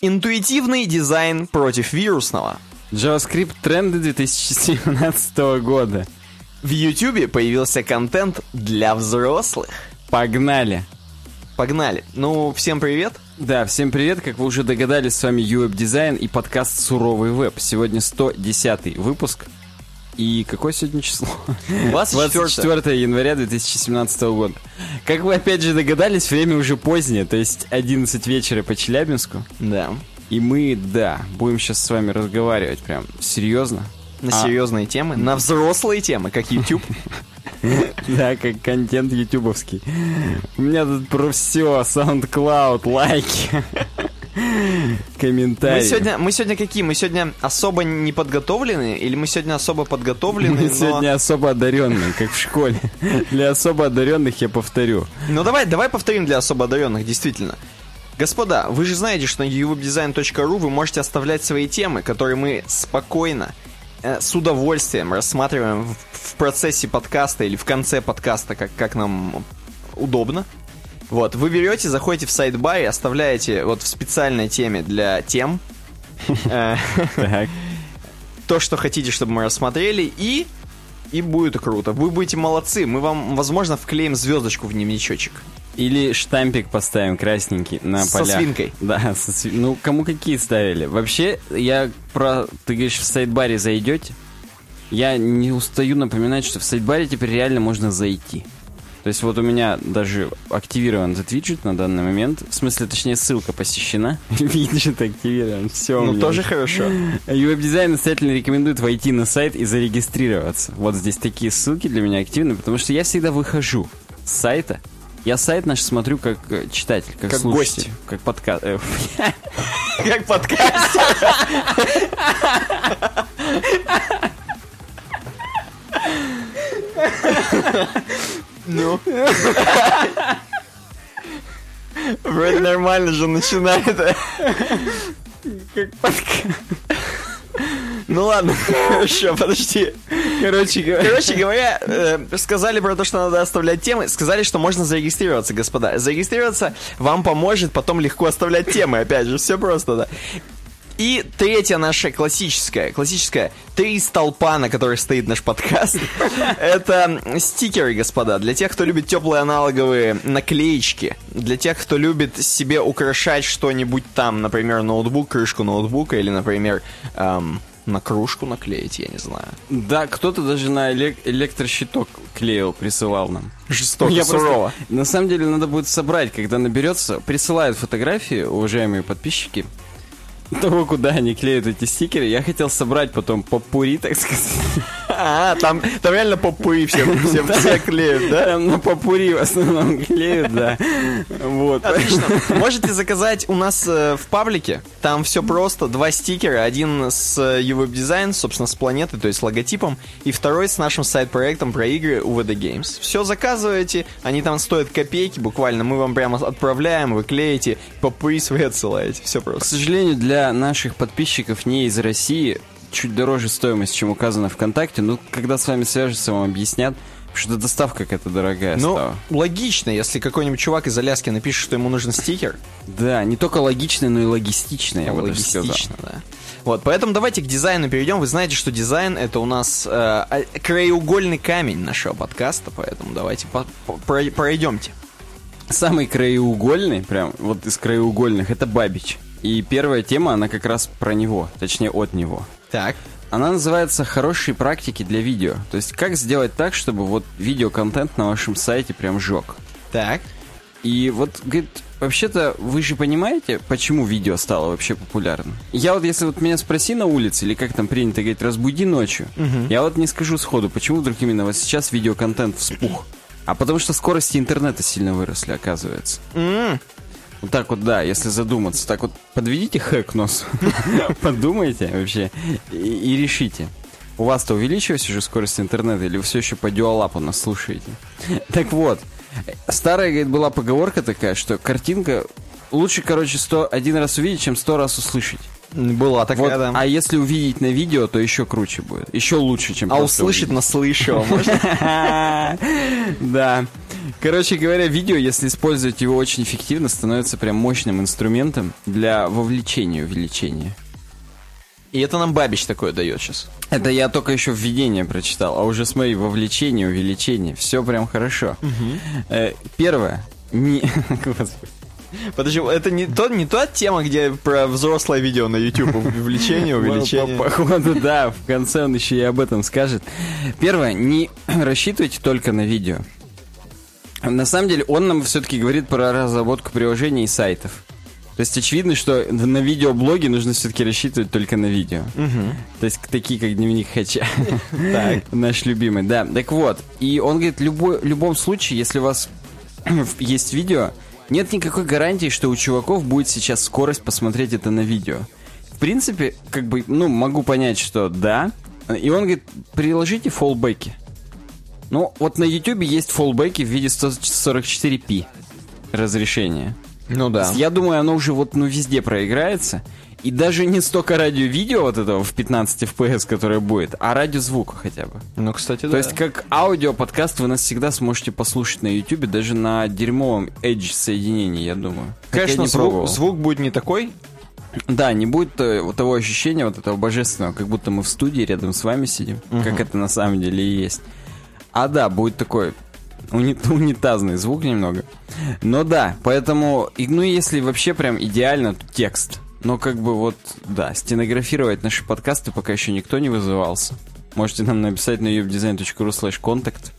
Интуитивный дизайн против вирусного. JavaScript тренды 2017 года. В YouTube появился контент для взрослых. Погнали! Погнали. Ну, всем привет. Да, всем привет. Как вы уже догадались, с вами UWeb Design и подкаст «Суровый веб». Сегодня 110 выпуск. И какое сегодня число? 24. 24 января 2017 года. Как вы опять же догадались, время уже позднее, то есть 11 вечера по Челябинску. Да. И мы, да, будем сейчас с вами разговаривать прям серьезно. На А. серьезные темы, на взрослые темы, как YouTube. Да, как контент ютубовский. У меня тут про все, SoundCloud, лайки, комментарии. Мы сегодня, мы сегодня какие? Мы сегодня особо не подготовлены? Или мы сегодня особо подготовлены, Мы но- сегодня особо одаренные, как в школе. Для особо одаренных я повторю. Ну давай, давай повторим для особо одаренных, действительно. Господа, вы же знаете, что на uwebdesign.ru вы можете оставлять свои темы, которые мы спокойно, э, с удовольствием рассматриваем в, в процессе подкаста или в конце подкаста, как, как нам удобно. Вот, вы берете, заходите в сайт-бар и оставляете вот в специальной теме для тем э, то, что хотите, чтобы мы рассмотрели, и и будет круто. Вы будете молодцы. Мы вам, возможно, вклеим звездочку в дневничочек. Или штампик поставим красненький на Со полях. свинкой. Да, со сви- Ну, кому какие ставили. Вообще, я про... Ты говоришь, в сайт-баре зайдете? Я не устаю напоминать, что в сайт-баре теперь реально можно зайти. То есть вот у меня даже активирован этот виджет на данный момент. В смысле, точнее, ссылка посещена. Виджет активирован. Все. Ну, тоже хорошо. Веб-дизайн настоятельно рекомендует войти на сайт и зарегистрироваться. Вот здесь такие ссылки для меня активны, потому что я всегда выхожу с сайта. Я сайт наш смотрю как э, читатель, как, Как слушатель, гость. как подкаст. э, Как подкаст. Ну. Вроде нормально же начинает. Как подкаст. Ну ладно, хорошо, подожди. Короче говоря. Короче говоря, э, сказали про то, что надо оставлять темы, сказали, что можно зарегистрироваться, господа. Зарегистрироваться вам поможет потом легко оставлять темы, опять же, все просто, да. И третья наша классическая, классическая, три столпа, на которых стоит наш подкаст, это стикеры, господа. Для тех, кто любит теплые аналоговые наклеечки, для тех, кто любит себе украшать что-нибудь там, например, ноутбук, крышку ноутбука или, например, эм, на кружку наклеить, я не знаю. Да, кто-то даже на элек- электрощиток клеил, присылал нам. Жестоко, Я просто- сурово. на самом деле надо будет собрать, когда наберется. Присылают фотографии, уважаемые подписчики, того, куда они клеят эти стикеры. Я хотел собрать потом попури, так сказать. А, там, там реально попы все, все, все клеют, да? Там на попури в основном клеют, да. Вот. Отлично. Можете заказать у нас э, в паблике. Там все просто. Два стикера. Один с UWeb Design, собственно, с планеты, то есть логотипом. И второй с нашим сайт-проектом про игры UVD Games. Все заказываете. Они там стоят копейки буквально. Мы вам прямо отправляем, вы клеите, попы свои отсылаете. Все К просто. сожалению, для наших подписчиков не из России чуть дороже стоимость, чем указано ВКонтакте. Ну, когда с вами свяжутся, вам объяснят, что доставка какая-то дорогая Ну, стала. логично, если какой-нибудь чувак из Аляски напишет, что ему нужен стикер, Да, не только логично, но и логистично, я бы даже сказал. Логистично, да. Вот, поэтому давайте к дизайну перейдем. Вы знаете, что дизайн это у нас э, а- краеугольный камень нашего подкаста, поэтому давайте по- по- про- пройдемте. Самый краеугольный, прям вот из краеугольных, это Бабич. И первая тема, она как раз про него, точнее от него. Так. Она называется «Хорошие практики для видео». То есть, как сделать так, чтобы вот видеоконтент на вашем сайте прям жег. Так. И вот, говорит, вообще-то, вы же понимаете, почему видео стало вообще популярным? Я вот, если вот меня спроси на улице, или как там принято говорить, разбуди ночью, я вот не скажу сходу, почему вдруг именно вот сейчас видеоконтент вспух. А потому что скорости интернета сильно выросли, оказывается. М, Вот так вот, да, если задуматься, так вот подведите хэ к носу, подумайте вообще и, и решите. У вас-то увеличилась уже скорость интернета или вы все еще по дюалапу нас слушаете? Так вот, старая, говорит, была поговорка такая, что картинка лучше, короче, сто, один раз увидеть, чем сто раз услышать. Была такая, Вот, да. А если увидеть на видео, то еще круче будет. Еще лучше, чем А услышать увидеть. наслышал, можно? Да. Короче говоря, видео, если использовать его очень эффективно, становится прям мощным инструментом для вовлечения, увеличения. И это нам Бабич такое дает сейчас. Это я только еще введение прочитал, а уже смотри, вовлечение, увеличение, все прям хорошо. Э, Первое. Не... Подожди, это не, то, не та тема, где про взрослое видео на YouTube, увеличение, увеличение. По- Походу, да, в конце он еще и об этом скажет. Первое, не рассчитывайте только на видео. На самом деле, он нам все-таки говорит про разработку приложений и сайтов. То есть очевидно, что на видеоблоге нужно все-таки рассчитывать только на видео. То есть такие, как дневник Хача. Наш любимый, да. Так вот, и он говорит, в любом случае, если у вас есть видео, нет никакой гарантии, что у чуваков будет сейчас скорость посмотреть это на видео. В принципе, как бы, ну, могу понять, что да. И он говорит, приложите фоллбеки. Ну, вот на YouTube есть фоллбеки в виде 144p разрешения. Ну да. Я думаю, оно уже вот ну везде проиграется. И даже не столько радио-видео вот этого в 15 FPS, которое будет, а радиозвука хотя бы. Ну, кстати, То есть как аудио подкаст вы нас всегда сможете послушать на YouTube, даже на дерьмовом Edge соединении, я думаю. Конечно, не пробовал. звук, звук будет не такой. Да, не будет э, вот того ощущения, вот этого божественного, как будто мы в студии рядом с вами сидим, как это на самом деле и есть. А да, будет такой уни- унитазный звук немного. Но да, поэтому, ну если вообще прям идеально, то текст. Но как бы вот, да, стенографировать наши подкасты пока еще никто не вызывался. Можете нам написать на ubedesign.ru slash contact.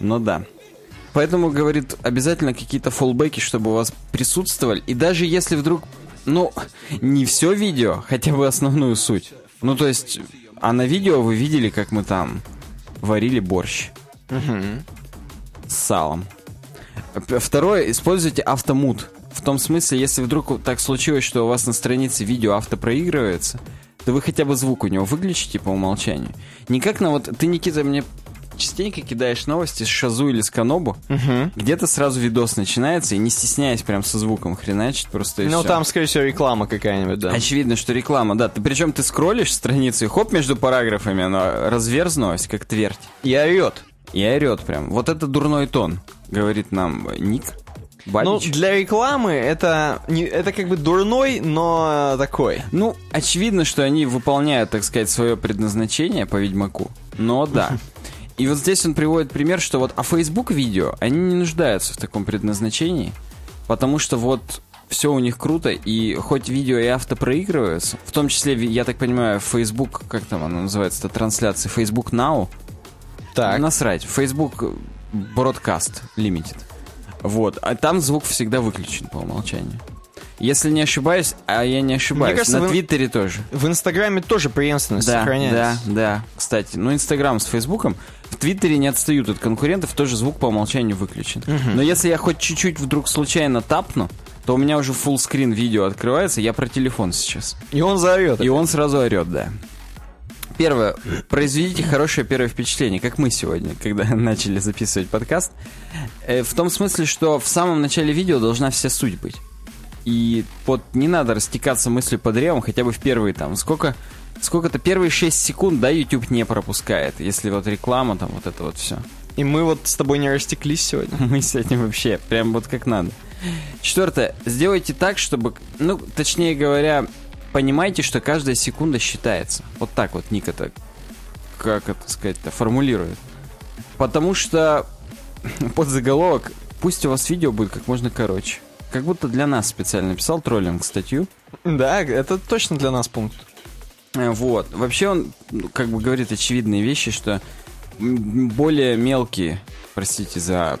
Но да. Поэтому, говорит, обязательно какие-то фоллбеки, чтобы у вас присутствовали. И даже если вдруг, ну, не все видео, хотя бы основную суть. Ну, то есть, а на видео вы видели, как мы там варили борщ с салом. Второе, используйте автомут. В том смысле, если вдруг так случилось, что у вас на странице видео автопроигрывается, то вы хотя бы звук у него выключите по умолчанию. Не как на вот... Ты, Никита, мне частенько кидаешь новости с Шазу или с Канобу, где-то сразу видос начинается, и не стесняясь прям со звуком хреначить, просто и Ну, всё. там, скорее всего, реклама какая-нибудь, да. Очевидно, что реклама, да. Ты причем ты скроллишь страницу, и хоп, между параграфами она разверзнулась, как твердь. И орет. И орет прям. Вот это дурной тон, говорит нам Ник Ну, Бабич. для рекламы это, не, это как бы дурной, но такой. Ну, очевидно, что они выполняют, так сказать, свое предназначение по Ведьмаку. Но да. И вот здесь он приводит пример, что вот, а Facebook видео, они не нуждаются в таком предназначении, потому что вот все у них круто, и хоть видео и авто проигрываются, в том числе, я так понимаю, Facebook, как там оно называется, это трансляция, Facebook Now, Так. насрать, Facebook Broadcast Limited. Вот, а там звук всегда выключен по умолчанию. Если не ошибаюсь, а я не ошибаюсь, кажется, на Твиттере тоже. В Инстаграме тоже преемственность Да, сохраняется. да, да. Кстати, ну Инстаграм с Фейсбуком в Твиттере не отстают от конкурентов, тоже звук по умолчанию выключен. Но если я хоть чуть-чуть вдруг случайно тапну, то у меня уже фулл-скрин видео открывается, я про телефон сейчас. И он заорет. И он сразу орет, да. Первое. Произведите хорошее первое впечатление, как мы сегодня, когда начали записывать подкаст. Э, В том смысле, что в самом начале видео должна вся суть быть. И вот не надо растекаться мыслью по древам, хотя бы в первые там, сколько, сколько-то первые 6 секунд, да, YouTube не пропускает, если вот реклама там, вот это вот все. И мы вот с тобой не растеклись сегодня. Мы сегодня вообще прям вот как надо. Четвертое. Сделайте так, чтобы, ну, точнее говоря, понимайте, что каждая секунда считается. Вот так вот Ник это, как это сказать-то, формулирует. Потому что под заголовок пусть у вас видео будет как можно короче. Как будто для нас специально написал троллинг статью. Да, это точно для нас пункт. Э, Вот. Вообще он ну, как бы говорит очевидные вещи, что более мелкие, простите за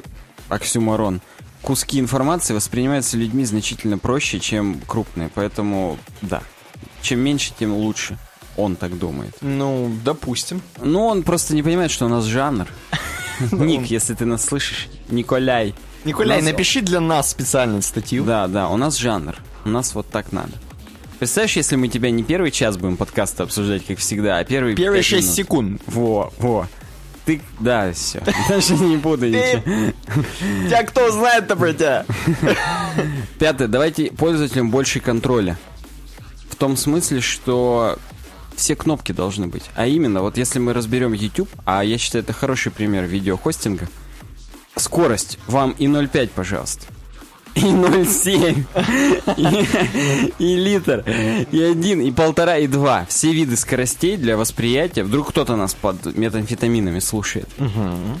оксюмарон, куски информации воспринимаются людьми значительно проще, чем крупные. Поэтому, да, чем меньше, тем лучше. Он так думает. Ну, допустим. Ну, он просто не понимает, что у нас жанр. Ник, если ты нас слышишь, Николяй. Николай, нас- напиши для нас специально статью. Да, да, у нас жанр. У нас вот так надо. Представляешь, если мы тебя не первый час будем подкаста обсуждать, как всегда, а первый Первые пять 6 минут. секунд. Во, во. Ты, да, все. Даже не буду ничего. Тебя кто знает-то про тебя? Пятое. Давайте пользователям больше контроля. В том смысле, что все кнопки должны быть. А именно, вот если мы разберем YouTube, а я считаю, это хороший пример видеохостинга, скорость вам и 0,5, пожалуйста. И 0,7. И, и литр. И один, и полтора, и два. Все виды скоростей для восприятия. Вдруг кто-то нас под метамфетаминами слушает.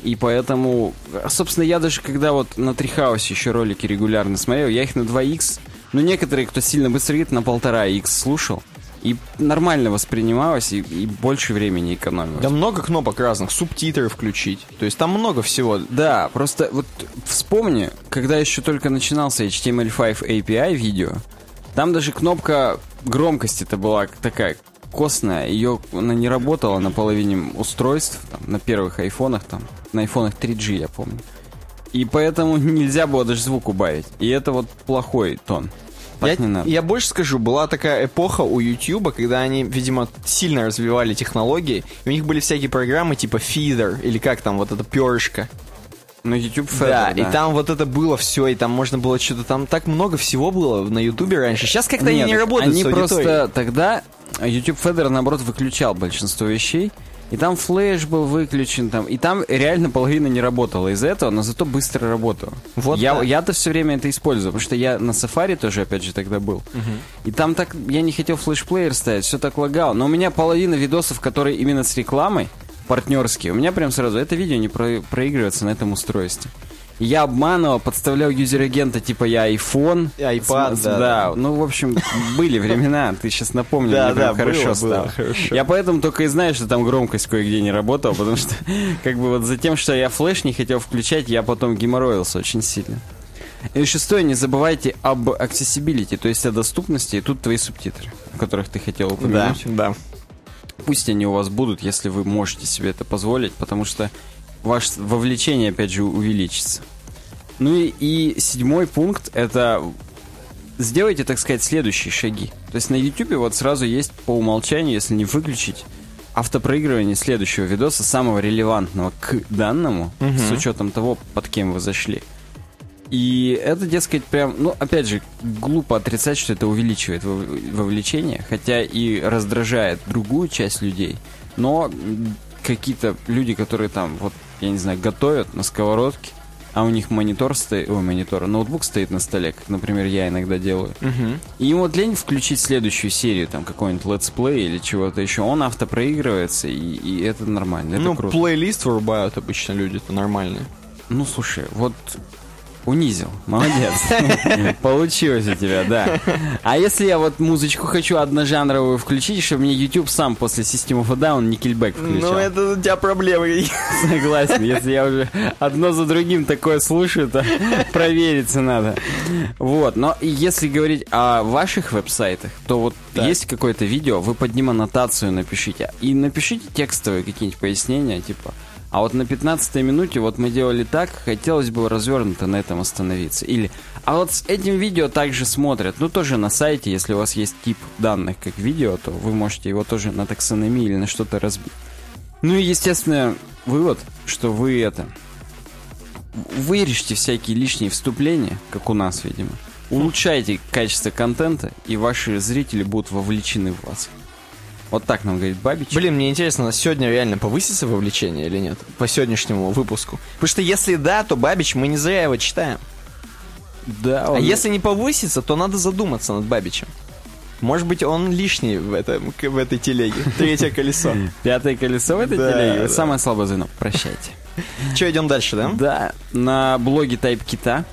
И поэтому, собственно, я даже когда вот на Трихаусе еще ролики регулярно смотрел, я их на 2х, ну некоторые, кто сильно быстро едет, на полтора х слушал. И нормально воспринималось, и, и больше времени экономилось. Да много кнопок разных, субтитры включить. То есть там много всего. Да, просто вот вспомни, когда еще только начинался HTML5 API видео, там даже кнопка громкости-то была такая костная, ее она не работала на половине устройств, там, на первых айфонах, там, на айфонах 3G, я помню. И поэтому нельзя было даже звук убавить. И это вот плохой тон. Я, не надо. я больше скажу, была такая эпоха у YouTube, когда они, видимо, сильно развивали технологии. И у них были всякие программы типа Feeder, или как там, вот это перышко. На YouTube Feather, Да, и там вот это было все, и там можно было что-то, там так много всего было на YouTube раньше. Сейчас как-то они не работают Они с аудиторией. просто тогда YouTube Feather, наоборот, выключал большинство вещей. И там флеш был выключен, там, и там реально половина не работала из-за этого, но зато быстро работала. Вот я, да. я-то все время это использую, потому что я на Safari тоже, опять же, тогда был. И там так, я не хотел флеш-плеер ставить, все так лагало. Но у меня половина видосов, которые именно с рекламой, партнерские, у меня прям сразу это видео не про- проигрывается на этом устройстве. Я обманывал, подставлял юзер-агента, типа я iPhone. И iPad, С- да, да. Ну, в общем, были времена, ты сейчас напомнил, Да, мне прям да, хорошо было, стало. было, хорошо. Я поэтому только и знаю, что там громкость кое-где не работала, потому что, как бы вот за тем, что я флеш не хотел включать, я потом геморроился очень сильно. И шестое, не забывайте об accessibility, то есть о доступности, и тут твои субтитры, о которых ты хотел Да, упомянуть. да. Пусть они у вас будут, если вы можете себе это позволить, потому что ваше вовлечение, опять же, увеличится. Ну и, и седьмой пункт — это сделайте, так сказать, следующие шаги. То есть на YouTube вот сразу есть по умолчанию, если не выключить, автопроигрывание следующего видоса, самого релевантного к данному, с учетом того, под кем вы зашли. И это, дескать, прям, ну, опять же, глупо отрицать, что это увеличивает вов- вовлечение, хотя и раздражает другую часть людей, но какие-то люди, которые там, вот, я не знаю, готовят на сковородке, а у них монитор стоит, ой, монитор, ноутбук стоит на столе, как, например, я иногда делаю. И им вот лень включить следующую серию, там, какой-нибудь летсплей или чего-то еще, он автопроигрывается, и, и это нормально, это ну, круто. плейлист вырубают обычно люди, это нормально. Ну, слушай, вот унизил. Молодец. Получилось у тебя, да. А если я вот музычку хочу одножанровую включить, чтобы мне YouTube сам после System of a Down Nickelback включал? Ну, это у тебя проблемы. Согласен, если я уже одно за другим такое слушаю, то провериться надо. Вот, но если говорить о ваших веб-сайтах, то вот Так. есть какое-то видео, вы под ним аннотацию напишите. И напишите текстовые какие-нибудь пояснения, типа, а вот на 15 минуте вот мы делали так, хотелось бы развернуто на этом остановиться. Или, а вот с этим видео также смотрят, ну тоже на сайте, если у вас есть тип данных как видео, то вы можете его тоже на таксономии или на что-то разбить. Ну и, естественно, вывод, что вы это... Вырежьте всякие лишние вступления, как у нас, видимо. Улучшайте качество контента, и ваши зрители будут вовлечены в вас. Вот так нам говорит Бабич. Блин, мне интересно, сегодня реально повысится вовлечение или нет? По сегодняшнему выпуску. Потому что если да, то Бабич, мы не зря его читаем. да, А он- если не повысится, то надо задуматься над Бабичем. Может быть, он лишний в, этом, в этой телеге. Третье колесо. Пятое колесо в этой Да, телеге. да. Самое слабое звено. Прощайте. Че, идем дальше, да? Да, на блоге TypeKit.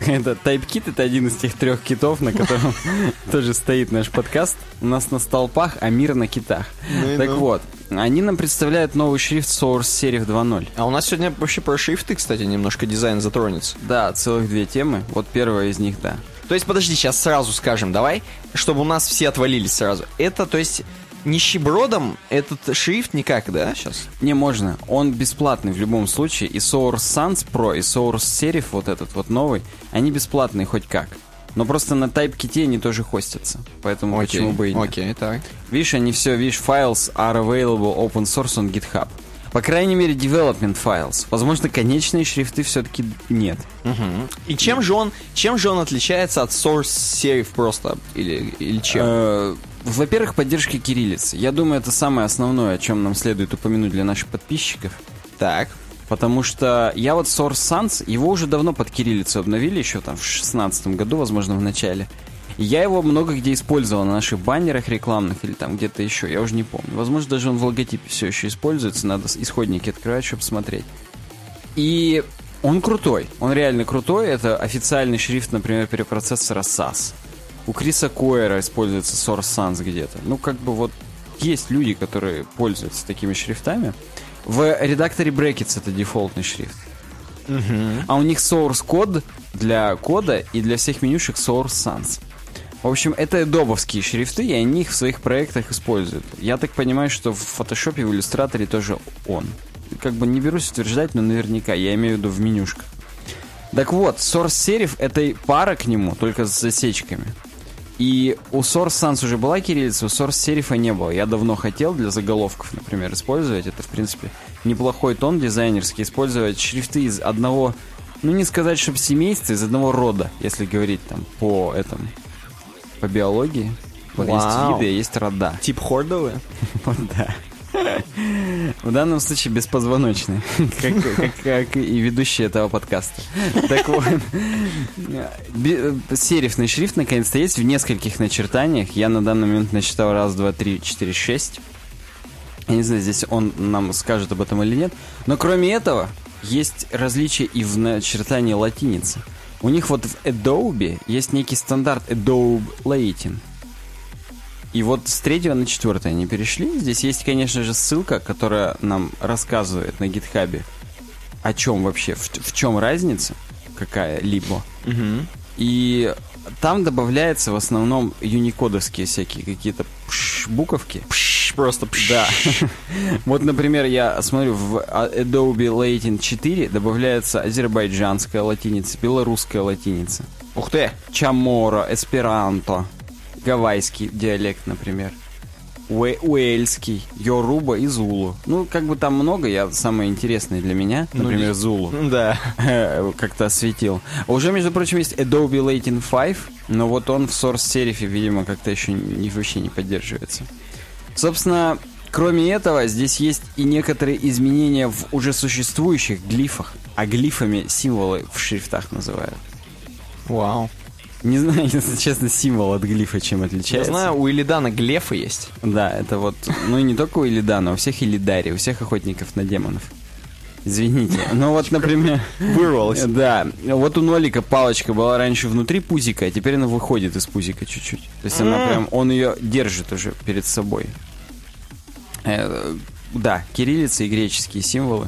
Это TypeKit это один из тех трех китов, на котором тоже стоит наш подкаст. У нас на столпах, а мир на китах. Ну Так ну. вот, они нам представляют новый шрифт Source Serif 2.0. А у нас сегодня вообще про шрифты, кстати, немножко дизайн затронется. Да, целых две темы. Вот первая из них, да. То есть, подожди, сейчас сразу скажем, давай, чтобы у нас все отвалились сразу. Это, то есть, нищебродом этот шрифт никак, да, сейчас? Не можно. Он бесплатный в любом случае. И Source Sans Pro, и Source Serif, вот этот вот новый, они бесплатные хоть как. Но просто на TypeKit они тоже хостятся. Поэтому почему бы и нет. Окей, так. Видишь, они все, видишь, files are available open source on GitHub. По крайней мере, development files. Возможно, конечные шрифты все-таки нет. И чем же он, чем же он отличается от Source Serif просто? Или, или чем? Э, Во-первых, поддержка кириллицы. Я думаю, это самое основное, о чем нам следует упомянуть для наших подписчиков. так. Потому что я вот Source Sans, его уже давно под кириллицу обновили, еще там в шестнадцатом году, возможно, в начале. И я его много где использовал на наших баннерах рекламных или там где-то еще, я уже не помню. Возможно, даже он в логотипе все еще используется, надо исходники открывать, чтобы смотреть. И он крутой, он реально крутой. Это официальный шрифт, например, перепроцессора SAS. У Криса Койера используется Source Sans где-то. Ну, как бы вот есть люди, которые пользуются такими шрифтами. В редакторе Brackets это дефолтный шрифт. А у них source код для кода и для всех менюшек Source Sans. В общем, это добовские шрифты, и они их в своих проектах используют. Я так понимаю, что в и в иллюстраторе тоже он. Как бы не берусь утверждать, но наверняка, я имею в виду в менюшках. Так вот, Source Serif это пара к нему, только с засечками. И у Source Sans уже была кириллица, у Source Serif не было. Я давно хотел для заголовков, например, использовать. Это, в принципе, неплохой тон дизайнерский. Использовать шрифты из одного, ну не сказать, чтобы семейства, из одного рода, если говорить там по этому, по биологии. Вот есть Вау. виды, а есть рода. Тип хордовые? Вот да. В данном случае беспозвоночный, как, как- как и ведущий этого подкаста. Так вот, серифный шрифт наконец-то есть в нескольких начертаниях. Я на данный момент насчитал раз, два, три, четыре, шесть. Я не знаю, здесь он нам скажет об этом или нет. Но кроме этого, есть различия и в начертании латиницы. У них вот в Adobe есть некий стандарт Adobe Latin. И вот с третьего на четвертое они перешли. Здесь есть, конечно же, ссылка, которая нам рассказывает на гитхабе, о чем вообще, в, в чем разница какая-либо. И там добавляется в основном юникодовские всякие какие-то буковки. Пш, просто пш. Да. Вот, например, я смотрю, в Adobe Latin 4 добавляется азербайджанская латиница, белорусская латиница, Ух ты. чамора, эсперанто, гавайский диалект, например, уэ- уэльский, йоруба и зулу. Ну, как бы там много, я самое интересное для меня, например, зулу Да. как-то осветил. Уже, между прочим, есть Adobe Latin 5, но вот он в Source Serif, видимо, как-то еще не, вообще не поддерживается. Собственно, кроме этого, здесь есть и некоторые изменения в уже существующих глифах, а глифами символы в шрифтах называют. Вау. Не знаю, если честно, символ от глифа чем Я отличается. знаю, у Илидана глефы есть. Да, это вот, ну и не только у Илидана, у всех Илидари, у всех охотников на демонов. Извините. Ну вот, например... Вырвалось. Да. Вот у Нолика палочка была раньше внутри пузика, а теперь она выходит из пузика чуть-чуть. То есть она прям, он ее держит уже перед собой. Э, да, кириллица и греческие символы.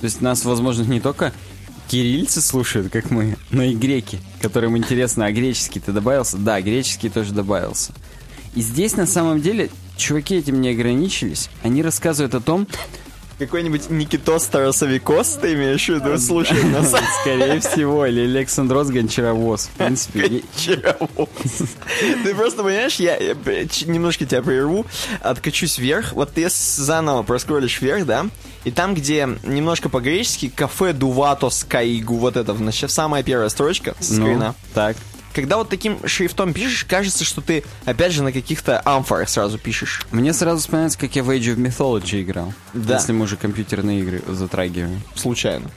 То есть нас, возможно, не только кириллицы слушают, как мы, но и греки, которым интересно, а греческий ты добавился? Да, греческий тоже добавился. И здесь, на самом деле, чуваки этим не ограничились. Они рассказывают о том, Какой-нибудь Никитос Тарасовикос ты имеешь в виду? Слушай нас. скорее всего, или Александрос Гончаровоз. В принципе, Гончаровоз. Ты просто понимаешь, я немножко тебя прерву, откачусь вверх, вот ты заново проскролишь вверх, да, и там, где немножко по-гречески, кафе Дуватос Каигу, вот это, значит, самая первая строчка с ну, так. Когда вот таким шрифтом пишешь, кажется, что ты, опять же, на каких-то амфорах сразу пишешь. Мне сразу вспоминается, как я в Age of Mythology играл. Да. Если мы уже компьютерные игры затрагиваем. Случайно.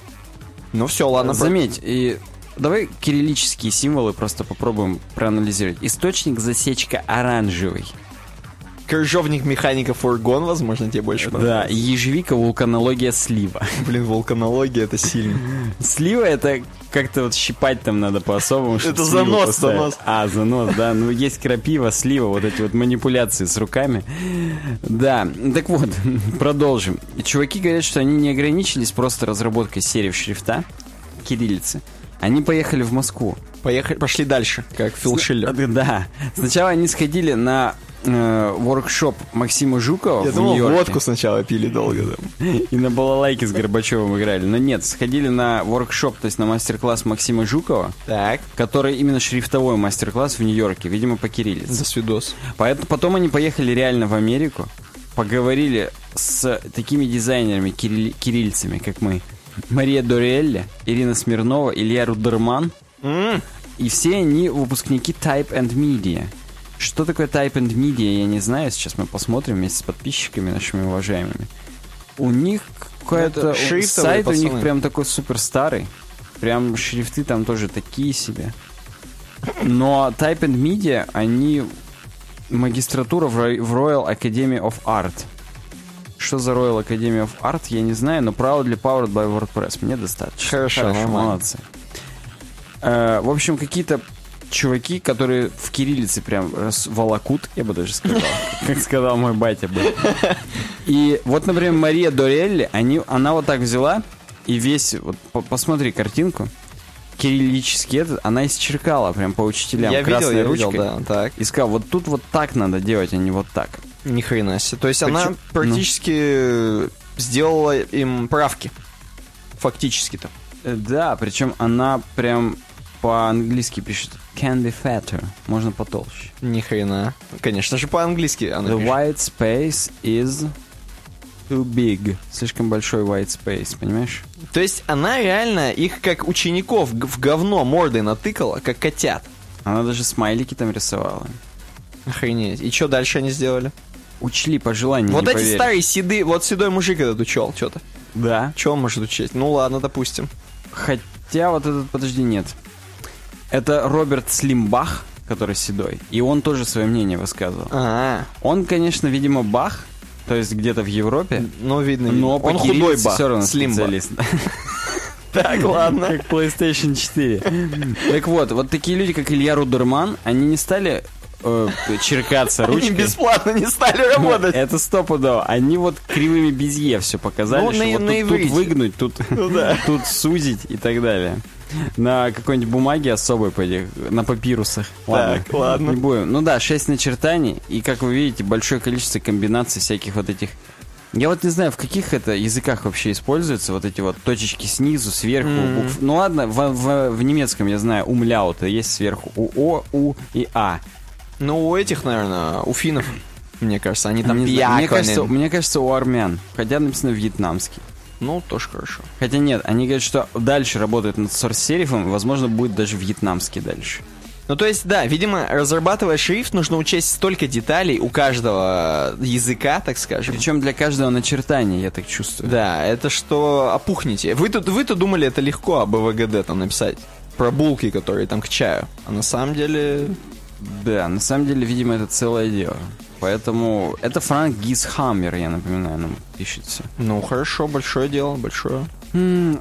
Ну все, ладно. Заметь, и давай кириллические символы просто попробуем проанализировать. Источник засечка оранжевый. Крыжовник механика фургон, возможно, тебе больше Да, понравится. ежевика, вулканология, слива. Блин, вулканология это сильно. Слива это как-то вот щипать там надо по-особому. Это занос, поставить. занос. А, занос, да. Ну, есть крапива, слива, вот эти вот манипуляции с руками. Да, так вот, продолжим. Чуваки говорят, что они не ограничились просто разработкой серии шрифта, кириллицы. Они поехали в Москву. Поехали, пошли дальше, как Фил Шиллер. Да. Сначала они сходили на воркшоп Максима Жукова Я в думал, Нью-Йорке. водку сначала пили долго. там. И на балалайке с Горбачевым играли. Но нет, сходили на воркшоп, то есть на мастер-класс Максима Жукова, Так. который именно шрифтовой мастер-класс в Нью-Йорке, видимо, по кириллице. За свидос. Поэтому потом они поехали реально в Америку, поговорили с такими дизайнерами, кирилли- кириллицами, как мы. Мария Дориэлли, Ирина Смирнова, Илья Рудерман. И все они выпускники Type and Media. Что такое Type and Media, я не знаю. Сейчас мы посмотрим вместе с подписчиками нашими уважаемыми. у них какой-то... Шрифтовые Сайт у них пацаны. прям такой супер старый. Прям шрифты там тоже такие себе. Но Type and Media, они магистратура в Royal Academy of Art. Что за Royal Academy of Art, я не знаю, но proudly powered by WordPress. Мне достаточно. Хорошо, нормально. молодцы. Э, в общем, какие-то чуваки, которые в кириллице прям волокут, я бы даже сказал, как сказал мой батя бы. И вот, например, Мария Дорелли, они, она вот так взяла и весь, вот по- посмотри картинку, кириллический этот, она исчеркала прям по учителям Я видел, красной я ручкой. видел, да, так. И сказал, вот тут вот так надо делать, а не вот так. Ни хрена себе. То есть Почему- она практически сделала им правки. Фактически-то. Э, Да, причем она прям по-английски пишет can be fatter, можно потолще. Ни хрена. Конечно же, по-английски она The пишет. white space is too big. Слишком большой white space, понимаешь? То есть она реально их как учеников в говно мордой натыкала, как котят. Она даже смайлики там рисовала. Охренеть. И что дальше они сделали? Учли по желанию, вот эти поверишь. старые седые, вот седой мужик этот учел что-то. Да. Че он может учить? Ну ладно, допустим. Хотя вот этот, подожди, нет. Это Роберт Слимбах, который седой. И он тоже свое мнение высказывал. А, Он, конечно, видимо, Бах, то есть где-то в Европе, видно. но видно. по он худой бах, все равно слим специалист. Так, ладно. Как PlayStation 4. Так вот, вот такие люди, как Илья Рудерман, они не стали э, черкаться Они ручкой. бесплатно не стали работать. Это стопудово. Они вот кривыми безе все показали, Ну, что на- вот на тут, тут выгнуть, тут, Ну да. тут сузить и так далее. На какой-нибудь бумаге особой, по этих- на папирусах. Так, ладно. Не будем. Ну да, 6 начертаний, и, как вы видите, большое количество комбинаций всяких вот этих... Я вот не знаю, в каких это языках вообще используются вот эти вот точечки снизу, сверху. Мгм. букв- Ну ладно, в, в- в немецком я знаю, умляут, есть сверху у О, У и А. Ну, у этих, наверное, у финнов, мне кажется, они там Не знаю, мне, кажется, мне кажется, у армян. Хотя написано вьетнамский. Ну, тоже хорошо. Хотя нет, они говорят, что дальше работают над сорс-серифом, возможно, будет даже вьетнамский дальше. Ну, то есть, да, видимо, разрабатывая шрифт, нужно учесть столько деталей у каждого языка, так скажем. Причем для каждого начертания, я так чувствую. Да, это что опухнете. Вы тут, вы-то думали, это легко об ВГД там написать. Про булки, которые там к чаю. А на самом деле... Да, на самом деле, видимо, это целое дело. Поэтому это Франк Гисхаммер, я напоминаю, нам пишет все. Ну, хорошо, большое дело, большое.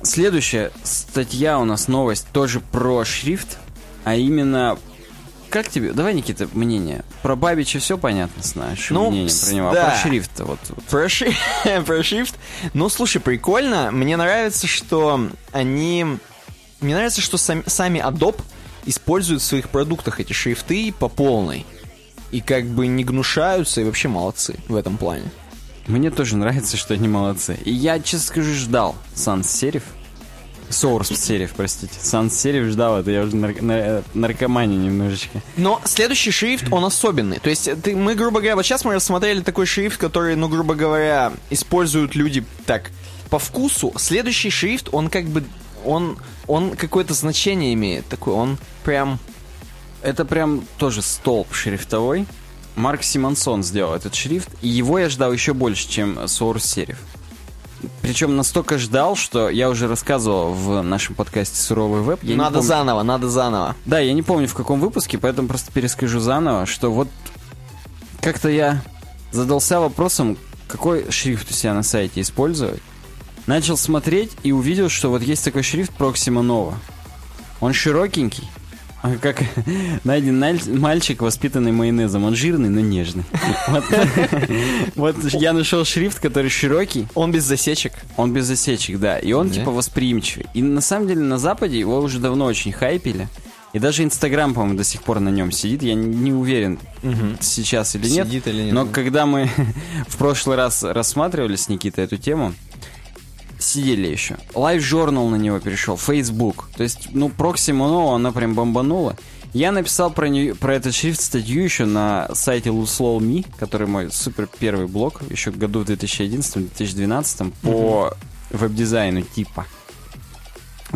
Следующая статья у нас новость тоже про шрифт, а именно... Как тебе? Давай, Никита, мнение. Про Бабича все понятно знаешь, Ну, мнение про него. да. А про шрифт вот, вот. Про, ши- про шрифт. Ну, слушай, прикольно. Мне нравится, что они... Мне нравится, что сами, сами Adobe используют в своих продуктах эти шрифты по полной. И как бы не гнушаются, и вообще молодцы в этом плане. Мне тоже нравится, что они молодцы. И я, честно скажу, ждал Sans Serif. Source Serif, простите. Sans Serif ждал это, я уже нар- на- наркоманию немножечко. Но следующий шрифт, он особенный. То есть ты, мы, грубо говоря, вот сейчас мы рассмотрели такой шрифт, который, ну, грубо говоря, используют люди так по вкусу. Следующий шрифт, он как бы, он, он какое-то значение имеет такое. Он прям... Это прям тоже столб шрифтовой. Марк Симонсон сделал этот шрифт, и его я ждал еще больше, чем Source Serif. Причем настолько ждал, что я уже рассказывал в нашем подкасте «Суровый веб». Я надо помню- заново, надо заново. Да, я не помню в каком выпуске, поэтому просто перескажу заново, что вот как-то я задался вопросом, какой шрифт у себя на сайте использовать. Начал смотреть и увидел, что вот есть такой шрифт Proxima Nova. Он широкенький, а как найден мальчик, воспитанный майонезом. Он жирный, но нежный. Вот, я нашел шрифт, который широкий, Он без засечек. он без засечек, да. И он типа восприимчивый. И на самом деле на Западе его уже давно очень хайпили. И даже Инстаграм, по-моему, до сих пор на нем сидит. Я не, уверен, сейчас или нет. Сидит или нет. Но когда мы в прошлый раз рассматривали с Никитой эту тему, сидели еще. Live Journal на него перешел, Facebook. То есть, ну, Proxima Nova, она прям бомбанула. Я написал про, нее, про этот шрифт статью еще на сайте Looslow.me, который мой супер первый блог, еще году в 2011-2012 по веб-дизайну типа.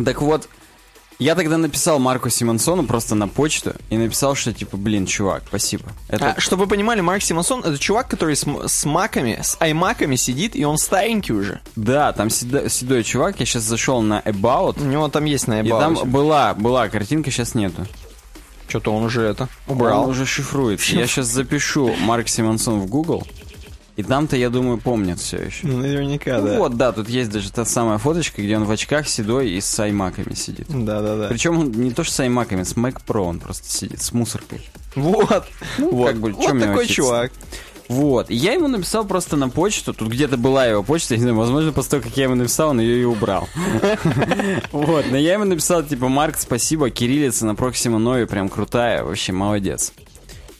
Так вот, Я тогда написал Марку Симонсону просто на почту и написал, что типа, блин, чувак, спасибо. Это А, чтобы вы понимали, Марк Симонсон это чувак, который с, с маками, с аймаками сидит, и он старенький уже. Да, там седо- седой чувак, я сейчас зашел на About, У него там есть и наебал. там была, была картинка, сейчас нету. Что-то он уже это убрал. Он уже шифруется. Я сейчас запишу Марк Симонсон в Google, и там-то, я думаю, помнят все еще. Ну, наверняка, Ну да. вот, да, тут есть даже та самая фоточка, где он в очках седой и с аймаками сидит. Да-да-да. Причем он не то что с аймаками, с Mac Pro он просто сидит, с мусоркой. Вот. вот. Ну, как бы, вот такой учиться? чувак. Вот. И я ему написал просто на почту. Тут где-то была его почта, я не знаю, возможно, после того, как я ему написал, он ее и убрал. Вот. Но я ему написал, типа, Марк, спасибо, кириллица на Proxima Novi прям крутая, вообще молодец.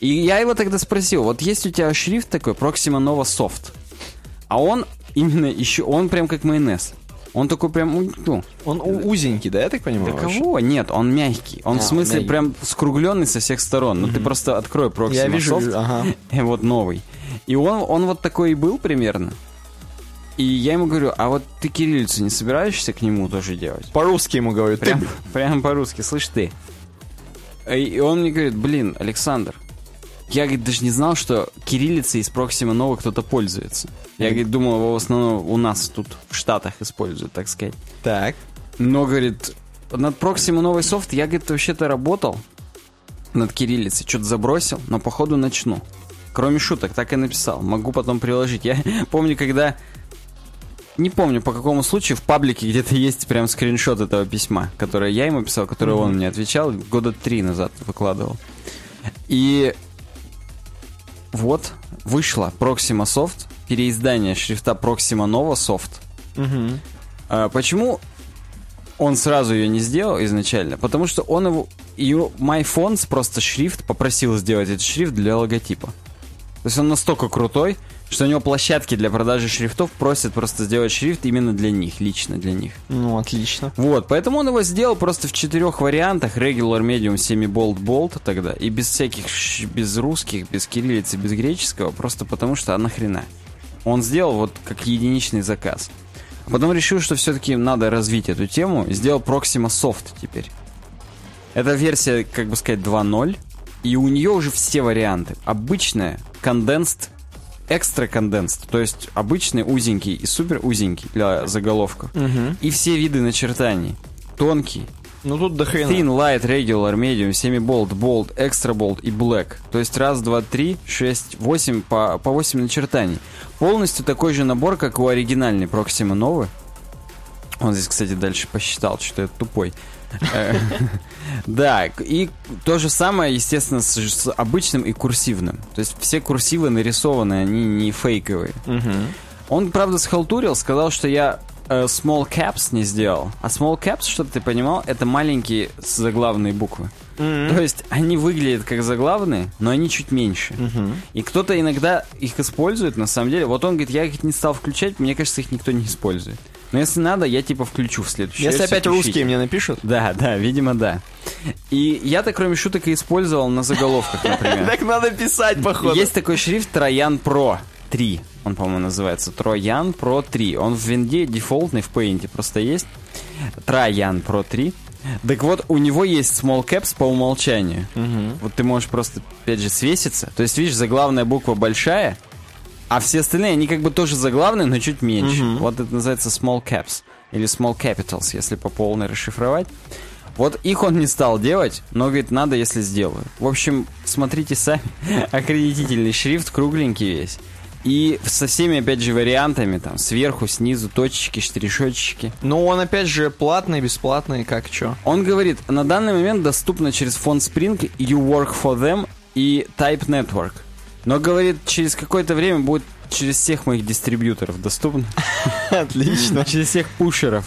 И я его тогда спросил, вот есть у тебя шрифт такой, Proxima Nova Soft, а он именно еще, он прям как майонез. Он такой прям, ну, Он у- узенький, да, я так понимаю? да вообще? кого? Нет, он мягкий. Он А, в смысле мягкий. прям скругленный со всех сторон. Ну ты просто открой Proxima Я вижу, Soft, вижу, ага. и вот новый. И он, он вот такой и был примерно. И я ему говорю, а вот ты кириллицу не собираешься к нему тоже делать? По-русски ему говорю. Ты, Прям, прям по-русски, слышь ты. И он мне говорит, блин, Александр, я, говорит, даже не знал, что кириллицей из Proxima Nova кто-то пользуется. Я, говорит, думал, его в основном у нас тут в Штатах используют, так сказать. Так. Но, говорит, над Proxima новый софт я, говорит, вообще-то работал над кириллицей, что-то забросил, но походу начну. Кроме шуток, так и написал. Могу потом приложить. Я помню, когда... Не помню, по какому случаю в паблике где-то есть прям скриншот этого письма, которое я ему писал, которое он мне отвечал, года три назад выкладывал. И вот вышла Proxima Soft, переиздание шрифта Proxima Nova Soft. Мгм. А, почему он сразу ее не сделал изначально? Потому что он его... ее MyFonts просто шрифт попросил сделать этот шрифт для логотипа. То есть он настолько крутой, что у него площадки для продажи шрифтов просят просто сделать шрифт именно для них, лично для них. Ну, отлично. Вот, поэтому он его сделал просто в четырех вариантах. Regular, Medium, Semi-Bold, Bold тогда. И без всяких, без русских, без кириллицы, без греческого. Просто потому что, а нахрена? Он сделал вот как единичный заказ. А потом решил, что все-таки надо развить эту тему. и Сделал Proxima Soft теперь. Это версия, как бы сказать, 2.0. И у нее уже все варианты. Обычная, condensed, экстра condensed. То есть обычный узенький и супер узенький для заголовков. И все виды начертаний. Тонкий, Ну, тут до хрена. thin, light, regular, medium, semi-bold, bold, extra bold и black. То есть раз, два, три, шесть, восемь, по, по восемь начертаний. Полностью такой же набор, как у оригинальной Proxima Nova. Он здесь, кстати, дальше посчитал, что я тупой. Да, и то же самое, естественно, с обычным и курсивным. То есть все курсивы нарисованы, они не фейковые. Он, правда, схалтурил, сказал, что я э, small caps не сделал. А small caps, чтобы ты понимал, это маленькие заглавные буквы. То есть они выглядят как заглавные, но они чуть меньше. И кто-то иногда их использует, на самом деле. Вот он говорит, я их не стал включать, мне кажется, их никто не использует. Но если надо, я типа включу в следующий Если опять включите. русские мне напишут. Да, да, видимо, да. И я-то, кроме шуток, и использовал на заголовках, например. Так надо писать, походу. Есть такой шрифт Троян Pro 3. Он, по-моему, называется Троян Pro 3. Он в винде дефолтный, в Paint просто есть. Троян Pro 3. Так вот, у него есть small caps по умолчанию. Вот ты можешь просто, опять же, свеситься. То есть, видишь, заглавная буква большая, а все остальные, они как бы тоже заглавные, но чуть меньше. Вот это называется small caps. Или small capitals, если по полной расшифровать. Вот их он не стал делать, но говорит, надо, если сделаю. В общем, смотрите сами. Аккредитительный шрифт, кругленький весь. И со всеми, опять же, вариантами, там, сверху, снизу, точечки, штришочки. Ну, он опять же платный, бесплатный, как чё. Он говорит, на данный момент доступно через фонд Spring, You Work for Them и Type Network. Но, говорит, через какое-то время будет через всех моих дистрибьюторов доступно. Отлично. Через всех пушеров.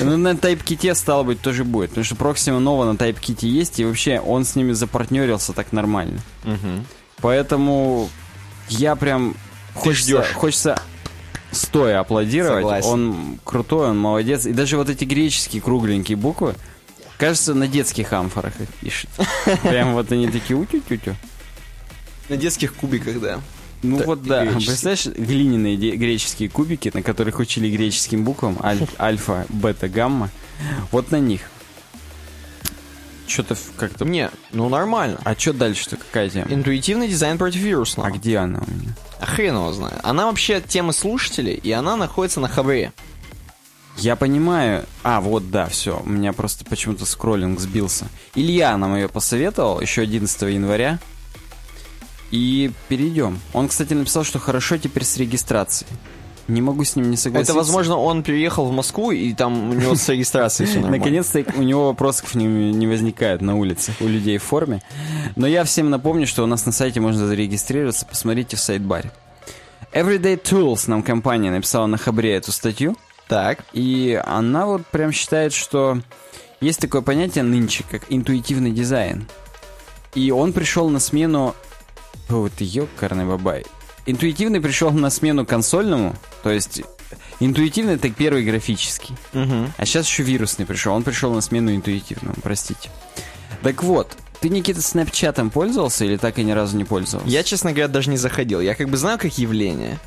Ну, на TypeKit, стало быть, тоже будет. Потому что Proxima Nova на TypeKit есть, и вообще он с ними запартнерился так нормально. Поэтому я прям... Хочется, ждешь. хочется стоя аплодировать. Согласен. Он крутой, он молодец. И даже вот эти греческие кругленькие буквы, кажется, на детских амфорах их пишет. Прям вот они такие утю-тю-тю. На детских кубиках, да. Ну Да, вот да, греческие. представляешь, глиняные греческие кубики, на которых учили греческим буквам, аль- альфа, бета, гамма, вот на них. Что-то как-то... Не, ну нормально. А что дальше-то? Какая тема? Интуитивный дизайн против вирусного. А где она у меня? А хрен его знает. Она вообще темы слушателей, и она находится на хабре. Я понимаю. А, вот, да, все. У меня просто почему-то скроллинг сбился. Илья нам ее посоветовал еще 11 января. И перейдем. Он, кстати, написал, что хорошо теперь с регистрацией. Не могу с ним не согласиться. Это, возможно, он переехал в Москву, и там у него с регистрацией все. Наконец-то у него вопросов не, не возникает на улице у людей в форме. Но я всем напомню, что у нас на сайте можно зарегистрироваться. Посмотрите в сайт-баре. Everyday Tools нам компания написала на Хабре эту статью. Так. И она вот прям считает, что есть такое понятие нынче, как интуитивный дизайн. И он пришел на смену... Ты ёкарный бабай. Интуитивный пришел на смену консольному, то есть интуитивный это первый графический. Угу. А сейчас еще вирусный пришел. Он пришел на смену интуитивному, простите. Так вот, ты, Никита, снапчатом пользовался или так и ни разу не пользовался? Я, честно говоря, даже не заходил. Я как бы знаю как явление.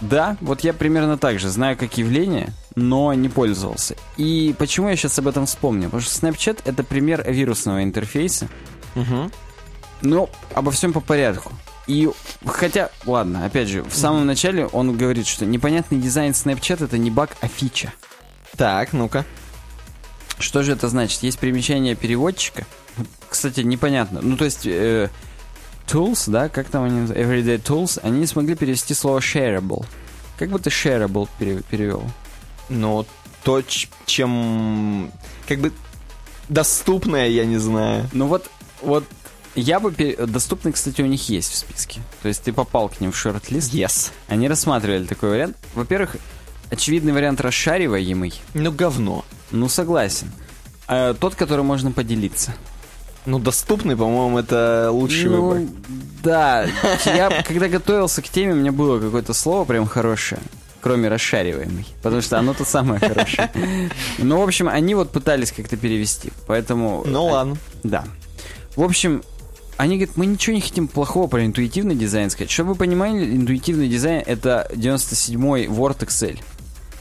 Да, вот я примерно так же знаю как явление, но не пользовался. И почему я сейчас об этом вспомнил? Потому что Snapchat это пример вирусного интерфейса. Угу. Но обо всем по порядку. И хотя, ладно, опять же, в самом начале он говорит, что непонятный дизайн Snapchat это не баг, а фича. Так, ну-ка. Что же это значит? Есть примечание переводчика. Кстати, непонятно. Ну, то есть, э, tools, да, как там они? Everyday tools, они не смогли перевести слово shareable. Как бы ты shareable пере- перевел? Ну, то, чем... Как бы доступное, я не знаю. Ну вот, вот я бы... пере- Доступны, кстати, у них есть в списке. То есть ты попал к ним в шорт-лист. Yes. Они рассматривали такой вариант. Во-первых, очевидный вариант расшариваемый. Ну, говно. Ну, согласен. А тот, который можно поделиться. Ну, доступный, по-моему, это лучший ну, выбор. Да, я когда готовился к теме, у меня было какое-то слово прям хорошее, кроме расшариваемый, потому что оно то самое хорошее. Ну, в общем, они вот пытались как-то перевести, поэтому... Ну, ладно. Да. В общем, они говорят, мы ничего не хотим плохого про интуитивный дизайн сказать. Чтобы вы понимали, интуитивный дизайн — это 97-й Word Excel.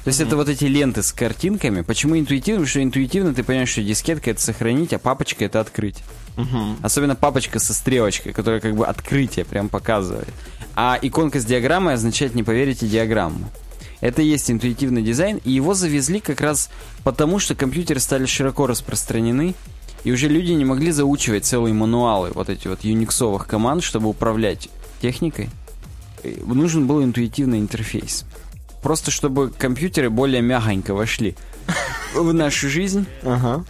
То есть это вот эти ленты с картинками. Почему интуитивно? Потому что интуитивно ты понимаешь, что дискетка — это сохранить, а папочка — это открыть. Мгм. Особенно папочка со стрелочкой, которая как бы открытие прям показывает. А иконка с диаграммой означает «не поверите диаграмму». Это и есть интуитивный дизайн, и его завезли как раз потому, что компьютеры стали широко распространены, и уже люди не могли заучивать целые мануалы вот эти вот юниксовых команд, чтобы управлять техникой. И Нужен был интуитивный интерфейс. Просто чтобы компьютеры более мягонько вошли в нашу жизнь. Ага.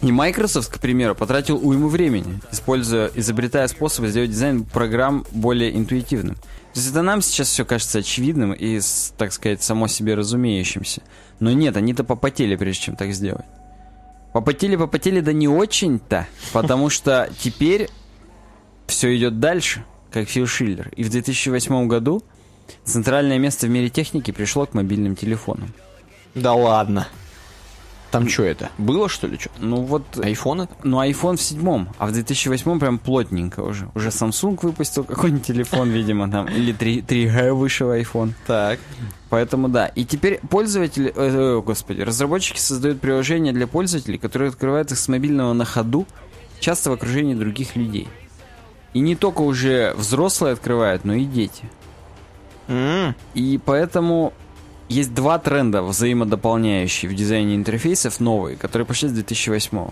И Microsoft, к примеру, потратил уйму времени, используя, изобретая способы сделать дизайн программ более интуитивным. То есть это нам сейчас все кажется очевидным и, так сказать, само себе разумеющимся. Но нет, они-то попотели, прежде чем так сделать. Попотели, попотели, да не очень-то, потому что теперь все идет дальше, как Фил Шиллер. И в 2008 году центральное место в мире техники пришло к мобильным телефонам. Да ладно. Там что это? Было, что ли, что? Ну вот Айфон это? Ну, iPhone в седьмом, а в 2008 прям плотненько уже. Уже Samsung выпустил какой-нибудь телефон, видимо, там, или 3, 3G вышел iPhone. Так. Поэтому да. И теперь пользователи, э, э, господи, разработчики создают приложения для пользователей, которые открывают их с мобильного на ходу, часто в окружении других людей. И не только уже взрослые открывают, но и дети. М, И поэтому есть два тренда взаимодополняющие в дизайне интерфейсов новые, которые пошли с 2008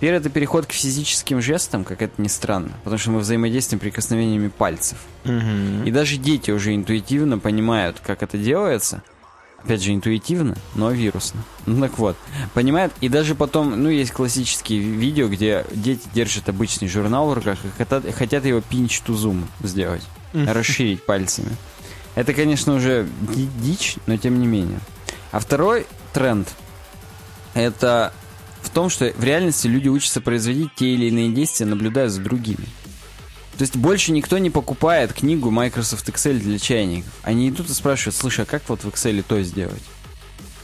Первый это переход к физическим жестам, как это ни странно, потому что мы взаимодействуем прикосновениями пальцев. мгм. И даже дети уже интуитивно понимают, как это делается. Опять же, интуитивно, но вирусно. Ну так вот, понимают, и даже потом, ну, есть классические ви- видео, где дети держат обычный журнал в руках и хотят, хотят его pinch to zoom сделать, расширить пальцами. Это, конечно, уже ди- дичь, но тем не менее. А второй тренд это в том, что в реальности люди учатся производить те или иные действия, наблюдая за другими. То есть больше никто не покупает книгу Microsoft Excel для чайников. Они идут и спрашивают, слушай, а как вот в Excel то сделать?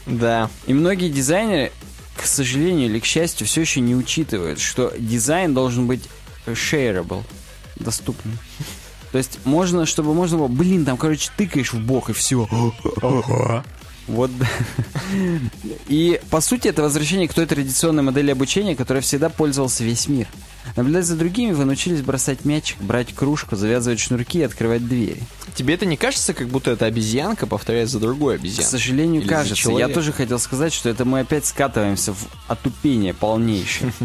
Да. И многие дизайнеры, к сожалению или к счастью, все еще не учитывают, что дизайн должен быть shareable, доступным. То есть можно, чтобы можно было, блин, там, короче, тыкаешь в бок и все. Вот. И, по сути, это возвращение к той традиционной модели обучения, которой всегда пользовался весь мир. Наблюдая за другими, вы научились бросать мячик, брать кружку, завязывать шнурки и открывать двери. Тебе это не кажется, как будто эта обезьянка повторяет за другой К обезьяной? сожалению, Или кажется. Я тоже хотел сказать, что это мы опять скатываемся в отупение полнейшее.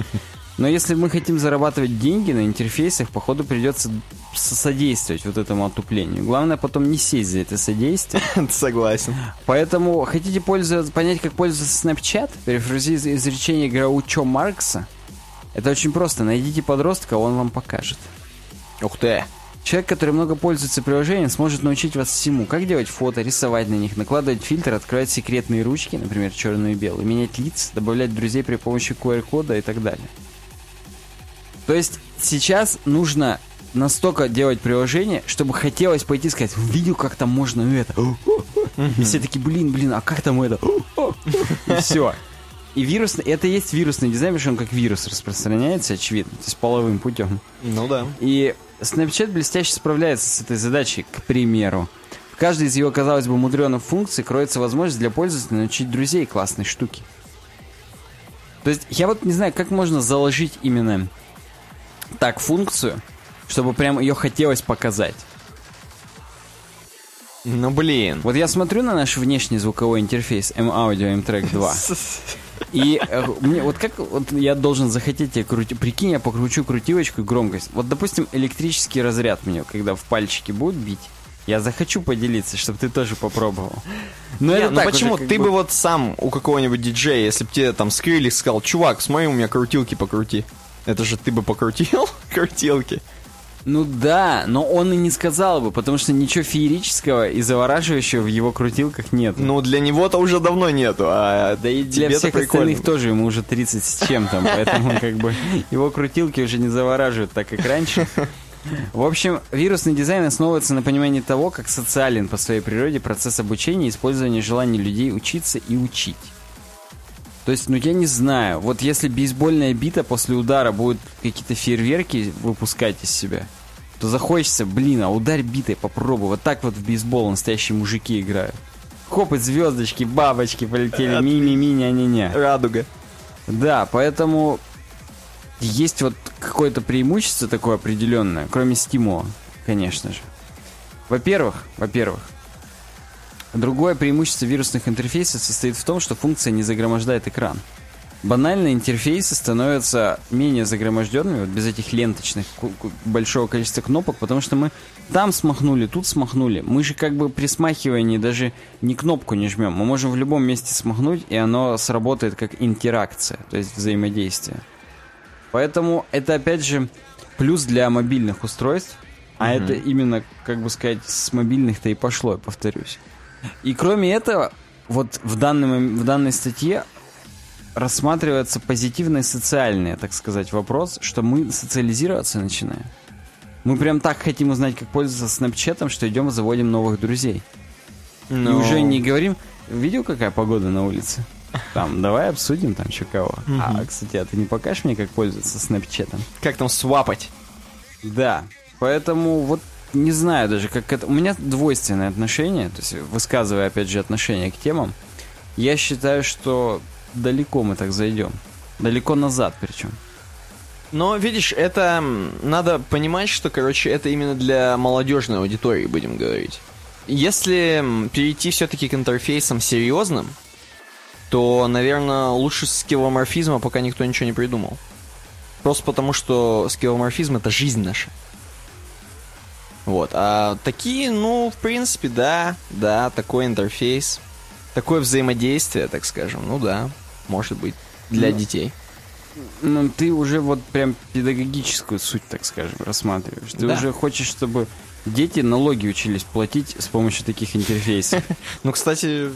Но если мы хотим зарабатывать деньги на интерфейсах, походу придется содействовать вот этому отуплению. Главное потом не сесть за это содействие. Согласен. Поэтому хотите пользоваться, понять, как пользоваться Snapchat? Перефразируя изречение Граучо Маркса. Это очень просто. Найдите подростка, он вам покажет. Ух ты. Человек, который много пользуется приложением, сможет научить вас всему. Как делать фото, рисовать на них, накладывать фильтр, открывать секретные ручки, например, черную и белую, менять лица, добавлять друзей при помощи QR-кода и так далее. То есть сейчас нужно настолько делать приложение, чтобы хотелось пойти сказать, видел, как там можно это. И все такие, блин, блин, а как там это? И все. И вирус, это и есть вирусный дизайн, потому что он как вирус распространяется, очевидно, то есть половым путем. Ну да. И Snapchat блестяще справляется с этой задачей, к примеру. В каждой из его, казалось бы, мудреных функций кроется возможность для пользователя научить друзей классной штуки. То есть, я вот не знаю, как можно заложить именно так функцию, чтобы прям ее хотелось показать. Ну блин. Вот я смотрю на наш внешний звуковой интерфейс M-Audio M-Track 2, и э, мне вот как вот я должен захотеть тебе крути... Прикинь, я покручу крутилочку и громкость. Вот, допустим, электрический разряд мне, когда в пальчики будут бить, я захочу поделиться, чтобы ты тоже попробовал. Но Не, это ну так почему? уже Ты бы вот сам у какого-нибудь диджея, если бы тебе там Скрилик сказал, чувак, смотри, у меня крутилки покрути. Это же ты бы покрутил крутилки. Ну да, но он и не сказал бы, потому что ничего феерического и завораживающего в его крутилках нет. Ну, для него-то уже давно нету, а Да и для всех прикольно. остальных тоже, ему уже 30 с чем-то, поэтому как бы его крутилки уже не завораживают так, как раньше. В общем, вирусный дизайн основывается на понимании того, как социален по своей природе процесс обучения и использования желаний людей учиться и учить. То есть, ну я не знаю, вот если бейсбольная бита после удара будет какие-то фейерверки выпускать из себя, то захочется, блин, а ударь битой, попробуй. Вот так вот в бейсбол настоящие мужики играют. Хоп, и звездочки, бабочки полетели, ми-ми-ми, ня-ня-ня. Радуга. Да, поэтому есть вот какое-то преимущество такое определенное, кроме стимула, конечно же. Во-первых, во-первых, другое преимущество вирусных интерфейсов состоит в том, что функция не загромождает экран. Банальные интерфейсы становятся менее загроможденными, вот без этих ленточных большого количества кнопок, потому что мы там смахнули, тут смахнули. Мы же как бы при смахивании даже не кнопку не жмем. Мы можем в любом месте смахнуть, и оно сработает как интеракция, то есть взаимодействие. Поэтому это опять же плюс для мобильных устройств, а это именно, как бы сказать, с мобильных-то и пошло, я повторюсь. И кроме этого, вот в, данном, в данной статье рассматривается позитивный социальный, так сказать, вопрос, что мы социализироваться начинаем. Мы прям так хотим узнать, как пользоваться снапчатом, что идем и заводим новых друзей. И Ну, уже не говорим, видел, какая погода на улице? Там, давай обсудим там что кого. А, кстати, а ты не покажешь мне, как пользоваться снапчатом? Как там свапать? Да, поэтому вот не знаю даже, как это... У меня двойственное отношение, то есть высказывая, опять же, отношение к темам, я считаю, что далеко мы так зайдем. Далеко назад причем. Но, видишь, это надо понимать, что, короче, это именно для молодежной аудитории, будем говорить. Если перейти все-таки к интерфейсам серьезным, то, наверное, лучше скилломорфизма пока никто ничего не придумал. Просто потому, что скилломорфизм — это жизнь наша. Вот. А такие, ну, в принципе, да, да, такой интерфейс, такое взаимодействие, так скажем, ну да, может быть, для Ну, детей. Ну, ты уже вот прям педагогическую суть, так скажем, рассматриваешь. Ты Да. уже хочешь, чтобы дети налоги учились платить с помощью таких интерфейсов. Ну, кстати,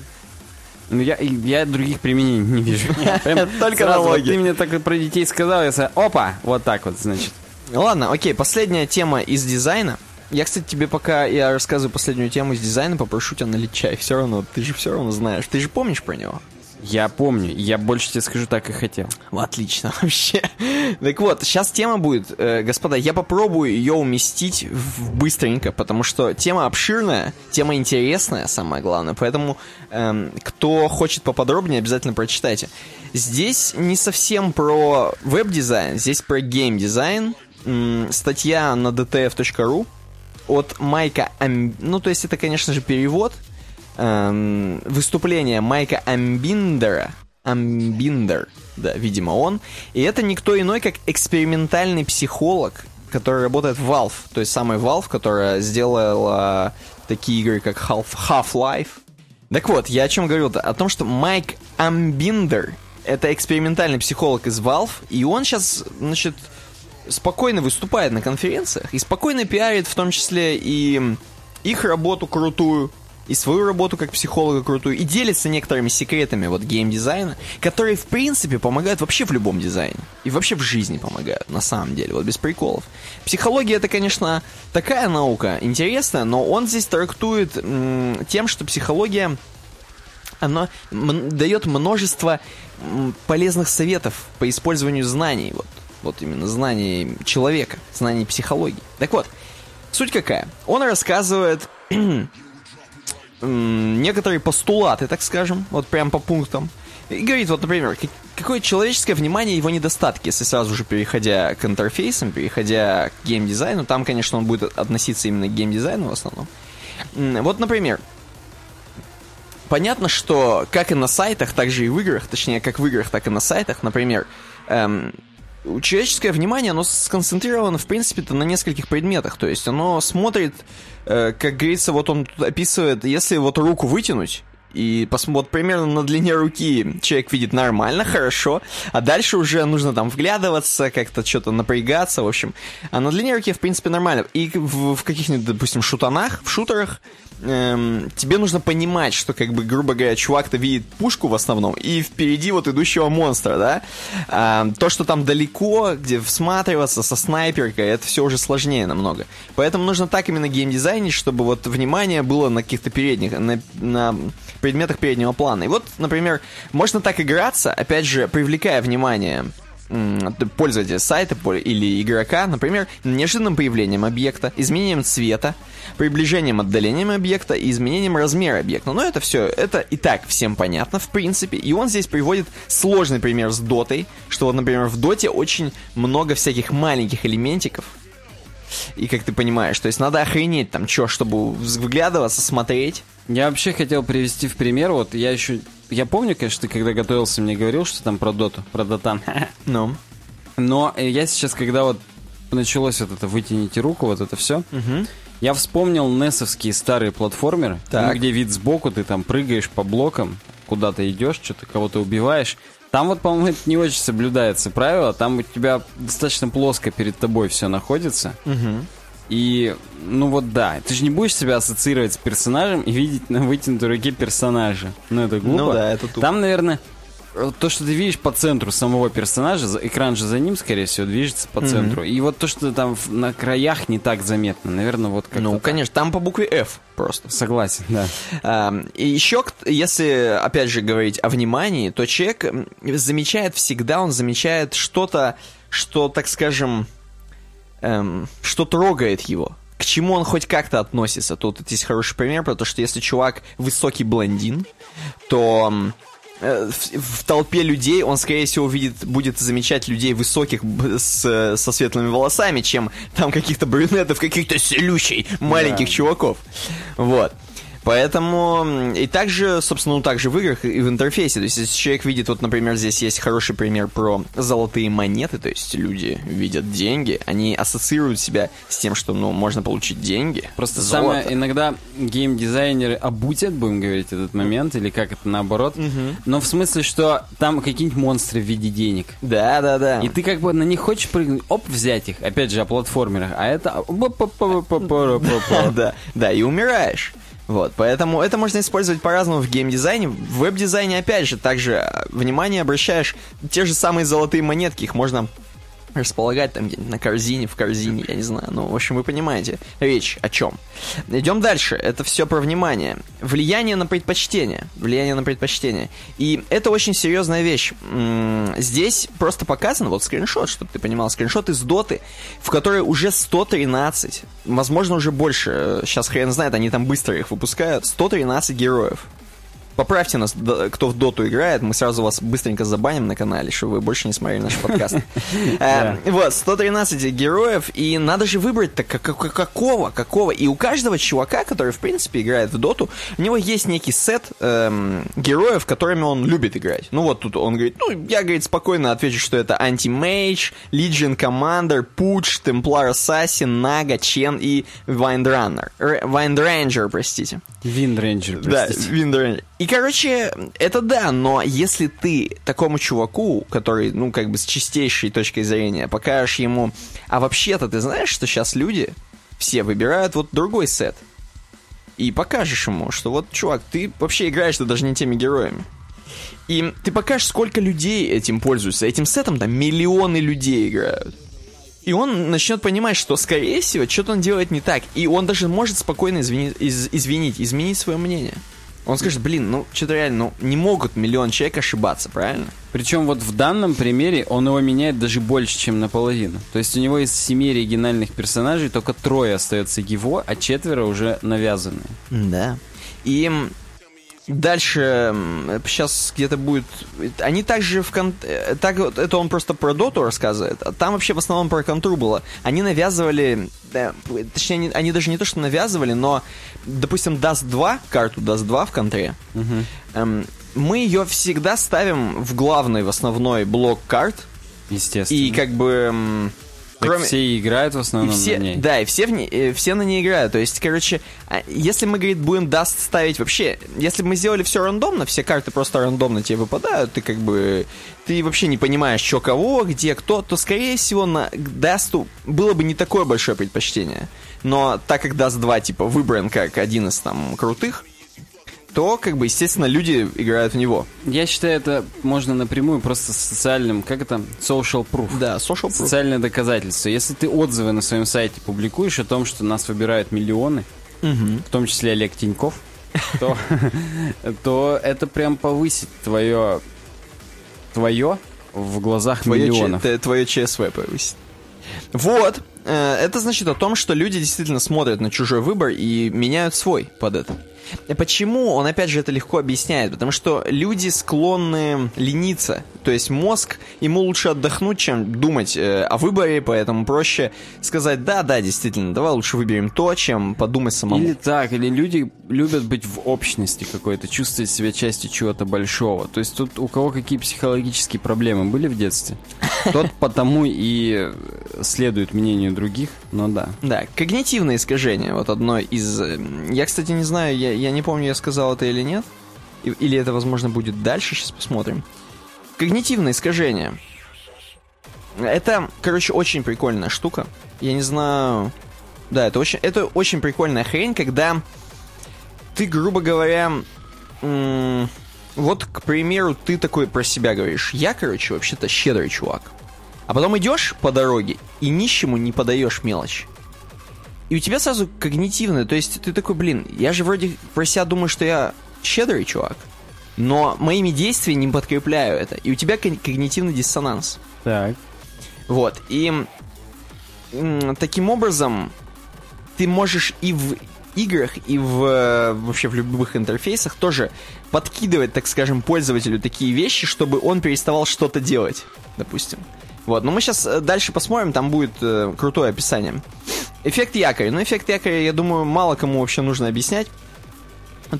Ну, я, я других применений не вижу. Прям Только вот налоги. Ты мне так про детей сказал, я сказал, опа, вот так вот, значит. ладно, окей, последняя тема из дизайна. Я, кстати, тебе пока я рассказываю последнюю тему из дизайна, попрошу тебя налить чай. Все равно, ты же все равно знаешь. Ты же помнишь про него? Я помню, я больше тебе скажу, так и хотел. Отлично, вообще. Так вот, сейчас тема будет, э, господа, я попробую ее уместить в быстренько, потому что тема обширная, тема интересная, самое главное, поэтому эм, кто хочет поподробнее, обязательно прочитайте. Здесь не совсем про веб-дизайн, здесь про гейм-дизайн. Статья на dtf.ru от Майка Ам... Ну, то есть это, конечно же, перевод. Эм, выступление Майка Амбиндера. Амбиндер, да, видимо, он. И это никто иной, как экспериментальный психолог, который работает в Valve. То есть самый Valve, которая сделала такие игры, как Half- Half-Life. Так вот, я о чем говорил-то? О том, что Майк Амбиндер это экспериментальный психолог из Valve, и он сейчас, значит, спокойно выступает на конференциях и спокойно пиарит в том числе и их работу крутую, и свою работу как психолога крутую, и делится некоторыми секретами вот геймдизайна, которые, в принципе, помогают вообще в любом дизайне. И вообще в жизни помогают, на самом деле, вот без приколов. Психология это, конечно, такая наука интересная, но он здесь трактует тем, что психология она дает множество полезных советов по использованию знаний, вот, вот именно знаний человека, знаний психологии. Так вот, суть какая? Он рассказывает некоторые постулаты, так скажем, вот прям по пунктам. И говорит, вот, например, как- какое человеческое внимание, его недостатки, если сразу же переходя к интерфейсам, переходя к геймдизайну, там, конечно, он будет относиться именно к геймдизайну в основном. Вот, например, понятно, что как и на сайтах, так же и в играх, точнее, как в играх, так и на сайтах, например, эм, человеческое внимание, оно сконцентрировано, в принципе-то, на нескольких предметах. То есть оно смотрит, э, как говорится, вот он тут описывает, если вот руку вытянуть, и вот примерно на длине руки человек видит нормально, хорошо, а дальше уже нужно там вглядываться, как-то что-то напрягаться, в общем. А на длине руки, в принципе, нормально. И в, в каких-нибудь, допустим, шутанах, в шутерах, эм, тебе нужно понимать, что, как бы, грубо говоря, чувак-то видит пушку в основном, и впереди вот идущего монстра, да? А, то, что там далеко, где всматриваться со снайперкой, это все уже сложнее намного. Поэтому нужно так именно геймдизайнить, чтобы вот внимание было на каких-то передних, на, на предметах переднего плана. И вот, например, можно так играться, опять же, привлекая внимание пользователя сайта или игрока, например, неожиданным появлением объекта, изменением цвета, приближением, отдалением объекта и изменением размера объекта. Но это все, это и так всем понятно, в принципе. И он здесь приводит сложный пример с дотой, что вот, например, в доте очень много всяких маленьких элементиков, и как ты понимаешь, то есть надо охренеть там, что, чтобы вглядываться, смотреть. Я вообще хотел привести в пример, вот я еще... Я помню, конечно, ты когда готовился, мне говорил, что там про доту, про дотан. Ну. Но э, я сейчас, когда вот началось вот это «вытяните руку», вот это все, я вспомнил несовские старые платформеры, Так. ну, где вид сбоку, ты там прыгаешь по блокам, куда-то идешь, что-то кого-то убиваешь. Там вот, по-моему, это не очень соблюдается правило, там у тебя достаточно плоско перед тобой все находится. И, ну вот да, ты же не будешь себя ассоциировать с персонажем и видеть на вытянутой руке персонажа. Ну это глупо. Ну да, это тупо. Там, наверное, э, то, что ты видишь по центру самого персонажа, экран же за ним, скорее всего, движется по центру. И вот то, что там на краях не так заметно, наверное, вот как-то Ну, так. конечно, там по букве F просто. Согласен, да. И еще, если, опять же, говорить о внимании, то человек замечает всегда, он замечает что-то, что, так скажем, эм, что трогает его. К чему он хоть как-то относится. Тут есть хороший пример, потому что если чувак высокий блондин, то э, в, в толпе людей он, скорее всего, увидит, будет замечать людей высоких с, со светлыми волосами, чем там каких-то брюнетов, каких-то селющей маленьких Да. чуваков. Вот. Поэтому и также, собственно, ну также в играх и в интерфейсе. То есть, если человек видит, вот, например, здесь есть хороший пример про золотые монеты, то есть люди видят деньги, они ассоциируют себя с тем, что, ну, можно получить деньги. Просто золото. самое, иногда геймдизайнеры обутят, будем говорить, этот момент, или как это наоборот. Но в смысле, что там какие-нибудь монстры в виде денег. Да, да, да. И ты как бы на них хочешь прыгнуть, оп, взять их, опять же, о платформерах, а это... Да, да, и умираешь. Вот, поэтому это можно использовать по-разному в геймдизайне. В веб-дизайне, опять же, также э, внимание обращаешь те же самые золотые монетки, их можно располагать там где-нибудь на корзине, в корзине, я не знаю. Ну, в общем, вы понимаете речь о чем. Идем дальше. Это все про внимание. Влияние на предпочтение. Влияние на предпочтение. И это очень серьезная вещь. Здесь просто показано, вот скриншот, чтобы ты понимал, скриншот из доты, в которой уже 113, возможно, уже больше, сейчас хрен знает, они там быстро их выпускают, 113 героев. Поправьте нас, кто в доту играет, мы сразу вас быстренько забаним на канале, чтобы вы больше не смотрели наш подкаст. Э, Вот, 113 героев, и надо же выбрать-то как- как- какого, какого. И у каждого чувака, который, в принципе, играет в доту, у него есть некий сет эм, героев, которыми он любит играть. Ну вот тут он говорит, ну, я, говорит, спокойно отвечу, что это Anti-Mage, Legion Commander, Pooch, Templar Assassin, Naga, Чен и Windrunner. Р- Windranger, простите. Виндрейнджер, Да, простите. И, короче, это да, но если ты такому чуваку, который, ну, как бы с чистейшей точкой зрения, покажешь ему, а вообще-то ты знаешь, что сейчас люди все выбирают вот другой сет, и покажешь ему, что вот, чувак, ты вообще играешь ты даже не теми героями. И ты покажешь, сколько людей этим пользуются. Этим сетом там миллионы людей играют. И он начнет понимать, что, скорее всего, что-то он делает не так. И он даже может спокойно извини- из- извинить, изменить свое мнение. Он скажет, блин, ну, что-то реально, ну, не могут миллион человек ошибаться, правильно? Причем вот в данном примере он его меняет даже больше, чем наполовину. То есть у него из семи оригинальных персонажей только трое остается его, а четверо уже навязанные. Да. И дальше сейчас где-то будет... Они также в кон... э, Так вот, это он просто про доту рассказывает. а Там вообще в основном про контру было. Они навязывали... точнее, они, они даже не то, что навязывали, но, допустим, Dust 2, карту Dust 2 в контре, эм, мы ее всегда ставим в главный, в основной блок карт, Естественно. и как бы... м, Так все и играют в и основном все, на ней. да, и все, в ней- э, все на ней играют. То есть, короче, а, если мы, говорит, будем даст ставить вообще, если бы мы сделали все рандомно, все карты просто рандомно тебе выпадают, ты как бы, ты вообще не понимаешь, что кого, где кто, то, скорее всего, на Дасту было бы не такое большое предпочтение. Но так как Даст 2, типа, выбран как один из там крутых, то, как бы, естественно, люди играют в него. Я считаю, это можно напрямую просто с социальным, как это, social proof. Да, social proof. Социальное доказательство. Если ты отзывы на своем сайте публикуешь о том, что нас выбирают миллионы, в том числе Олег Тиньков, то, то это прям повысит твое, твое в глазах Твое, миллионов. Ч- твое ЧСВ повысит. Вот. Э, Это значит о том, что люди действительно смотрят на чужой выбор и меняют свой под это. Почему? Он опять же это легко объясняет. Потому что люди склонны лениться. То есть мозг, ему лучше отдохнуть, чем думать э, о выборе, поэтому проще сказать, да, да, действительно, давай лучше выберем то, чем подумать самому. Или так, или люди любят быть в общности какой-то, чувствовать себя частью чего-то большого. То есть тут у кого какие психологические проблемы были в детстве, тот потому и следует мнению других, но да. Да, когнитивное искажение. Вот одно из... э, Я, кстати, не знаю, я, я не помню, я сказал это или нет. Или это, возможно, будет дальше, сейчас посмотрим. Когнитивное искажение. Это, короче, очень прикольная штука. Я не знаю... Да, это очень, это очень прикольная хрень, когда ты, грубо говоря, вот, к примеру, ты такой про себя говоришь. Я, короче, вообще-то щедрый чувак. А потом идешь по дороге и нищему не подаешь мелочь. И у тебя сразу когнитивное, то есть ты такой, блин, я же вроде про себя думаю, что я щедрый чувак, но моими действиями не подкрепляю это. И у тебя когнитивный диссонанс. Так. Вот, и таким образом ты можешь и в играх, и в вообще в любых интерфейсах тоже подкидывать, так скажем, пользователю такие вещи, чтобы он переставал что-то делать, допустим. Вот, но мы сейчас дальше посмотрим, там будет э, крутое описание. Эффект якоря. Ну, эффект якоря, я думаю, мало кому вообще нужно объяснять.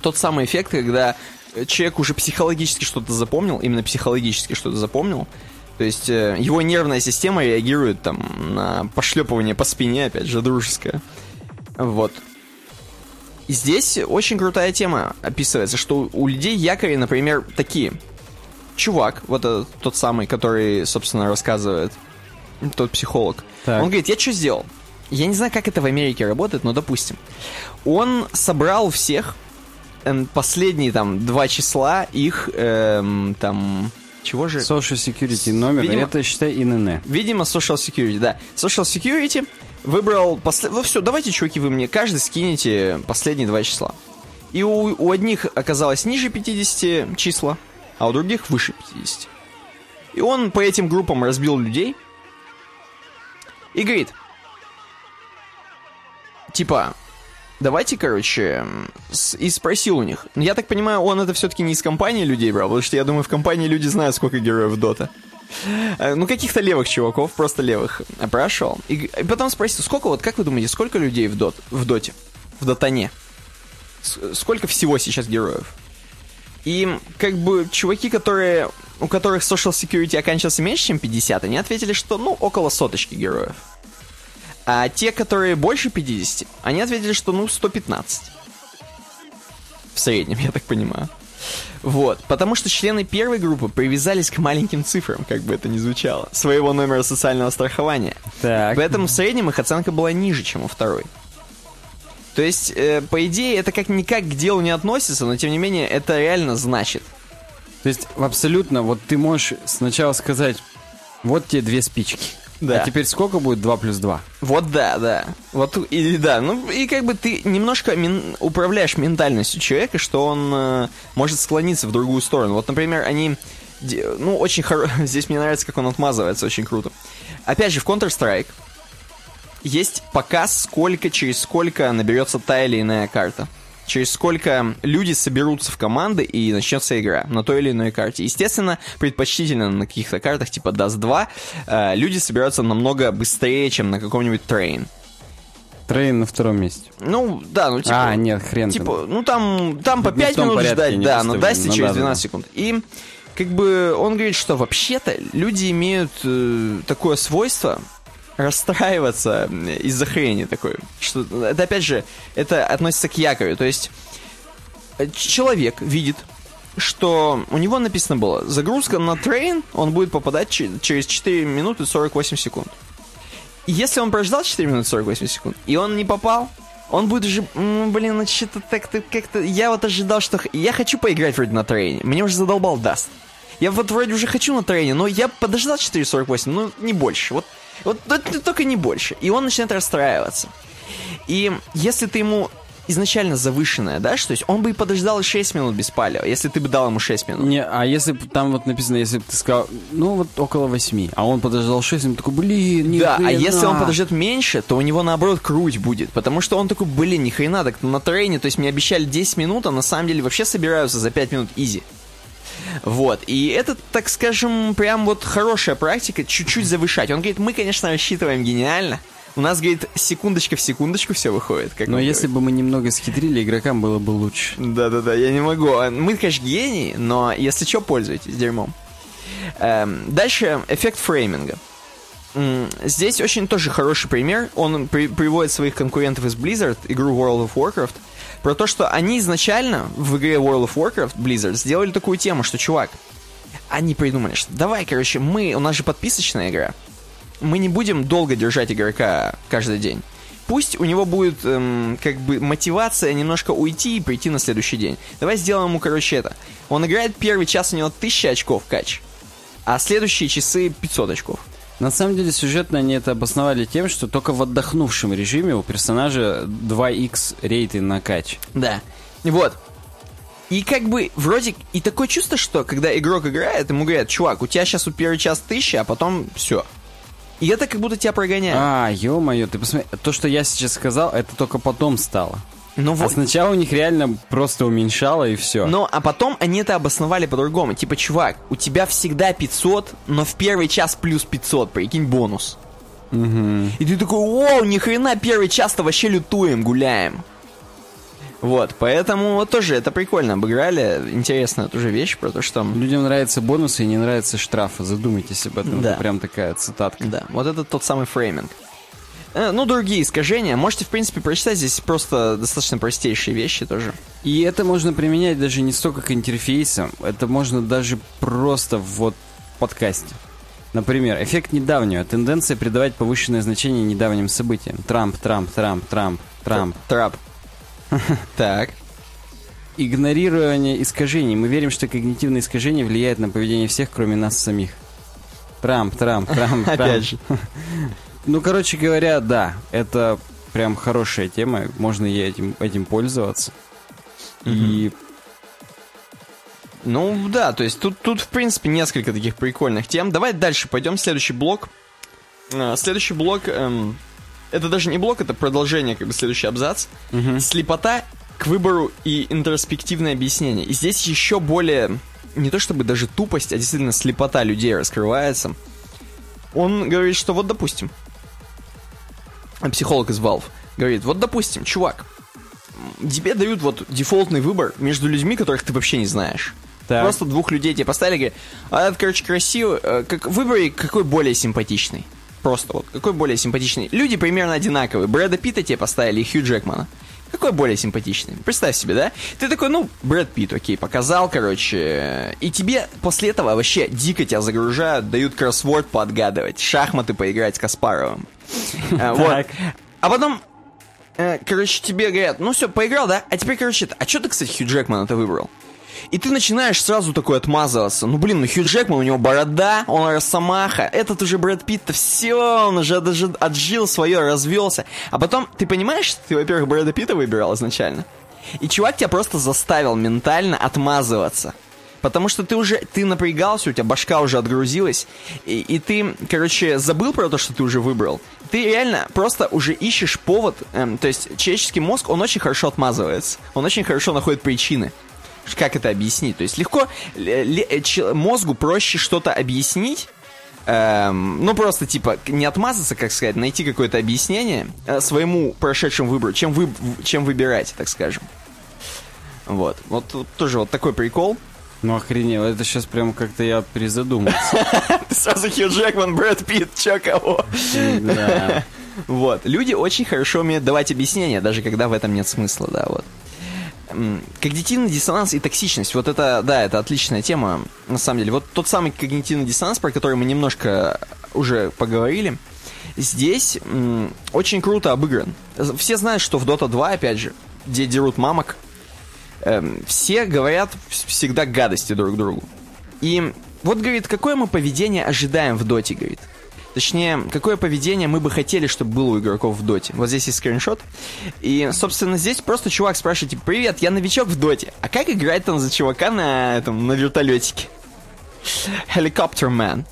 Тот самый эффект, когда э, человек уже психологически что-то запомнил, именно психологически что-то запомнил. То есть э, его нервная система реагирует там на пошлепывание по спине, опять же, дружеское. Вот. И здесь очень крутая тема описывается, что у людей якори, например, такие. Чувак, вот этот, тот самый, который, собственно, рассказывает, тот психолог. Так. Он говорит, я что сделал? Я не знаю, как это в Америке работает, но допустим. Он собрал всех эм, последние там два числа их эм, там Чего же? Social Security номер, Видимо- это, считай, ИНН. Видимо, Social Security, да. Social Security выбрал... Послед... Ну все, давайте, чуваки, вы мне каждый скинете последние два числа. И у, у одних оказалось ниже 50 числа, а у других выше 50. И он по этим группам разбил людей и говорит, типа, давайте, короче, и спросил у них. Я так понимаю, он это все-таки не из компании людей брал, потому что я думаю, в компании люди знают, сколько героев Дота. Э, Ну, каких-то левых чуваков, просто левых опрашивал. И, г- и потом спросил, сколько, вот как вы думаете, сколько людей в, дот, в доте? В дотане? С- сколько всего сейчас героев? И как бы чуваки, которые, у которых social security оканчивался меньше, чем 50, они ответили, что ну около соточки героев. А те, которые больше 50, они ответили, что ну 115. В среднем, я так понимаю. Вот, потому что члены первой группы привязались к маленьким цифрам, как бы это ни звучало, своего номера социального страхования. Так. Поэтому в среднем их оценка была ниже, чем у второй. То есть, э, по идее, это как-никак к делу не относится, но тем не менее это реально значит. То есть, абсолютно, вот ты можешь сначала сказать, вот тебе две спички. Да. А теперь сколько будет 2 плюс 2? Вот да, да. Вот или да. Ну и как бы ты немножко мен- управляешь ментальностью человека, что он э, может склониться в другую сторону. Вот, например, они. Ну, очень хоро... Здесь мне нравится, как он отмазывается, очень круто. Опять же, в Counter-Strike есть показ, сколько, через сколько наберется та или иная карта. Через сколько люди соберутся в команды и начнется игра на той или иной карте. Естественно, предпочтительно на каких-то картах типа Dust 2 э, люди собираются намного быстрее, чем на каком-нибудь Train. Train на втором месте. Ну, да, ну типа... а, нет, хрен там. Типа, ну там, там по Не в 5 том минут порядке ждать, да, на выставлены. Dust е Ну через да, да, 12 да. секунд. И как бы он говорит, что вообще-то люди имеют э, такое свойство расстраиваться из-за хрени такой. Что, это опять же, это относится к якорю. То есть э, человек видит, что у него написано было, загрузка на Train, он будет попадать че- через 4 минуты 48 секунд. Если он прождал 4 минуты 48 секунд, и он не попал, он будет уже, блин, ну что-то так-то как-то... Я вот ожидал, что... Я хочу поиграть вроде на Train е. Мне уже задолбал Dust. Я вот вроде уже хочу на трейне, но я подождал 4.48, ну не больше. Вот, вот, только не больше. И он начинает расстраиваться. И если ты ему изначально завышенная, да, что есть он бы и подождал 6 минут без палева, если ты бы дал ему 6 минут. Не, а если б там вот написано, если бы ты сказал, ну вот около 8, а он подождал 6, он такой, блин, ни Да, а хрена». если он подождет меньше, то у него наоборот круть будет. Потому что он такой, блин, ни хрена, так на трейне, то есть мне обещали 10 минут, а на самом деле вообще собираются за 5 минут изи. Вот, и это, так скажем, прям вот хорошая практика, чуть-чуть завышать. Он говорит, мы, конечно, рассчитываем гениально. У нас, говорит, секундочка в секундочку все выходит. Как Но если говорит. бы мы немного схитрили, игрокам было бы лучше. Да-да-да, я не могу. А, Мы, конечно, гении, но если что, пользуйтесь дерьмом. Эм, дальше эффект фрейминга. Здесь очень тоже хороший пример. Он при- приводит своих конкурентов из Blizzard, игру World of Warcraft, про то, что они изначально в игре World of Warcraft Blizzard сделали такую тему, что, чувак, они придумали, что давай, короче, мы, у нас же подписочная игра, мы не будем долго держать игрока каждый день. Пусть у него будет эм, как бы мотивация немножко уйти и прийти на следующий день. Давай сделаем ему, короче, это. Он играет первый час, у него 1000 очков кач, а следующие часы 500 очков. На самом деле, сюжетно они это обосновали тем, что только в отдохнувшем режиме у персонажа 2х рейты на кач. Да. Вот. И как бы вроде и такое чувство, что когда игрок играет, ему говорят, чувак, у тебя сейчас у первый час 1000, а потом все. И это как будто тебя прогоняет. А, ё-моё, ты посмотри, то, что я сейчас сказал, это только потом стало. Ну А вот. сначала у них реально просто уменьшало и все. Но, а потом они это обосновали по-другому. Типа, чувак, у тебя всегда 500, но в первый час плюс 500, прикинь, бонус. И ты такой, вау, ни хрена, первый час-то вообще лютуем, гуляем. Вот, поэтому вот тоже это прикольно обыграли. Интересная тоже вещь про то, что... Людям нравятся бонусы и не нравятся штрафы. Задумайтесь об этом. Да. Это прям такая цитатка. Да, вот это тот самый фрейминг. Э, Ну, другие искажения. Можете, в принципе, прочитать. Здесь просто достаточно простейшие вещи тоже. И это можно применять даже не столько к интерфейсам, это можно даже просто вот в подкасте. Например, эффект недавнего. Тенденция придавать повышенное значение недавним событиям. Трамп, Трамп, Трамп, Трамп, Трамп. Трап. Так. игнорирование искажений. Мы верим, что когнитивное искажение влияет на поведение всех, кроме нас самих. Трамп, Трамп, Трамп, Трамп. Опять же. Ну, короче говоря, да, это прям хорошая тема, можно ей этим, этим пользоваться. И Ну да, то есть тут, тут в принципе несколько таких прикольных тем. Давай дальше пойдем. Следующий блок. А, Следующий блок. эм, это даже не блок, это продолжение, как бы следующий абзац. Слепота к выбору и интроспективное объяснение. И здесь еще более не то чтобы даже тупость, а действительно слепота людей раскрывается. Он говорит, что вот допустим, психолог из Valve говорит, вот допустим, чувак, тебе дают вот дефолтный выбор между людьми, которых ты вообще не знаешь. Так. Просто двух людей тебе поставили, говорят, а это, короче, красиво, э, как, выбери, какой более симпатичный. Просто вот, какой более симпатичный. Люди примерно одинаковые. Брэда Питта тебе поставили и Хью Джекмана. Какой более симпатичный? Представь себе, да? Ты такой, ну, Брэд Питт, окей, показал, короче. И тебе после этого вообще дико тебя загружают, дают кроссворд поотгадывать, шахматы поиграть с Каспаровым. Э, Вот. А потом, э, короче, тебе говорят, ну все, поиграл, да? А теперь, короче, это- а что ты, кстати, Хью Джекмана-то выбрал? И ты начинаешь сразу такой отмазываться. Ну, блин, ну Хью Джекман, у него борода, он росомаха. Этот уже Брэд Питт-то все, он уже даже отжил свое, развелся. А потом, ты понимаешь, что ты, во-первых, Брэда Питта выбирал изначально? И чувак тебя просто заставил ментально отмазываться. Потому что ты уже, ты напрягался, у тебя башка уже отгрузилась, и, и ты, короче, забыл про то, что ты уже выбрал. Ты реально просто уже ищешь повод, эм, то есть человеческий мозг, он очень хорошо отмазывается, он очень хорошо находит причины. Как это объяснить? То есть легко, ле- ле- э, мозгу проще что-то объяснить, эм, ну просто типа не отмазаться, как сказать, найти какое-то объяснение э, своему прошедшему выбору, чем, вы, чем выбирать, так скажем. Вот. Вот тоже вот такой прикол. Ну, охренел, это сейчас прям как-то я призадумался. Ты сразу Хью Джекман, Брэд Питт, чё кого? Да. Вот. Люди очень хорошо умеют давать объяснения, даже когда в этом нет смысла, да, вот. Когнитивный диссонанс и токсичность. Вот это, да, это отличная тема, на самом деле. Вот тот самый когнитивный диссонанс, про который мы немножко уже поговорили, здесь очень круто обыгран. Все знают, что в Dota 2, опять же, где дерут мамок, эм, все говорят вс- всегда гадости друг другу. И вот, говорит, какое мы поведение ожидаем в доте, говорит. Точнее, какое поведение мы бы хотели, чтобы было у игроков в доте. Вот здесь есть скриншот. И, собственно, здесь просто чувак спрашивает, типа, привет, я новичок в доте. А как играть там за чувака на, этом, на вертолетике? Helicopter Man.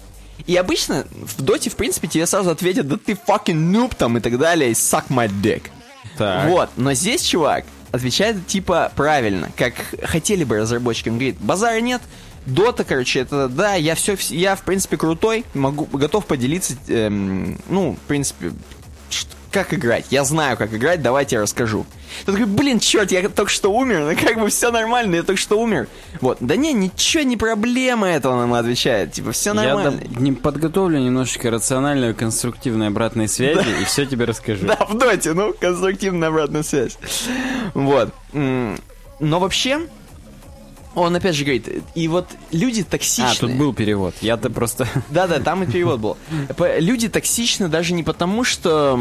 И обычно в доте, в принципе, тебе сразу ответят, да ты fucking noob там и так далее, и suck my dick. Так. Вот, но здесь чувак отвечает типа правильно, как хотели бы разработчики. Он говорит, базара нет, Дота, короче, это да, я все, я в принципе крутой, могу, готов поделиться, эм, ну, в принципе, как играть. Я знаю, как играть, давайте я расскажу. Ты такой, блин, черт, я только что умер, ну как бы все нормально, я только что умер. Вот, да не, ничего, не проблема этого, он ему отвечает, типа, все Я нормально. дам- не подготовлю немножечко рациональную, конструктивной обратной связи и все тебе расскажу. Да, в доте, ну, конструктивная обратная связь. Вот. Но вообще, он опять же говорит, и вот люди токсичные. А, тут был перевод. Я-то просто... Да-да, там и перевод был. Люди токсичны даже не потому, что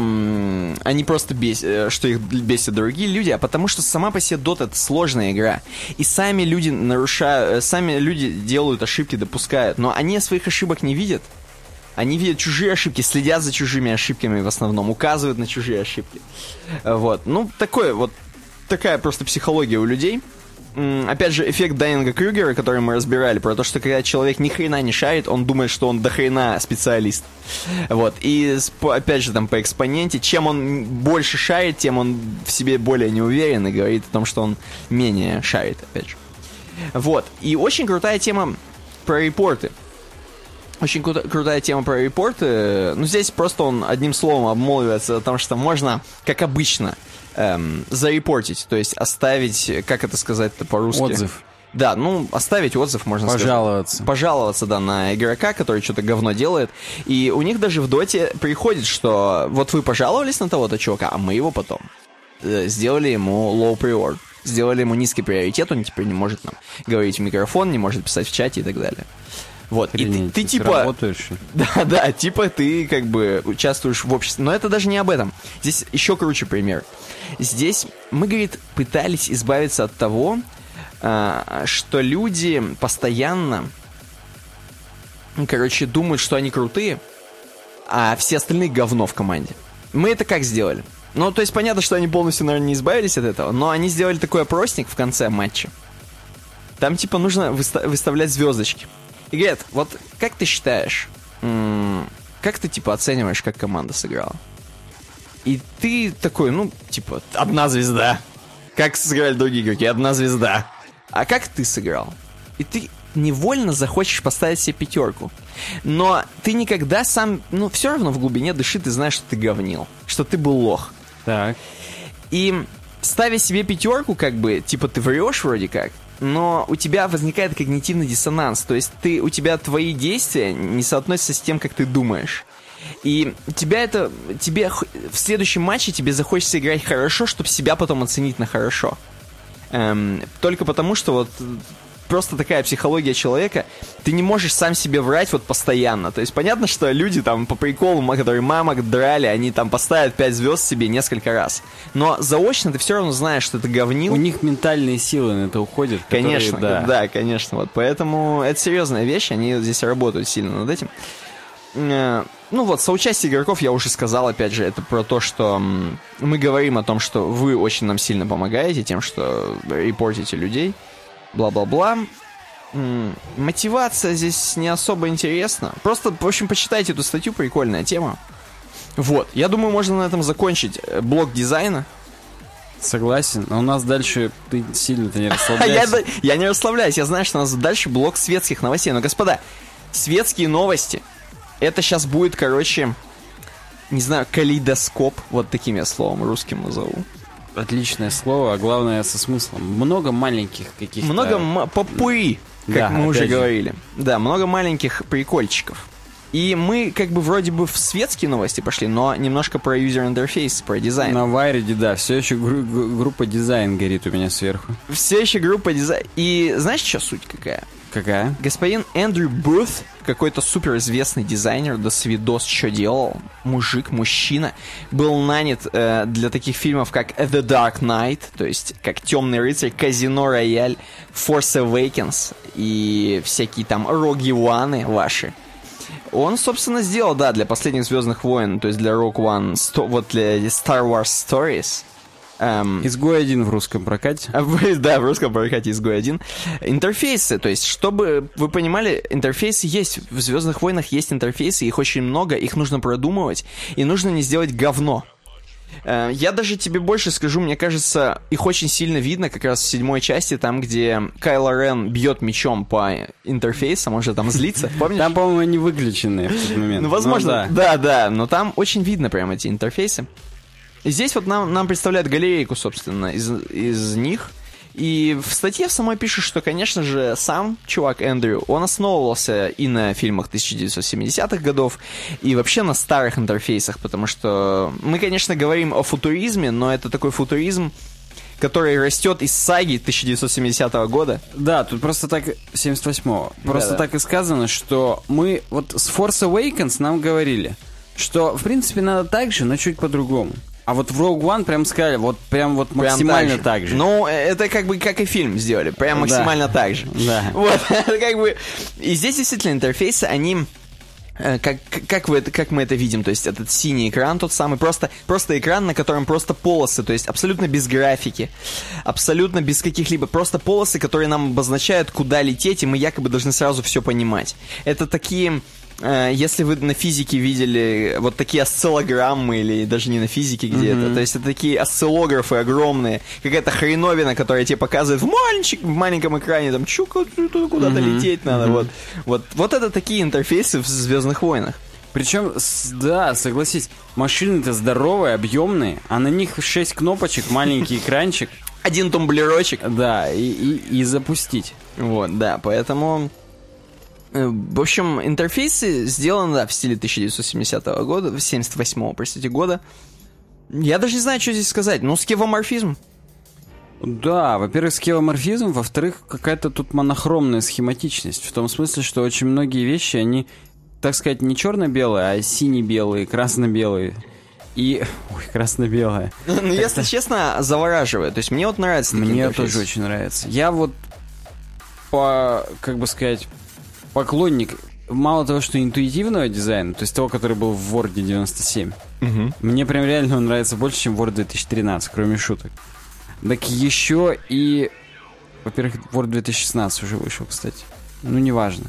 они просто бесят, что их бесят другие люди, а потому что сама по себе Dota это сложная игра. И сами люди нарушают, э, сами люди делают ошибки, допускают, но они своих ошибок не видят. Они видят чужие ошибки, следят за чужими ошибками в основном, указывают на чужие ошибки. Э, Вот. Ну, такое вот, такая просто психология у людей. Опять же, эффект Дайинга Крюгера, который мы разбирали, про то, что когда человек ни хрена не шарит, он думает, что он до хрена специалист. Вот. И опять же, там по экспоненте, чем он больше шарит, тем он в себе более не уверен и говорит о том, что он менее шарит, опять же. Вот. И очень крутая тема про репорты. Очень кру- крутая тема про репорты. Ну, здесь просто он одним словом обмолвивается о том, что можно, как обычно, эм, зарепортить, то есть оставить, как это сказать-то по-русски? Отзыв. Да, ну, оставить отзыв, можно сказать. Пожаловаться. Пожаловаться, да, на игрока, который что-то говно делает. И у них даже в доте приходит, что вот вы пожаловались на того-то чувака, а мы его потом э, сделали ему low priority. Сделали ему низкий приоритет, он теперь не может нам говорить в микрофон, не может писать в чате и так далее. Вот, и ты, Охренеть, ты ты типа... Работаешь? Да, да, типа ты как бы участвуешь в обществе. Но это даже не об этом. Здесь еще круче пример. Здесь мы, говорит, пытались избавиться от того, а, что люди постоянно, короче, думают, что они крутые, а все остальные говно в команде. Мы это как сделали? Ну, то есть понятно, что они полностью, наверное, не избавились от этого, но они сделали такой опросник в конце матча. Там, типа, нужно выста- выставлять звездочки. И говорят, вот как ты считаешь, как ты, типа, оцениваешь, как команда сыграла? И ты такой, ну, типа, одна звезда. Как сыграли другие игроки? Одна звезда. А как ты сыграл? И ты невольно захочешь поставить себе пятерку. Но ты никогда сам, ну, все равно в глубине души ты знаешь, что ты говнил. Что ты был лох. Так. И ставя себе пятерку, как бы, типа ты врешь вроде как, но у тебя возникает когнитивный диссонанс. То есть ты, у тебя твои действия не соотносятся с тем, как ты думаешь. И тебя это, тебе в следующем матче тебе захочется играть хорошо, чтобы себя потом оценить на хорошо. Эм, только потому, что вот э, просто такая психология человека, ты не можешь сам себе врать вот постоянно. То есть понятно, что люди там по приколу, которые мамок драли, они там поставят 5 звезд себе несколько раз. Но заочно ты все равно знаешь, что ты говнил. У них ментальные силы на это уходят. которые, Конечно, да. да. конечно. Вот поэтому это серьезная вещь, они здесь работают сильно над этим. Э, Ну вот, соучастие игроков я уже сказал, опять же, это про то, что мы говорим о том, что вы очень нам сильно помогаете тем, что репортите людей, бла-бла-бла. Мотивация здесь не особо интересна. Просто, в общем, почитайте эту статью, прикольная тема. Вот, я думаю, можно на этом закончить э, блок дизайна. Согласен. Но у нас дальше ты сильно-то не я, расслабляйся. да- я не расслабляюсь, я знаю, что у нас дальше блок светских новостей. Но, господа, светские новости, это сейчас будет, короче, не знаю, калейдоскоп, вот таким я словом русским назову. Отличное слово, а главное со смыслом. Много маленьких каких-то... Много м- попуи, как Да, мы уже же. говорили. Да, много маленьких прикольчиков. И мы как бы вроде бы в светские новости пошли, но немножко про user interface, про дизайн. На Wired е, да, все еще гру- группа дизайн горит у меня сверху. Все еще группа дизайн. И знаешь, что суть какая? Какая? Господин Эндрю Бут, какой-то суперизвестный дизайнер, до свидос что делал, мужик, мужчина, был нанят э, для таких фильмов, как The Dark Knight, то есть как Темный рыцарь, Казино Рояль, Force Awakens и всякие там Роги Ваны ваши. Он, собственно, сделал, да, для последних Звездных войн, то есть для Rogue One, сто- вот для Star Wars Stories. Эм, Изгой один в русском прокате. Да, в русском прокате изгой один. Интерфейсы, то есть, чтобы вы понимали, интерфейсы есть. В Звездных войнах есть интерфейсы, их очень много, их нужно продумывать, и нужно не сделать говно. Э, Я даже тебе больше скажу, мне кажется, их очень сильно видно как раз в седьмой части, там, где Кайло Рен бьет мечом по интерфейсам, он же там злится, помнишь? Там, по-моему, они выключены в тот момент. Ну, возможно, Ну, да. да, да, но там очень видно прям эти интерфейсы. Здесь вот нам, нам представляют галерейку, собственно, из, из них. И в статье в самой пишет, что, конечно же, сам чувак Эндрю, он основывался и на фильмах 1970-х годов, и вообще на старых интерфейсах, потому что мы, конечно, говорим о футуризме, но это такой футуризм, который растет из саги 1970 года. Да, тут просто так... 78-го. Просто Да-да. так и сказано, что мы... Вот с Force Awakens нам говорили, что, в принципе, надо так же, но чуть по-другому. А вот в Rogue One прям сказали, вот прям вот Прям максимально так же. Ну, э, это как бы как и фильм сделали, прям Да. максимально так же. Да. Вот, это как бы... И здесь действительно интерфейсы, они... э, Как, как, вы это, как мы это видим, то есть этот синий экран тот самый, просто, просто экран, на котором просто полосы, то есть абсолютно без графики, абсолютно без каких-либо, просто полосы, которые нам обозначают, куда лететь, и мы якобы должны сразу все понимать. Это такие, если вы на физике видели вот такие осциллограммы, или даже не на физике где-то, то есть это такие осциллографы огромные, какая-то хреновина, которая тебе показывает в, маленький, в маленьком экране, там, чука, куда-то лететь надо, вот. вот. Вот это такие интерфейсы в «Звездных войнах». Причем, да, согласись, машины-то здоровые, объемные, а на них 6 кнопочек, маленький экранчик, Один тумблерочек. да, и, и, и запустить. Вот, да, поэтому... э, В общем, интерфейсы сделаны, да, в стиле 1970 года, 78 простите, года. Я даже не знаю, что здесь сказать. Ну, скевоморфизм. Да, во-первых, скеоморфизм, во-вторых, какая-то тут монохромная схематичность. В том смысле, что очень многие вещи, они, так сказать, не черно-белые, а сине-белые, красно-белые. И... Ой, красно-белое. Ну, если честно, завораживает. То есть мне вот нравится Мне интерфейсы. тоже очень нравится. Я вот по, как бы сказать, поклонник мало того, что интуитивного дизайна, то есть того, который был в Word 97, Мгм. мне прям реально он нравится больше, чем Word 2013, кроме шуток. Так еще и... Во-первых, Word 2016 уже вышел, кстати. Ну, неважно.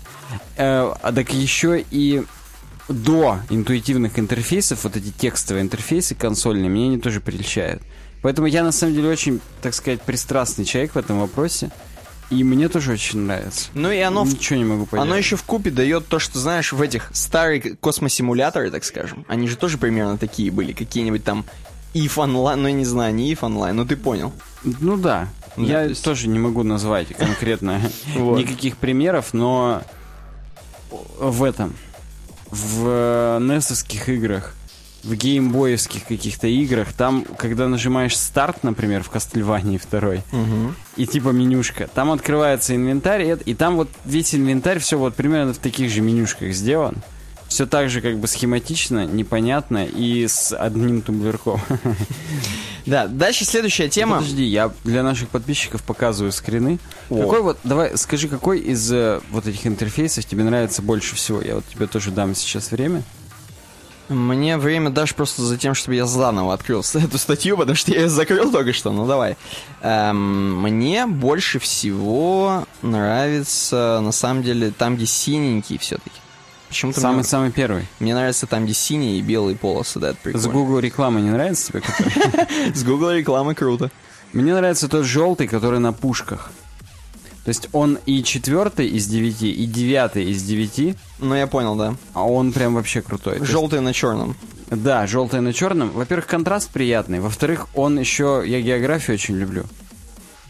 Э, а так еще и до интуитивных интерфейсов, вот эти текстовые интерфейсы консольные, мне они тоже прельщают. Поэтому я, на самом деле, очень, так сказать, пристрастный человек в этом вопросе. И мне тоже очень нравится. Ну и оно, Ничего не могу поделать. оно еще в купе дает то, что, знаешь, в этих старые космосимуляторы, так скажем, они же тоже примерно такие были, какие-нибудь там if онлайн, ну я не знаю, не if онлайн, ну ты понял. Ну да. Да, я то есть- тоже не могу назвать конкретно никаких примеров, но в этом, в несовских играх, в геймбоевских каких-то играх, там, когда нажимаешь старт, например, в Кастельвании второй, и типа менюшка, там открывается инвентарь, и там вот весь инвентарь все вот примерно в таких же менюшках сделан. Все так же как бы схематично, непонятно и с одним тумблерком. Да, дальше следующая тема. Подожди, я для наших подписчиков показываю скрины. О. Какой вот, давай, скажи, какой из э, вот этих интерфейсов тебе нравится больше всего? Я вот тебе тоже дам сейчас время. Мне время дашь просто за тем, чтобы я заново открыл с- эту статью, потому что я ее закрыл только что. Ну давай. Эм, мне больше всего нравится, на самом деле, там, где синенький все-таки. Почему-то мне, Самый-самый первый. мне нравится там, где синие и белые полосы, да, это С прикольно. Google рекламы не нравится тебе? С Google рекламы круто. Мне нравится тот желтый, который на пушках. То есть он и четвертый из девяти, и девятый из девяти, Ну, я понял, да. а он прям вообще крутой. То есть- Желтый на черном. Да, желтый на черном. Во-первых, контраст приятный. Во-вторых, он еще... Я географию очень люблю.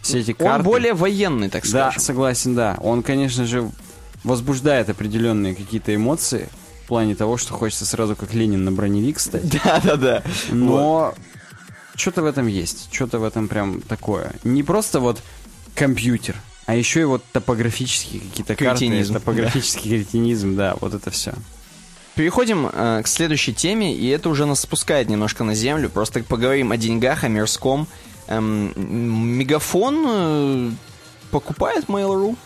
Все эти карты. Он более военный, так Да, скажем. согласен, да. Он, конечно же, возбуждает определенные какие-то эмоции в плане того, что хочется сразу как Ленин на броневик стать. Да, да, да. Но что-то в этом есть. Что-то в этом прям такое. Не просто вот компьютер, а еще и вот топографические какие-то карты. Топографический кретинизм, да, вот это все. Переходим э, к следующей теме, и это уже нас спускает немножко на землю. Просто поговорим о деньгах, о мирском. Эм, мегафон э, покупает Mail.ru.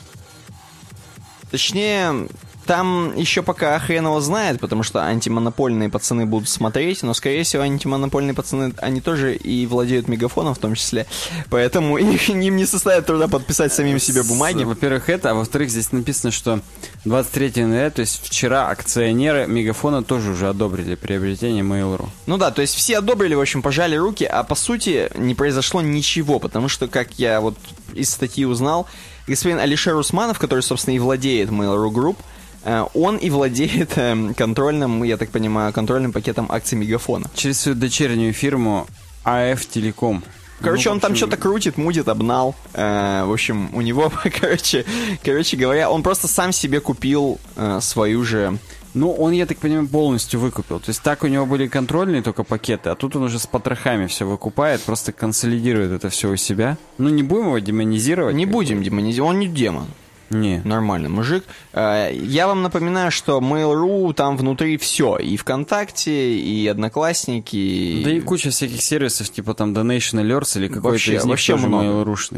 Точнее, там еще пока хрен его знает, потому что антимонопольные пацаны будут смотреть, но, скорее всего, антимонопольные пацаны, они тоже и владеют мегафоном в том числе. Поэтому их, им не составит труда подписать самим себе бумаги. Во-первых, это, а во-вторых, здесь написано, что 23 января, то есть вчера акционеры Мегафона тоже уже одобрили приобретение Mail.ru. Ну да, то есть все одобрили, в общем, пожали руки, а по сути не произошло ничего, потому что, как я вот из статьи узнал, господин Алишер Усманов, который, собственно, и владеет Mail.ru Group, он и владеет эм, контрольным, я так понимаю, контрольным пакетом акций Мегафона. Через свою дочернюю фирму АФ Телеком. Короче, Ну, он там что-то крутит, мутит, обнал. Э, в общем, у него, короче, короче говоря, он просто сам себе купил э, свою же... Ну, он, я так понимаю, полностью выкупил. То есть так у него были контрольные только пакеты, а тут он уже с потрохами все выкупает, просто консолидирует это все у себя. Ну, не будем его демонизировать. Не будем демонизировать, он не демон. Не. Нормальный мужик. Э, Я вам напоминаю, что Mail.ru там внутри все. И ВКонтакте, и Одноклассники. и- Да и куча всяких сервисов, типа там Donation Alerts или какой-то Вообще, из них вообще тоже много.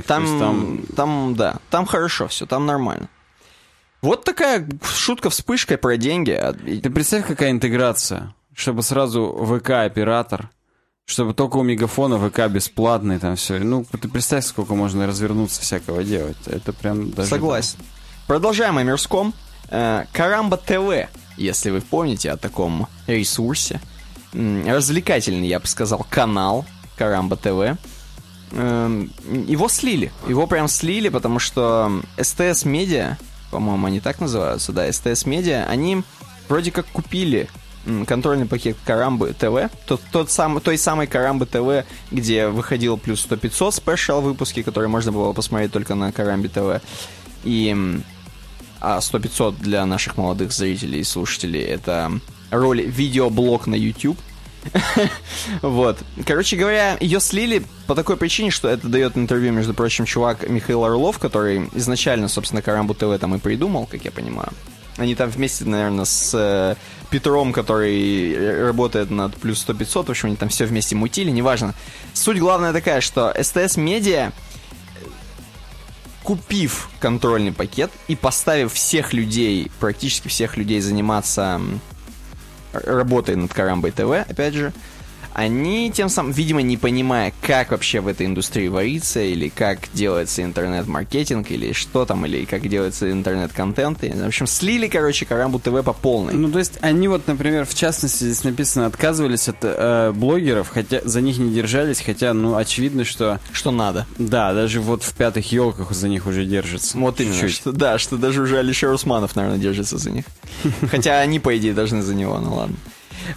Там, там там, да, там хорошо все, там нормально. Вот такая шутка вспышкой про деньги. Ты представь, какая интеграция, чтобы сразу ВК-оператор, чтобы только у Мегафона ВК бесплатный, там все. Ну, ты представь, сколько можно развернуться всякого делать. Это прям даже... Согласен. Продолжаем о мирском. Э, Карамба ТВ, если вы помните о таком ресурсе. Развлекательный, я бы сказал, канал Карамба ТВ. Эм, Его слили. Его прям слили, потому что СТС Медиа, по-моему, они так называются, да, СТС Медиа, они вроде как купили контрольный пакет Карамбы ТВ, тот, тот самый, той самой Карамбы ТВ, где выходил плюс 100-500 special выпуски, которые можно было посмотреть только на Карамбе ТВ. И а 100-500 для наших молодых зрителей и слушателей это роль видеоблог на YouTube. Вот. Короче говоря, ее слили по такой причине, что это дает интервью, между прочим, чувак Михаил Орлов, который изначально, собственно, Карамбу ТВ там и придумал, как я понимаю. Они там вместе, наверное, с э, Петром, который э, работает над плюс 100-500, в общем, они там все вместе мутили, неважно. Суть главная такая, что СТС Медиа купив контрольный пакет и поставив всех людей, практически всех людей заниматься работой над Карамбой ТВ, опять же, они тем самым, видимо, не понимая, как вообще в этой индустрии варится, или как делается интернет-маркетинг, или что там, или как делается интернет-контент. В общем, слили, короче, Карамбу ТВ по полной. Ну, то есть они вот, например, в частности, здесь написано, отказывались от э, блогеров, хотя за них не держались, хотя, ну, очевидно, что, Что надо. да, даже вот в пятых елках за них уже держатся. Вот именно, Чуть-чуть. что, да, что даже уже Алишер Усманов, наверное, держится за них. Хотя они, по идее, должны за него, ну ладно.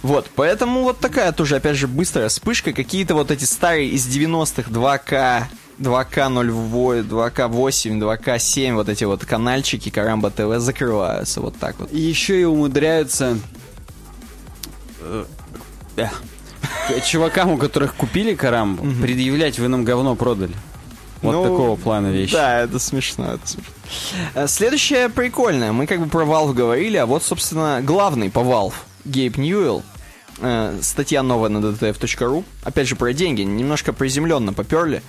Вот, поэтому вот такая тоже, опять же, быстрая вспышка. Какие-то вот эти старые из 90-х 2К, 2К08, 2К8, 2К7, вот эти вот канальчики Карамба ТВ закрываются вот так вот. И еще и умудряются э, э, чувакам, у которых купили Карамбу, предъявлять, вы нам говно продали. Вот Ну, такого плана вещи. Да, это смешно, это смешно. Э, Следующее прикольное. Мы как бы про Valve говорили, а вот, собственно, главный по Valve, Гейб Ньюэлл. Э, статья новая на ddtf.ru. Опять же, про деньги. Немножко приземленно поперли.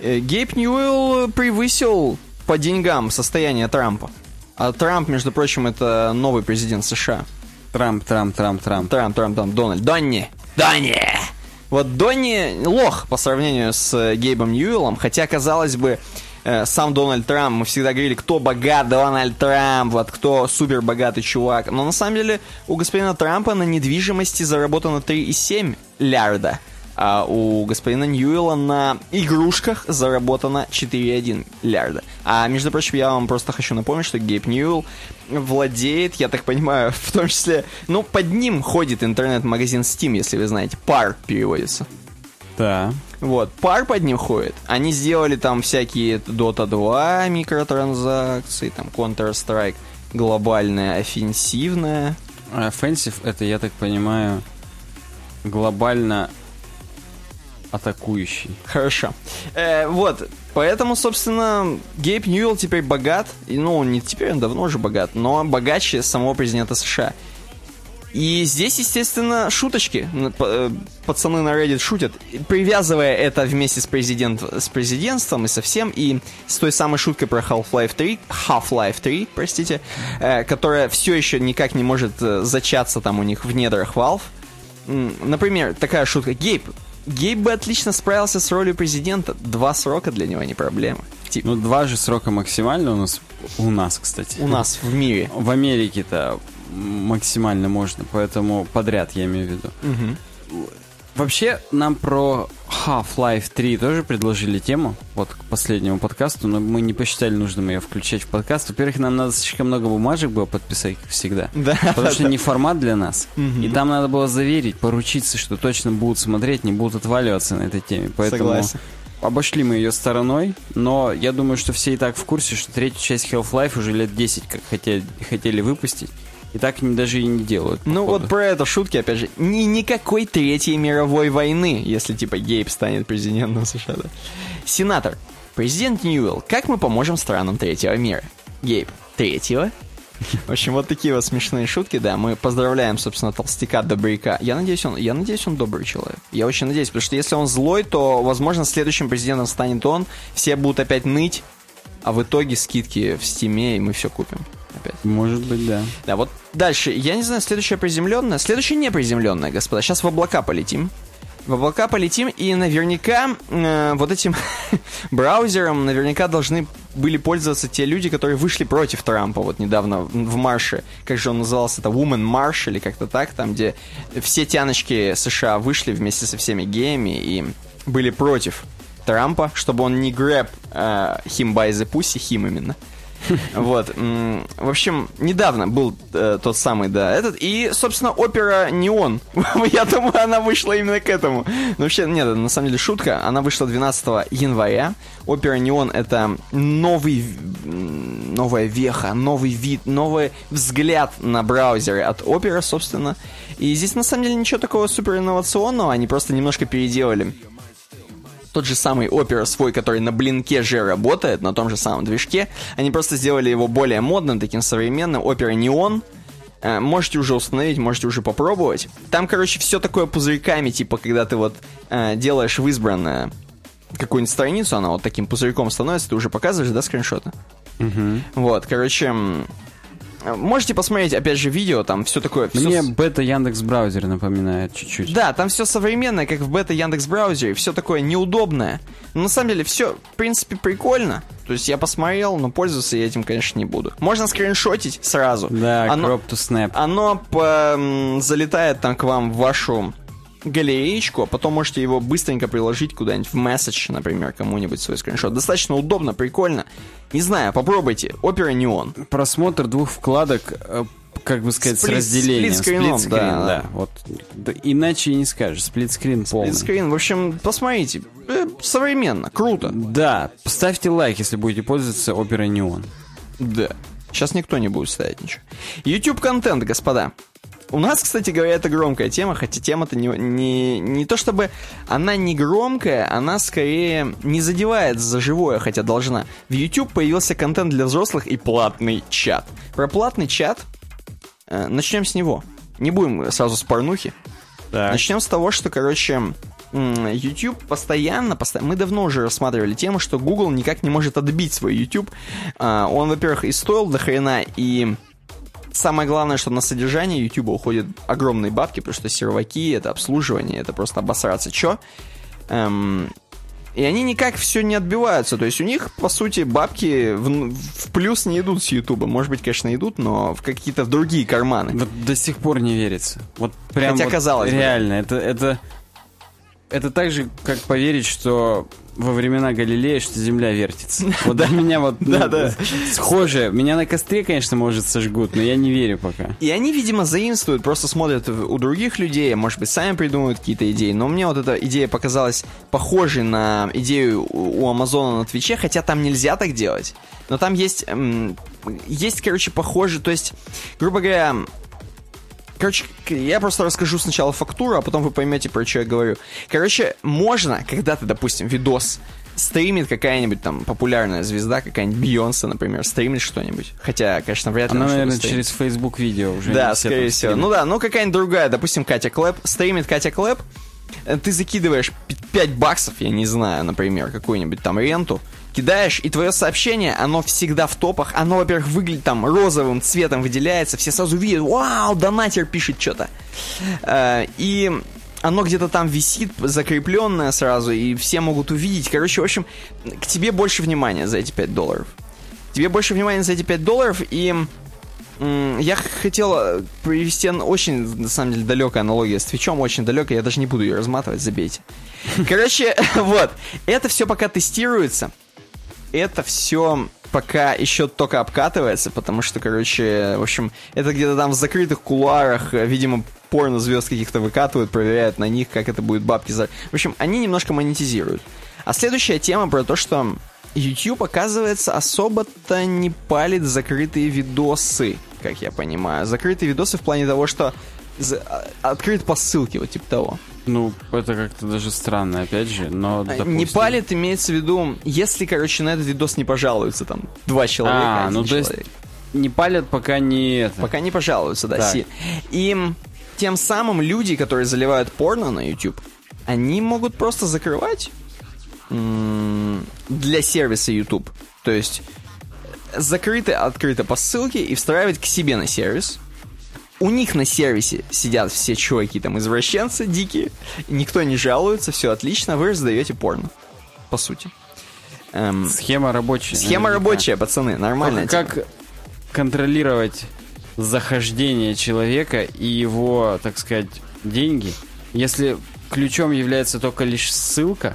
Э, Гейб Ньюэлл превысил по деньгам состояние Трампа. А Трамп, между прочим, это новый президент США. Трамп, Трамп, Трамп, Трамп. Трамп, Трамп, Трамп, Дональд. Донни! Донни! Вот Донни лох по сравнению с Гейбом Ньюэллом, хотя, казалось бы, э, сам Дональд Трамп, мы всегда говорили, кто богат, Дональд Трамп, вот кто супер богатый чувак. Но на самом деле у господина Трампа на недвижимости заработано 3,7 лярда, а у господина Ньюэлла на игрушках заработано 4,1 лярда. А, между прочим, я вам просто хочу напомнить, что Гейб Ньюэлл владеет, я так понимаю, в том числе, ну, под ним ходит интернет-магазин Steam, если вы знаете, пар переводится. Да. Вот, пар под ним ходит. Они сделали там всякие Dota 2 микротранзакции, там Counter-Strike глобальная, офенсивная. Offensive это, я так понимаю, глобально атакующий. Хорошо. Э, вот, поэтому, собственно, Гейб Ньюэлл теперь богат. И, ну, не теперь, он давно уже богат, но богаче самого президента США. И здесь, естественно, шуточки. Э, Пацаны на Reddit шутят, привязывая это вместе с, президент, с президентством и со всем, и с той самой шуткой про Half-Life 3, Half-Life 3, простите, э, которая все еще никак не может э, зачаться там у них в недрах Valve. Например, такая шутка. Гейб, Гейб бы отлично справился с ролью президента. Два срока для него не проблема. Типа, Ну, два же срока максимально у нас, у нас, кстати. у нас в мире. В Америке-то максимально можно, поэтому подряд я имею в виду. Вообще, нам про Half-Life 3 тоже предложили тему, вот к последнему подкасту, но мы не посчитали нужным ее включать в подкаст. Во-первых, нам надо слишком много бумажек было подписать, как всегда. Да. Потому что не формат для нас. И там надо было заверить, поручиться, что точно будут смотреть, не будут отваливаться на этой теме. Поэтому Согласен. обошли мы ее стороной, но я думаю, что все и так в курсе, что третью часть Half-Life уже лет 10 как хотели, хотели выпустить. И так они даже и не делают. Ну походу. вот про это шутки, опять же. Ни, никакой третьей мировой войны, если типа Гейб станет президентом США. Да. Сенатор. Президент Ньюэлл. Как мы поможем странам третьего мира? Гейб. Третьего? В общем, вот такие вот смешные шутки, да. Мы поздравляем, собственно, толстяка Добряка. Я надеюсь, он, я надеюсь, он добрый человек. Я очень надеюсь, потому что если он злой, то, возможно, следующим президентом станет он. Все будут опять ныть, а в итоге скидки в стиме, и мы все купим. Опять. Может быть, да. Да, вот дальше. Я не знаю, следующее приземленное. Следующее не приземленное, господа. Сейчас в облака полетим. В облака полетим, и наверняка э, вот этим браузером наверняка должны были пользоваться те люди, которые вышли против Трампа вот недавно в в марше. Как же он назывался? Это Woman March или как-то так, там, где все тяночки США вышли вместе со всеми геями и были против Трампа, чтобы он не грэб э, him by the pussy, him именно. Вот. В общем, недавно был э, тот самый, да, этот. И, собственно, опера «Неон». Я думаю, она вышла именно к этому. Но вообще, нет, на самом деле шутка. Она вышла 12 января. Опера «Неон» — это новый, новая веха, новый вид, новый взгляд на браузеры от опера, собственно. И здесь, на самом деле, ничего такого супер инновационного. Они просто немножко переделали тот же самый Opera свой, который на блинке же работает, на том же самом движке. Они просто сделали его более модным, таким современным. Opera Neon. Э, Можете уже установить, можете уже попробовать. Там, короче, все такое пузырьками, типа, когда ты вот э, делаешь в избранное какую-нибудь страницу, она вот таким пузырьком становится, ты уже показываешь, да, скриншоты? Мгм. Вот, короче, можете посмотреть, опять же, видео, там все такое... Мне бета Яндекс браузер напоминает чуть-чуть. Да, там все современное, как в бета Яндекс браузере, все такое неудобное. Но на самом деле все, в принципе, прикольно. То есть я посмотрел, но пользоваться я этим, конечно, не буду. Можно скриншотить сразу. Да, Оно- crop to snap. Оно по- залетает там к вам в вашу галереечку, а потом можете его быстренько приложить куда-нибудь в месседж, например, кому-нибудь свой скриншот. Достаточно удобно, прикольно. Не знаю, попробуйте. Опера Неон. Просмотр двух вкладок, э, как бы сказать, Сплит- с разделением. сплитскрином, Сплитскрин, да, да. Вот. Да, иначе и не скажешь. Сплитскрин полный. Скрин, в общем, посмотрите. Э, современно, круто. Да, ставьте лайк, если будете пользоваться Opera Neon. Да. Сейчас никто не будет ставить ничего. YouTube контент, господа. У нас, кстати говоря, это громкая тема, хотя тема-то не, не, не то чтобы она не громкая, она скорее не задевает за живое, хотя должна. В YouTube появился контент для взрослых и платный чат. Про платный чат э, начнем с него. Не будем сразу с порнухи. Начнем с того, что, короче, YouTube постоянно, посто- мы давно уже рассматривали тему, что Google никак не может отбить свой YouTube. А, Он, во-первых, и стоил до хрена, и самое главное, что на содержание YouTube уходят огромные бабки, потому что серваки, это обслуживание, это просто обосраться. Чё? Эм, и они никак все не отбиваются. То есть у них, по сути, бабки в, в плюс не идут с YouTube. Может быть, конечно, идут, но в какие-то другие карманы. Вот до сих пор не верится. Вот прям Хотя вот казалось бы. реально, это, это, это так же, как поверить, что во времена Галилея, что Земля вертится. Вот для меня вот ну, Да, да. схоже. Меня на костре, конечно, может сожгут, но я не верю пока. И они, видимо, заимствуют, просто смотрят у других людей, может быть, сами придумывают какие-то идеи. Но мне вот эта идея показалась похожей на идею у Амазона на Твиче, хотя там нельзя так делать. Но там есть, есть, короче, похоже, то есть, грубо говоря, Короче, я просто расскажу сначала фактуру, а потом вы поймете, про что я говорю. Короче, можно, когда ты, допустим, видос стримит какая-нибудь там популярная звезда, какая-нибудь Бейонсе, например, стримит что-нибудь. Хотя, конечно, вряд ли Она, наверное, стримит. через Facebook видео уже. Да, скорее всего. стримят. Ну да, ну какая-нибудь другая, допустим, Катя Клэп, стримит Катя Клэп, э, ты закидываешь 5 баксов, я не знаю, например, какую-нибудь там ренту, кидаешь, и твое сообщение, оно всегда в топах, оно, во-первых, выглядит там розовым цветом, выделяется, все сразу видят, вау, донатер пишет что-то. Э, И оно где-то там висит, закрепленное сразу, и все могут увидеть. Короче, в общем, к тебе больше внимания за эти 5 долларов. Тебе больше внимания за эти 5 долларов, и я хотел э, привести очень, на самом деле, далекая аналогия с Твичом, очень далекая, я даже не буду ее разматывать, забейте. Короче, вот, это все пока тестируется, это все пока еще только обкатывается, потому что, короче, в общем, это где-то там в закрытых кулуарах, видимо, порно звезд каких-то выкатывают, проверяют на них, как это будет бабки за... В общем, они немножко монетизируют. А следующая тема про то, что YouTube, оказывается, особо-то не палит закрытые видосы, как я понимаю. Закрытые видосы в плане того, что а- открыт по ссылке, вот типа того. Ну, это как-то даже странно, опять же, но... А, допустим. Не палит, имеется в виду, если, короче, на этот видос не пожалуются там два человека, А, ну то есть человек. не палят, пока не это. Пока не пожалуются, да, си. И м, тем самым люди, которые заливают порно на YouTube, они могут просто закрывать для сервиса YouTube. То есть закрыто, открыто по ссылке и встраивать к себе на сервис. У них на сервисе сидят все чуваки, там, извращенцы дикие, никто не жалуется, все отлично, вы раздаете порно, по сути. Эм, Схема рабочая. схема наверняка. рабочая, пацаны, нормально. Только как контролировать захождение человека и его, так сказать, деньги, если ключом является только лишь ссылка?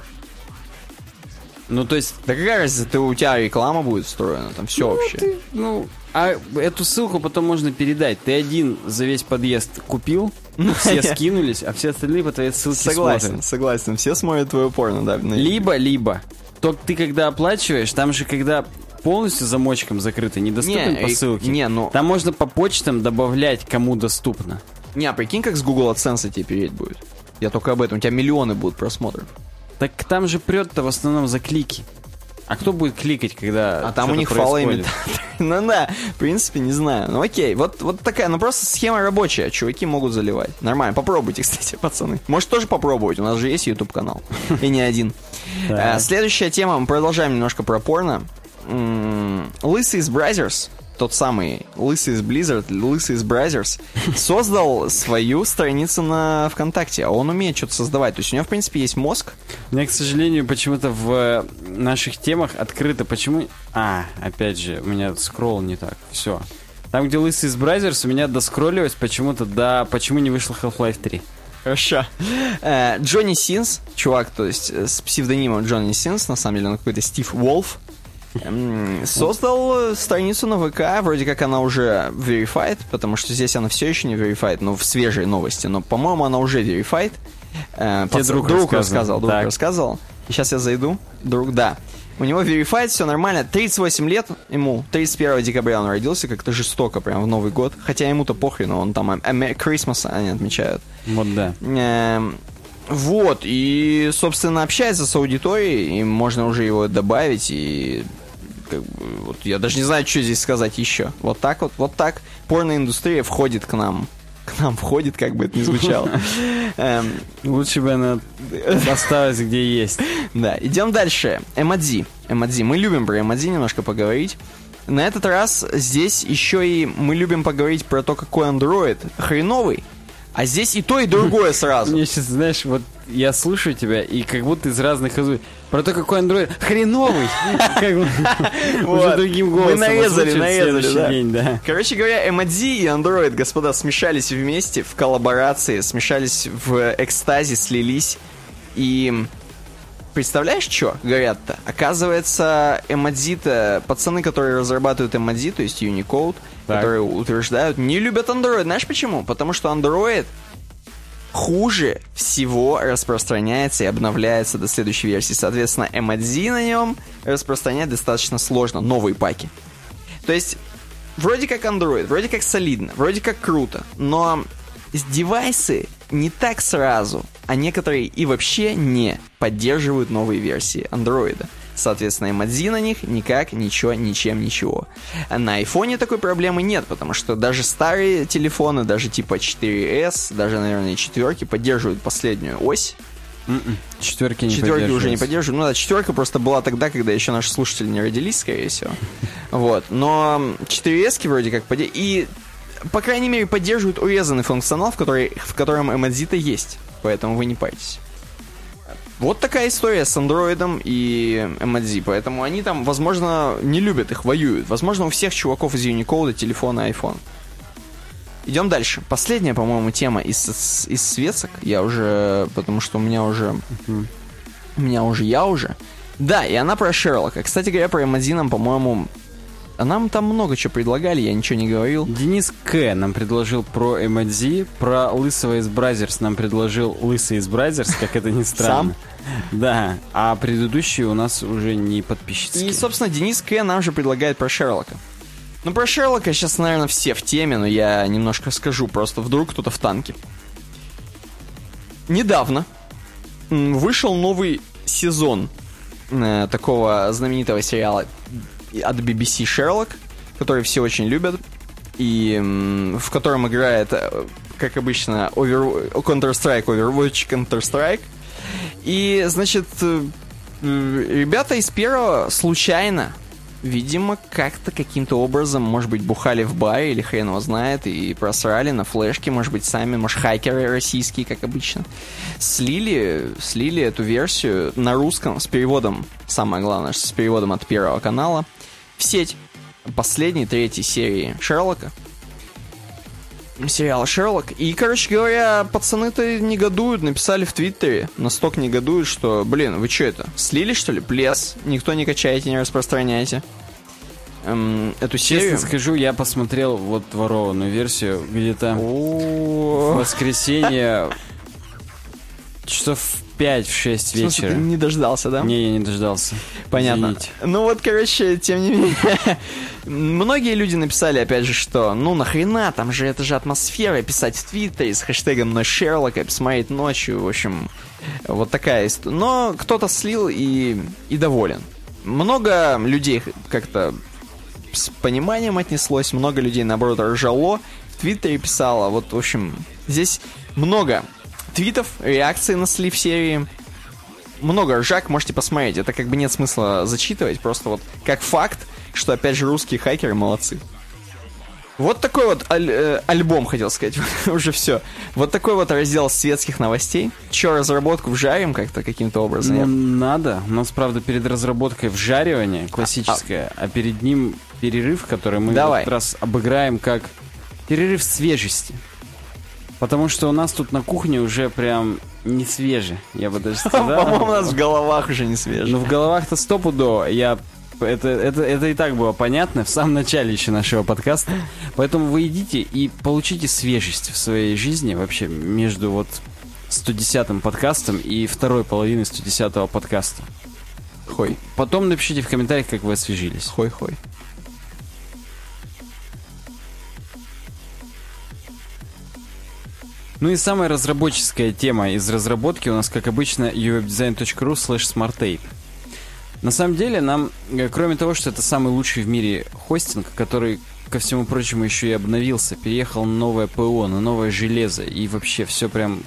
Ну, то есть, Да какая разница, ты, у тебя реклама будет встроена, там все вообще. ты, ну, а эту ссылку потом можно передать. Ты один за весь подъезд купил, все скинулись, а все остальные по твоей ссылке Согласен, смотрят. согласен. Все смотрят твое порно, да. Либо, либо. Только ты когда оплачиваешь, там же когда полностью замочком закрыто, недоступен Не, по ссылке. не, ну- Там можно по почтам добавлять, кому доступно. Не, а прикинь, как с Google AdSense тебе переть будет. Я только об этом. У тебя миллионы будут просмотров. Так там же прет-то в основном за клики. А кто будет кликать, когда А там у них происходит? Ну да, в принципе, не знаю. Ну окей, вот, вот такая, ну просто схема рабочая. Чуваки могут заливать. Нормально, попробуйте, кстати, пацаны. Может тоже попробовать, у нас же есть YouTube канал. И не один. Э, Следующая тема, мы продолжаем немножко про порно. Лысый из Brazzers, тот самый Лысый из Blizzard, Лысый из Brazzers, создал свою страницу на ВКонтакте. А он умеет что-то создавать. То есть у него, в принципе, есть мозг. У меня, к сожалению, почему-то в э, наших темах открыто. Почему? А, опять же, у меня скролл не так. Все. Там, где лысый из Brazzers, у меня доскролливалось почему-то до почему не вышел Half-Life 3. Хорошо. Э, Джонни Синс, чувак, то есть э, с псевдонимом Джонни Синс, на самом деле он какой-то Стив Волф, эм, создал э, страницу на ВК, вроде как она уже verified, потому что здесь она все еще не verified, но в свежей новости, но, по-моему, она уже verified. Э, Тебе друг друг рассказывал. рассказал, друг Так. рассказывал. И сейчас я зайду. Друг, да. У него verified, все нормально. 38 лет ему. 31 декабря он родился, как-то жестоко, прям в Новый год. Хотя ему-то похрену, он там Christmas они отмечают. Вот да. Эм, Вот, и, собственно, общается с аудиторией, и можно уже его добавить, и как бы, вот я даже не знаю, что здесь сказать еще. Вот так вот, вот так порноиндустрия входит к нам. К нам входит, как бы это ни звучало. Эм, Лучше бы она осталась где есть. Да, идем дальше. Эмодзи. Эмодзи. Мы любим про эмодзи немножко поговорить. На этот раз здесь еще и мы любим поговорить про то, какой андроид хреновый, а здесь и то, и другое сразу. Мне сейчас, знаешь, вот я слушаю тебя, и как будто из разных. Про то, какой андроид хреновый. Уже другим Мы голосом. нарезали, озвучивает нарезали, да. Короче говоря, Эмодзи и Android, господа, смешались вместе в коллаборации, смешались в экстазе, слились. И представляешь, что говорят-то? Оказывается, Эмодзи-то, пацаны, которые разрабатывают Эмодзи, то есть Unicode, Так. которые утверждают, не любят Android. Знаешь почему? Потому что Android хуже всего распространяется и обновляется до следующей версии. Соответственно, Эмодзи на нем распространять достаточно сложно, новые паки. То есть, вроде как Android, вроде как солидно, вроде как круто, но девайсы не так сразу, а некоторые и вообще не поддерживают новые версии Android. Соответственно, эмодзи на них никак, ничего, ничем, ничего. На айфоне такой проблемы нет, потому что даже старые телефоны, даже типа 4S, даже, наверное, четверки поддерживают последнюю ось. М-м. Четверки не Четверки уже не поддерживают. Ну да, четверка просто была тогда, когда еще наши слушатели не родились, скорее всего. Вот. Но 4S вроде как поддерживают. И, по крайней мере, поддерживают урезанный функционал, в, который, в котором эмодзи-то есть. Поэтому вы не парьтесь. Вот такая история с андроидом и эмодзи. Поэтому они там, возможно, не любят их, воюют. Возможно, у всех чуваков из Unicode телефон и iPhone. Идем дальше. Последняя, по-моему, тема из, из свесок. Я уже... Потому что у меня уже... У меня уже я уже. Да, и она про Шерлока. Кстати говоря, про Эмодзи нам, по-моему... А нам там много чего предлагали, я ничего не говорил. Денис К. нам предложил про эмодзи, про лысого из Brazzers нам предложил лысый из Brazzers, как это ни странно. Да, а предыдущие у нас уже не подписчики. И, собственно, Денис К. нам же предлагает про Шерлока. Ну, про Шерлока сейчас, наверное, все в теме, но я немножко скажу, просто вдруг кто-то в танке. Недавно вышел новый сезон э, такого знаменитого сериала от BBC «Шерлок», который все очень любят, и в котором играет, э, как обычно, Over- Counter-Strike, Overwatch, Counter-Strike. И, значит, э, ребята из первого случайно, видимо, как-то каким-то образом, может быть, бухали в баре или хрен его знает, и просрали на флешке, может быть, сами, может, хакеры российские, как обычно, слили, слили эту версию на русском с переводом, самое главное, с переводом от Первого канала, в сеть последней, третьей серии Шерлока сериала Шерлок. И, короче говоря, пацаны-то негодуют, написали в Твиттере, настолько негодуют, что, блин, вы что это, слили, что ли, плес? Никто не качаете, не распространяйте. Эм, эту серию. Честно скажу, я посмотрел вот ворованную версию где-то в воскресенье часов в 5-6 в смысле, ты вечера. не дождался, да? Не, я не дождался. Понятно. Извините. Ну вот, короче, тем не менее, многие люди написали, опять же, что, ну нахрена, там же, это же атмосфера, писать в Твиттере с хэштегом «Но Шерлока», посмотреть ночью, в общем, вот такая история. Но кто-то слил и, и доволен. много людей как-то с пониманием отнеслось, много людей, наоборот, ржало, в Твиттере писало. Вот, в общем, здесь много твитов, реакций на слив серии. Много ржак, можете посмотреть. Это как бы нет смысла зачитывать, просто вот как факт, что, опять же, русские хакеры молодцы. Вот такой вот аль- э, альбом, хотел сказать, уже все. Вот такой вот раздел светских новостей. Че, разработку вжарим как-то каким-то образом? Ну, надо. У нас, правда, перед разработкой вжаривание классическое, а, перед ним перерыв, который мы Давай. в этот раз обыграем как перерыв свежести. Потому что у нас тут на кухне уже прям не свеже, я бы даже сказал. По-моему, у нас в головах уже не свежо. Ну, в головах-то стопудово. Я... Это, это, это и так было понятно в самом начале еще нашего подкаста. Поэтому вы идите и получите свежесть в своей жизни вообще между вот 110-м подкастом и второй половиной 110-го подкаста. Хой. Потом напишите в комментариях, как вы освежились. Хой-хой. Ну и самая разработческая тема из разработки у нас, как обычно, uwebdesign.ru slash smarttape. На самом деле, нам, э, кроме того, что это самый лучший в мире хостинг, который, ко всему прочему, еще и обновился, переехал на новое ПО, на новое железо, и вообще все прям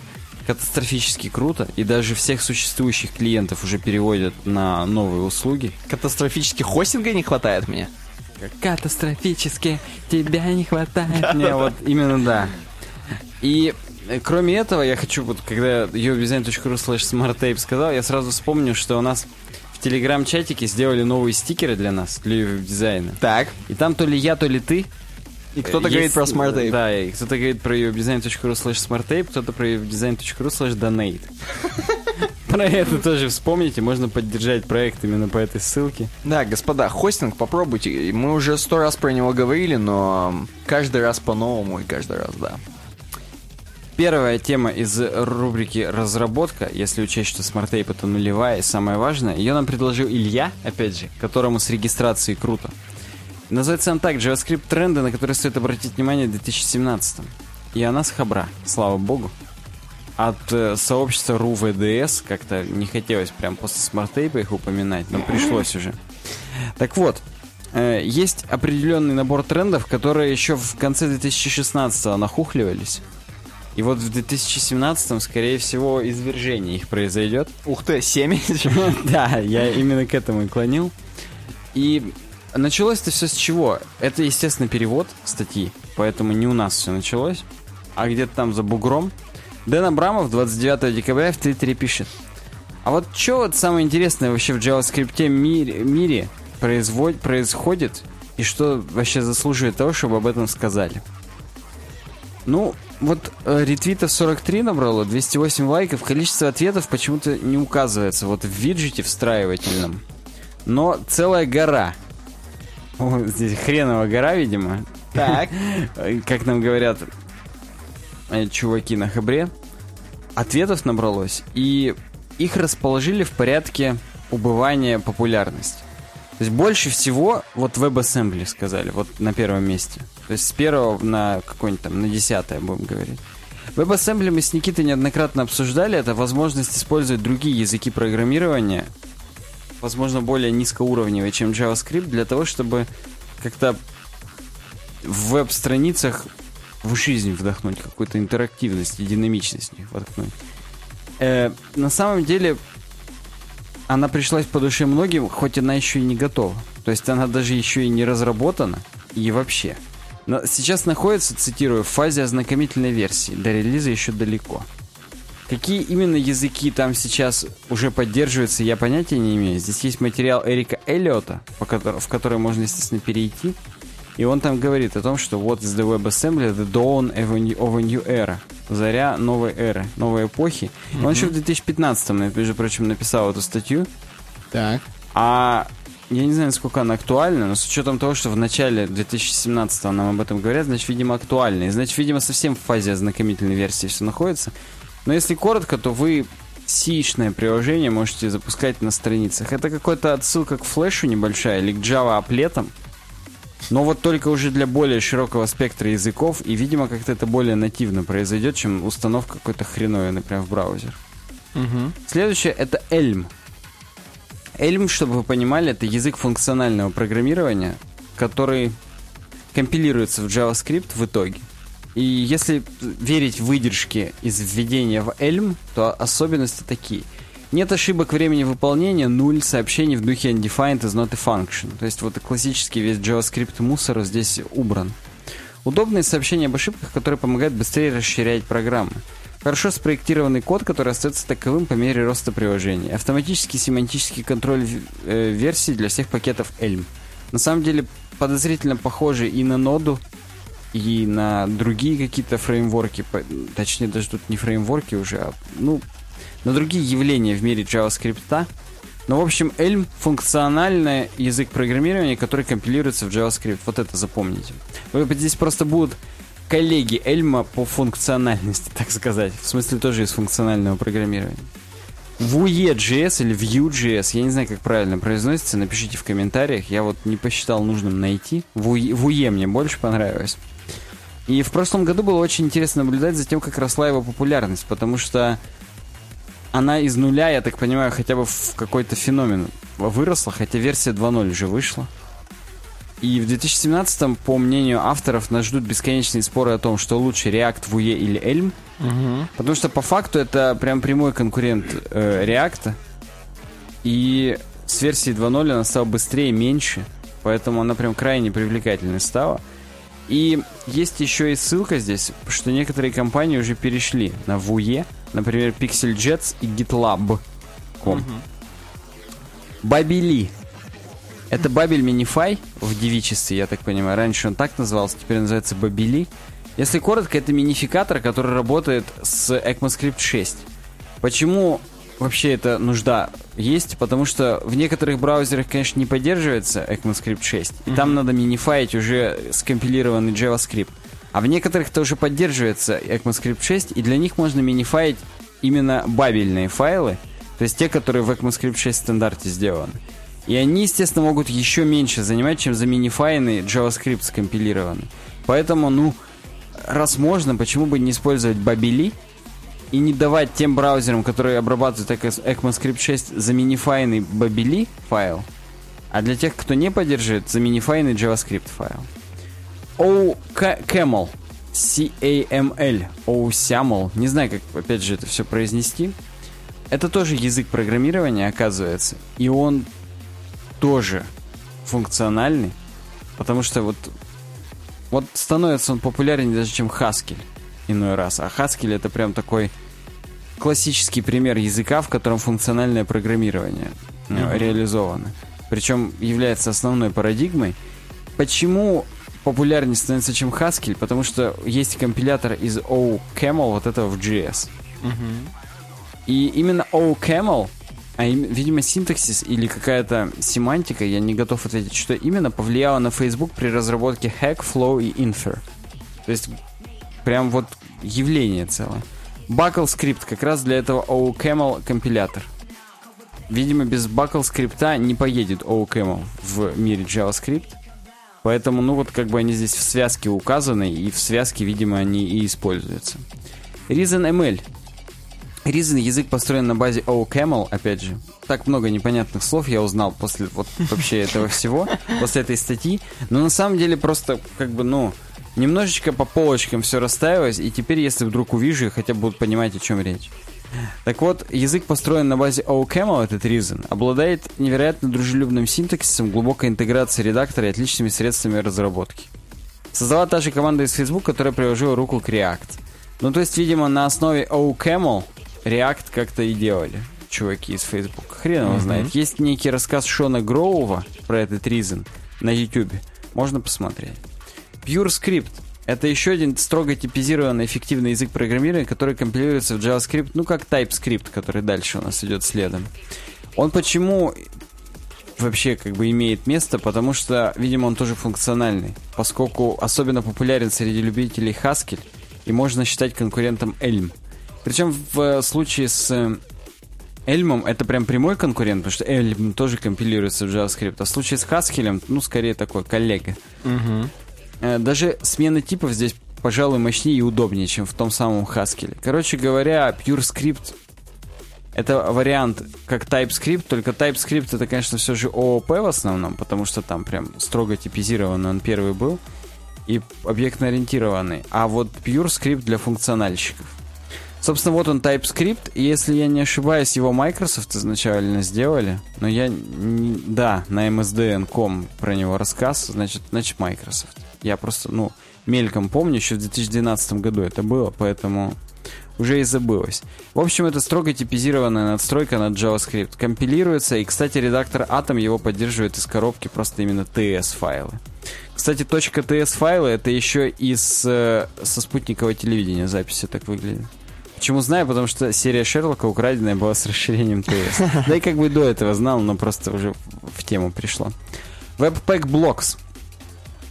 катастрофически круто, и даже всех существующих клиентов уже переводят на новые услуги. Катастрофически хостинга не хватает мне. Катастрофически тебя не хватает. Не, вот именно да. И кроме этого, я хочу, вот когда uwebdesign.ru slash smarttape сказал, я сразу вспомнил, что у нас в телеграм-чатике сделали новые стикеры для нас, для дизайна. Так. И там то ли я, то ли ты. И кто-то говорит про Smart Tape. Да, и кто-то говорит про uwebdesign.ru slash smarttape, кто-то про uwebdesign.ru slash donate. Про это тоже вспомните, можно поддержать проект именно по этой ссылке. Да, господа, хостинг попробуйте. Мы уже сто раз про него говорили, но каждый раз по-новому и каждый раз, да. Первая тема из рубрики «Разработка», если учесть, что SmartApe это нулевая и самое важное, ее нам предложил Илья, опять же, которому с регистрацией круто. Называется он так JavaScript тренды, на которые стоит обратить внимание в 2017 И она с хабра, слава богу. От э, сообщества RUVDS как-то не хотелось прям после SmartApe а их упоминать, но пришлось уже. Так вот, э, есть определенный набор трендов, которые еще в конце 2016 нахухливались. И вот в 2017, скорее всего, извержение их произойдет. Ух ты, 7. Да, я именно к этому и клонил. И началось это все с чего? Это, естественно, перевод статьи, поэтому не у нас все началось, а где-то там за бугром. Дэн Абрамов 29 декабря в Твиттере пишет. А вот что вот самое интересное вообще в JavaScript мире, мире производь, происходит и что вообще заслуживает того, чтобы об этом сказали? Ну, вот э, ретвитов 43 набрало, 208 лайков, количество ответов почему-то не указывается вот в виджете встраивательном. Но целая гора. О, здесь хреновая гора, видимо. Так. Как нам говорят э, чуваки на хабре, ответов набралось, и их расположили в порядке убывания популярности. То есть больше всего вот WebAssembly сказали, вот на первом месте. То есть с первого на какой-нибудь там, на десятое будем говорить. WebAssembly мы с Никитой неоднократно обсуждали. Это возможность использовать другие языки программирования, возможно, более низкоуровневые, чем JavaScript, для того, чтобы как-то в веб-страницах в жизнь вдохнуть, какую-то интерактивность и динамичность в них воткнуть. Э, на самом деле, она пришлась по душе многим, хоть она еще и не готова. То есть она даже еще и не разработана, и вообще. Сейчас находится, цитирую, в фазе ознакомительной версии. До релиза еще далеко. Какие именно языки там сейчас уже поддерживаются, я понятия не имею. Здесь есть материал Эрика Эллиота, в который можно, естественно, перейти. И он там говорит о том, что вот is the WebAssembly, the dawn of a new, era. Заря новой эры, новой эпохи. И Он еще в 2015-м, между прочим, написал эту статью. Так. А я не знаю, насколько она актуальна, но с учетом того, что в начале 2017 нам об этом говорят, значит, видимо, актуальна. И значит, видимо, совсем в фазе ознакомительной версии все находится. Но если коротко, то вы сишное приложение можете запускать на страницах. Это какая-то отсылка к флешу небольшая или к Java аплетам. Но вот только уже для более широкого спектра языков, и, видимо, как-то это более нативно произойдет, чем установка какой-то хреновой, например, в браузер. Угу. Следующее это Elm. Elm, чтобы вы понимали, это язык функционального программирования, который компилируется в JavaScript в итоге. И если верить выдержке из введения в Elm, то особенности такие. Нет ошибок времени выполнения, нуль сообщений в духе undefined is not a function. То есть вот классический весь JavaScript мусор здесь убран. Удобные сообщения об ошибках, которые помогают быстрее расширять программы. Хорошо спроектированный код, который остается таковым по мере роста приложения. Автоматический семантический контроль э, версий для всех пакетов Elm. На самом деле подозрительно похожи и на ноду, и на другие какие-то фреймворки, точнее даже тут не фреймворки уже, а ну, на другие явления в мире JavaScript. Но, в общем, Elm — функциональный язык программирования, который компилируется в JavaScript. Вот это запомните. Вы здесь просто будут коллеги Эльма по функциональности, так сказать. В смысле, тоже из функционального программирования. Vue.js или Vue.js, я не знаю, как правильно произносится, напишите в комментариях. Я вот не посчитал нужным найти. Vue, мне больше понравилось. И в прошлом году было очень интересно наблюдать за тем, как росла его популярность, потому что она из нуля, я так понимаю, хотя бы в какой-то феномен выросла, хотя версия 2.0 уже вышла. И в 2017-м, по мнению авторов, нас ждут бесконечные споры о том, что лучше React, Vue или Elm. Угу. Потому что по факту это прям прямой конкурент э, React. И с версии 2.0 она стала быстрее, меньше. Поэтому она прям крайне привлекательной стала. И есть еще и ссылка здесь, что некоторые компании уже перешли на Vue, например, PixelJets и GitLab.com. Угу. Бабели. Это Бабель Минифай в девичестве, я так понимаю. Раньше он так назывался, теперь называется Бабели. Если коротко, это минификатор, который работает с ECMAScript 6. Почему вообще эта нужда есть, потому что в некоторых браузерах, конечно, не поддерживается ECMAScript 6, и mm-hmm. там надо минифаить уже скомпилированный JavaScript. А в некоторых тоже поддерживается ECMAScript 6, и для них можно минифаить именно бабельные файлы, то есть те, которые в ECMAScript 6 стандарте сделаны. И они, естественно, могут еще меньше занимать, чем за минифайный JavaScript скомпилированный. Поэтому, ну, раз можно, почему бы не использовать бабели, и не давать тем браузерам, которые обрабатывают ECMAScript 6 за минифайный Babeli файл, а для тех, кто не поддерживает, за минифайный JavaScript файл. OCaml, C-A-M-L, OCaml, не знаю, как, опять же, это все произнести. Это тоже язык программирования, оказывается, и он тоже функциональный, потому что вот, вот становится он популярнее даже, чем Haskell иной раз. А Haskell это прям такой классический пример языка, в котором функциональное программирование mm-hmm. реализовано. Причем является основной парадигмой. Почему популярнее становится, чем Haskell? Потому что есть компилятор из OCaml, вот этого в JS. Mm-hmm. И именно OCaml, а им, видимо, синтаксис или какая-то семантика, я не готов ответить, что именно повлияло на Facebook при разработке Hack, Flow и Infer. То есть прям вот явление целое. Buckle скрипт как раз для этого OCaml компилятор. Видимо, без Buckle скрипта не поедет OCaml в мире JavaScript. Поэтому, ну вот как бы они здесь в связке указаны, и в связке, видимо, они и используются. ReasonML. Reason язык построен на базе OCaml, опять же. Так много непонятных слов я узнал после вот вообще этого всего, после этой статьи. Но на самом деле просто как бы, ну, Немножечко по полочкам все расставилось, и теперь, если вдруг увижу, хотя бы будут понимать, о чем речь. Так вот, язык построен на базе OCaml, этот Reason, обладает невероятно дружелюбным синтаксисом, глубокой интеграцией редактора и отличными средствами разработки. Создала та же команда из Facebook, которая приложила руку к React. Ну, то есть, видимо, на основе OCaml React как-то и делали чуваки из Facebook. Хрен его mm-hmm. знает. Есть некий рассказ Шона Гроува про этот Reason на YouTube. Можно посмотреть. PureScript — это еще один строго типизированный эффективный язык программирования, который компилируется в JavaScript, ну как TypeScript, который дальше у нас идет следом. Он почему вообще как бы имеет место, потому что, видимо, он тоже функциональный, поскольку особенно популярен среди любителей Haskell и можно считать конкурентом Elm. Причем в случае с Эльмом это прям прямой конкурент, потому что Elm тоже компилируется в JavaScript, а в случае с Haskell, ну, скорее такой коллега. Угу. Э, даже смена типов здесь, пожалуй, мощнее и удобнее, чем в том самом Haskell. Короче говоря, PureScript Это вариант как TypeScript, только TypeScript это, конечно, все же ООП в основном, потому что там прям строго типизированный он первый был и объектно-ориентированный. А вот Pure Script для функциональщиков. Собственно, вот он TypeScript, если я не ошибаюсь, его Microsoft изначально сделали, но я, не, да, на MSDN.com про него рассказ, значит, значит Microsoft. Я просто, ну, мельком помню, еще в 2012 году это было, поэтому уже и забылось. В общем, это строго типизированная надстройка на JavaScript. Компилируется, и, кстати, редактор Atom его поддерживает из коробки просто именно TS-файлы. Кстати, .ts файлы это еще из э, со спутникового телевидения записи так выглядит. Почему знаю? Потому что серия Шерлока украденная была с расширением TS. Да и как бы до этого знал, но просто уже в тему пришло. Webpack Blocks.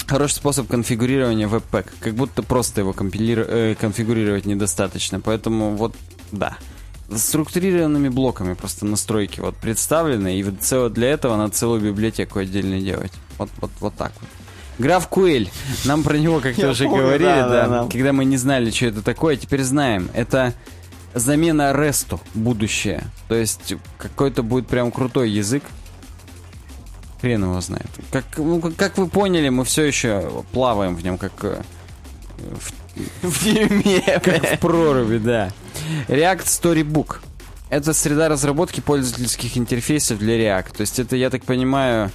Хороший способ конфигурирования Webpack. Как будто просто его э, конфигурировать недостаточно. Поэтому вот, да. Структурированными блоками просто настройки вот представлены. И для этого надо целую библиотеку отдельно делать. Вот, вот, вот так вот. Граф Куэль. Нам про него как-то уже помню, говорили, да, да, да, когда мы не знали, что это такое. Теперь знаем. Это замена ресту будущее. То есть какой-то будет прям крутой язык. Хрен его знает. Как, ну, как вы поняли, мы все еще плаваем в нем, как э, в, в дерьме. Как в проруби, да. React Storybook. Это среда разработки пользовательских интерфейсов для React. То есть это, я так понимаю,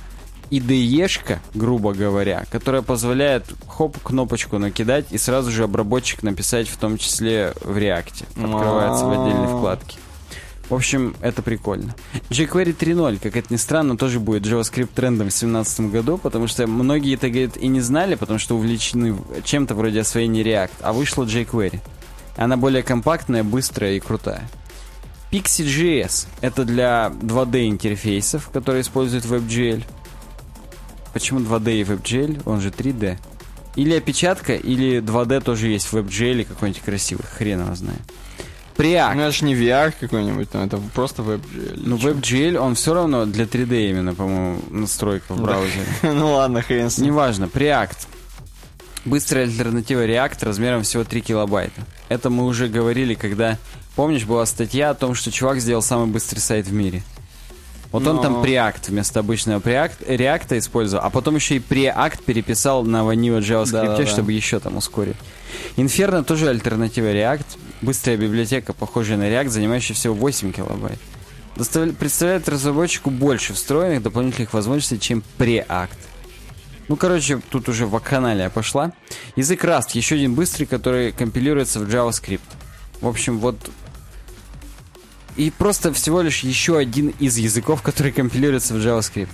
IDE-шка, грубо говоря, которая позволяет хоп, кнопочку накидать и сразу же обработчик написать в том числе в React. Открывается в отдельной вкладке. В общем, это прикольно. jQuery 3.0, как это ни странно, тоже будет JavaScript трендом в 2017 году, потому что многие это, говорит, и не знали, потому что увлечены чем-то вроде освоения React, а вышла jQuery. Она более компактная, быстрая и крутая. Pixie.js — это для 2D интерфейсов, которые используют WebGL. Почему 2D и WebGL? Он же 3D. Или опечатка, или 2D тоже есть в WebGL какой-нибудь красивый. Хрен его знает. Preact. Ну, это же не VR какой-нибудь, ну, это просто WebGL. Ну, WebGL, он все равно для 3D именно, по-моему, настройка в браузере. ну ладно, хрен с ним. Неважно. Preact. Быстрая альтернатива React размером всего 3 килобайта. Это мы уже говорили, когда... Помнишь, была статья о том, что чувак сделал самый быстрый сайт в мире? Вот Но... он там преакт вместо обычного преакт, реакта использовал, а потом еще и преакт переписал на ванила JavaScript, да, да, чтобы еще там ускорить. Inferno тоже альтернатива React. Быстрая библиотека, похожая на React, занимающая всего 8 килобайт. Доставля... Представляет разработчику больше встроенных дополнительных возможностей, чем преакт. Ну, короче, тут уже вакханалия пошла. Язык Rust, еще один быстрый, который компилируется в JavaScript. В общем, вот и просто всего лишь еще один из языков, который компилируется в JavaScript.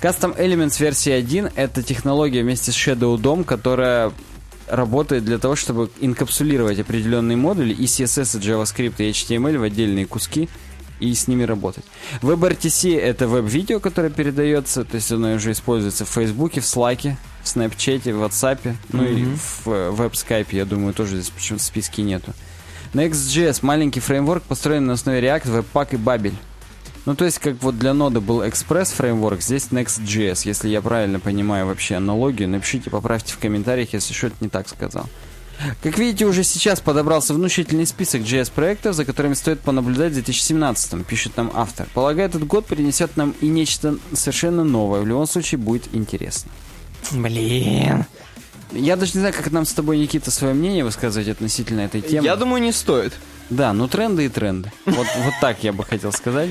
Custom Elements версия 1 — это технология вместе с Shadow DOM, которая работает для того, чтобы инкапсулировать определенные модули и CSS, и JavaScript, и HTML в отдельные куски и с ними работать. WebRTC — это веб-видео, которое передается, то есть оно уже используется в Фейсбуке, в Slack, в Snapchat, в WhatsApp, ну mm-hmm. и в веб-скайпе, я думаю, тоже здесь почему-то в списке нету. Next.js — маленький фреймворк, построенный на основе React, Webpack и Babel. Ну, то есть, как вот для ноды был Express фреймворк, здесь Next.js. Если я правильно понимаю вообще аналогию, напишите, поправьте в комментариях, если что-то не так сказал. Как видите, уже сейчас подобрался внушительный список JS-проектов, за которыми стоит понаблюдать в 2017 пишет нам автор. Полагаю, этот год принесет нам и нечто совершенно новое. В любом случае, будет интересно. Блин. Я даже не знаю, как нам с тобой, Никита, свое мнение высказывать относительно этой темы. Я думаю, не стоит. Да, ну тренды и тренды. Вот, вот так я бы хотел сказать.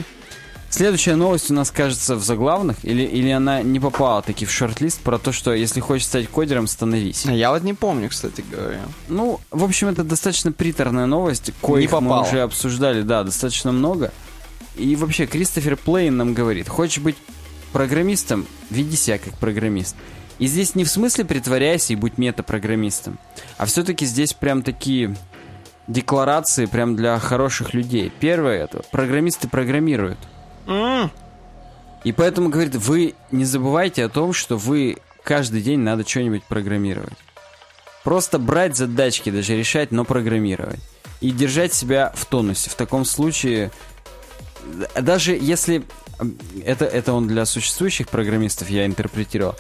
Следующая новость у нас, кажется, в заглавных, или, или она не попала таки в шорт-лист про то, что если хочешь стать кодером, становись. А я вот не помню, кстати говоря. Ну, в общем, это достаточно приторная новость, коих мы уже обсуждали, да, достаточно много. И вообще, Кристофер Плейн нам говорит, хочешь быть программистом, веди себя как программист. И здесь не в смысле притворяйся и будь метапрограммистом, а все-таки здесь прям такие декларации прям для хороших людей. Первое это программисты программируют. Mm. И поэтому говорит, вы не забывайте о том, что вы каждый день надо что-нибудь программировать. Просто брать задачки, даже решать, но программировать. И держать себя в тонусе. В таком случае, даже если... Это, это он для существующих программистов я интерпретировал.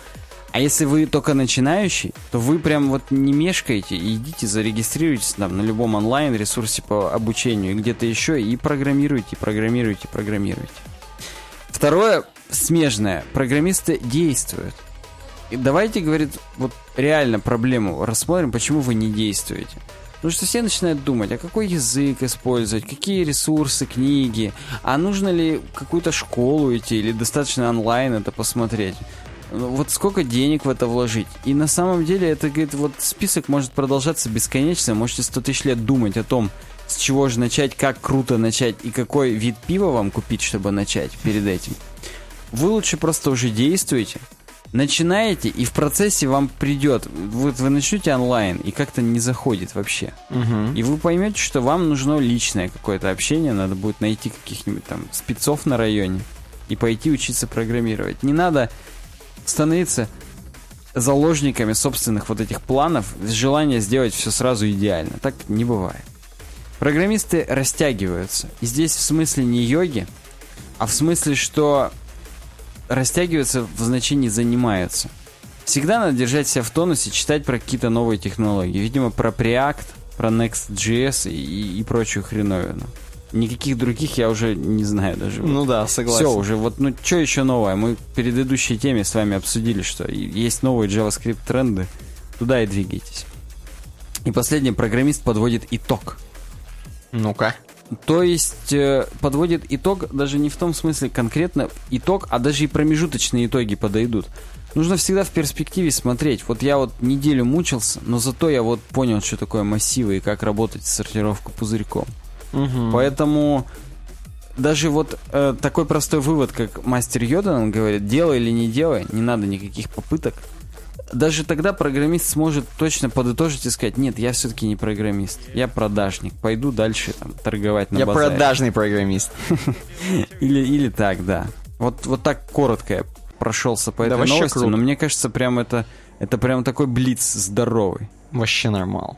А если вы только начинающий, то вы прям вот не мешкаете идите, зарегистрируйтесь там на любом онлайн-ресурсе по обучению, где-то еще, и программируйте, программируйте, программируйте. Второе, смежное. Программисты действуют. И давайте, говорит, вот реально проблему рассмотрим, почему вы не действуете. Потому что все начинают думать, а какой язык использовать, какие ресурсы, книги, а нужно ли какую-то школу идти или достаточно онлайн это посмотреть. Ну, вот сколько денег в это вложить. И на самом деле это, говорит, вот список может продолжаться бесконечно. Можете 100 тысяч лет думать о том, с чего же начать, как круто начать и какой вид пива вам купить, чтобы начать перед этим. Вы лучше просто уже действуете, начинаете, и в процессе вам придет, вот вы начнете онлайн, и как-то не заходит вообще. Угу. И вы поймете, что вам нужно личное какое-то общение, надо будет найти каких-нибудь там спецов на районе и пойти учиться программировать. Не надо становиться заложниками собственных вот этих планов, желания сделать все сразу идеально. Так не бывает. Программисты растягиваются. И здесь в смысле не йоги, а в смысле, что растягиваются в значении занимаются. Всегда надо держать себя в тонусе, читать про какие-то новые технологии. Видимо, про Preact, про Next.js и, и прочую хреновину. Никаких других я уже не знаю даже. Ну да, согласен. Все уже, вот, ну что еще новое? Мы в предыдущей теме с вами обсудили, что есть новые JavaScript тренды. Туда и двигайтесь. И последний программист подводит итог. Ну-ка. То есть э, подводит итог даже не в том смысле конкретно итог, а даже и промежуточные итоги подойдут. Нужно всегда в перспективе смотреть. Вот я вот неделю мучился, но зато я вот понял, что такое массивы и как работать с сортировкой пузырьком. Угу. Поэтому даже вот э, такой простой вывод, как мастер Йода он говорит, делай или не делай, не надо никаких попыток даже тогда программист сможет точно подытожить и сказать, нет, я все-таки не программист, я продажник, пойду дальше там, торговать на Я базаре. продажный программист. Или, или так, да. Вот, вот так коротко я прошелся по Да этой вообще новости, круто. но мне кажется, прям это, это прям такой блиц здоровый. Вообще нормал.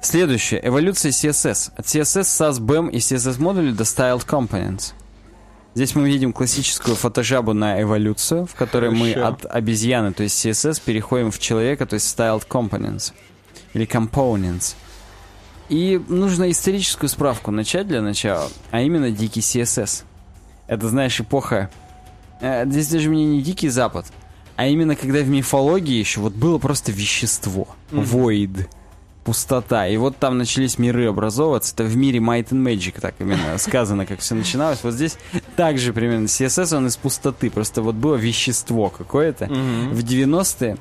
Следующее. Эволюция CSS. От CSS, SAS, BEM и CSS модулей до Styled Components. Здесь мы видим классическую фотожабу на эволюцию, в которой мы Хорошо. от обезьяны, то есть CSS, переходим в человека, то есть Styled Components. Или Components. И нужно историческую справку начать для начала, а именно дикий CSS. Это, знаешь, эпоха... э, Здесь даже мне не дикий запад, а именно когда в мифологии еще вот было просто вещество. Void. Пустота. И вот там начались миры образовываться. Это в мире Might and Magic так именно сказано, как все начиналось. Вот здесь также примерно CSS, он из пустоты. Просто вот было вещество какое-то в 90-е.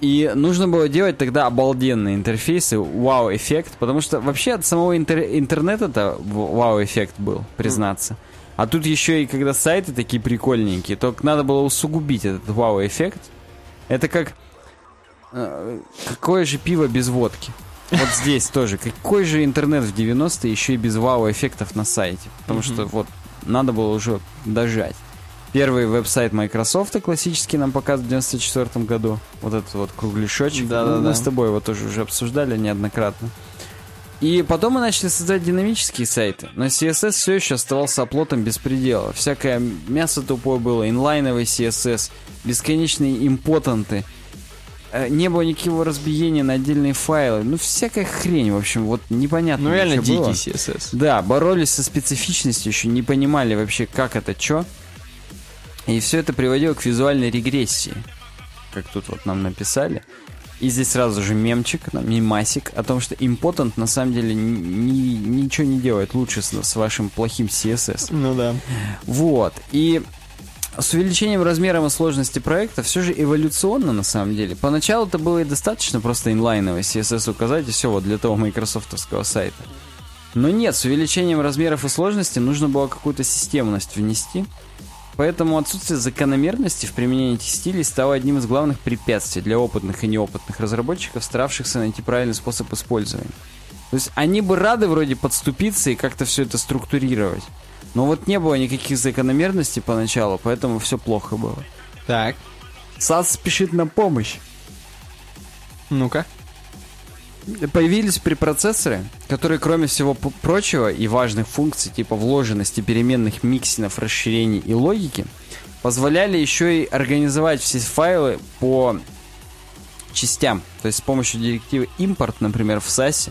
И нужно было делать тогда обалденные интерфейсы, вау-эффект, потому что вообще от самого интер- интернета-то вау-эффект был, признаться. А тут еще и когда сайты такие прикольненькие, то надо было усугубить этот вау-эффект. Это как... э, Какое же пиво без водки? Вот здесь тоже. Какой же интернет в 90-е еще и без вау-эффектов на сайте? Потому что вот надо было уже дожать. Первый веб-сайт Microsoft классический нам показывают в 94 году. Вот этот вот кругляшочек. Да-да-да. Мы с тобой его тоже уже обсуждали неоднократно. И потом мы начали создать динамические сайты. Но CSS все еще оставался оплотом беспредела. Всякое мясо тупое было, инлайновый CSS, бесконечные импотенты. Э, Не было никакого разбиения на отдельные файлы. Ну, всякая хрень, в общем, вот непонятно. Ну реально дикий было. CSS. Да, боролись со специфичностью, еще не понимали вообще, как это, что. И все это приводило к визуальной регрессии, как тут вот нам написали. И здесь сразу же мемчик, мемасик о том, что импотент на самом деле ни- ничего не делает лучше с, с вашим плохим CSS. Ну да. Вот. И с увеличением размера и сложности проекта все же эволюционно на самом деле. Поначалу это было и достаточно просто инлайновый CSS указать, и все вот для того майкрософтовского сайта. Но нет, с увеличением размеров и сложности нужно было какую-то системность внести. Поэтому отсутствие закономерности в применении этих стилей стало одним из главных препятствий для опытных и неопытных разработчиков, старавшихся найти правильный способ использования. То есть они бы рады вроде подступиться и как-то все это структурировать. Но вот не было никаких закономерностей поначалу, поэтому все плохо было. Так. САС спешит на помощь. Ну-ка. Появились препроцессоры, которые, кроме всего прочего и важных функций типа вложенности переменных миксинов, расширений и логики, позволяли еще и организовать все файлы по частям. То есть с помощью директивы импорт, например, в SAS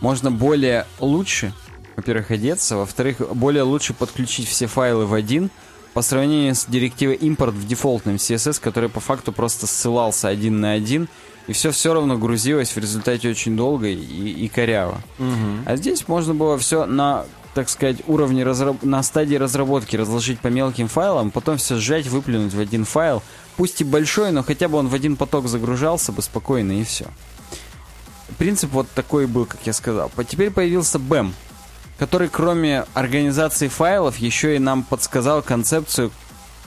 можно более лучше, во-первых, одеться, во-вторых, более лучше подключить все файлы в один, по сравнению с директивой импорт в дефолтном CSS, который по факту просто ссылался один на один, и все все равно грузилось в результате очень долго и, и коряво. Угу. А здесь можно было все на, так сказать, уровне разраб... на стадии разработки разложить по мелким файлам, потом все сжать, выплюнуть в один файл, пусть и большой, но хотя бы он в один поток загружался бы спокойно и все. Принцип вот такой был, как я сказал. Теперь появился BEM, который кроме организации файлов еще и нам подсказал концепцию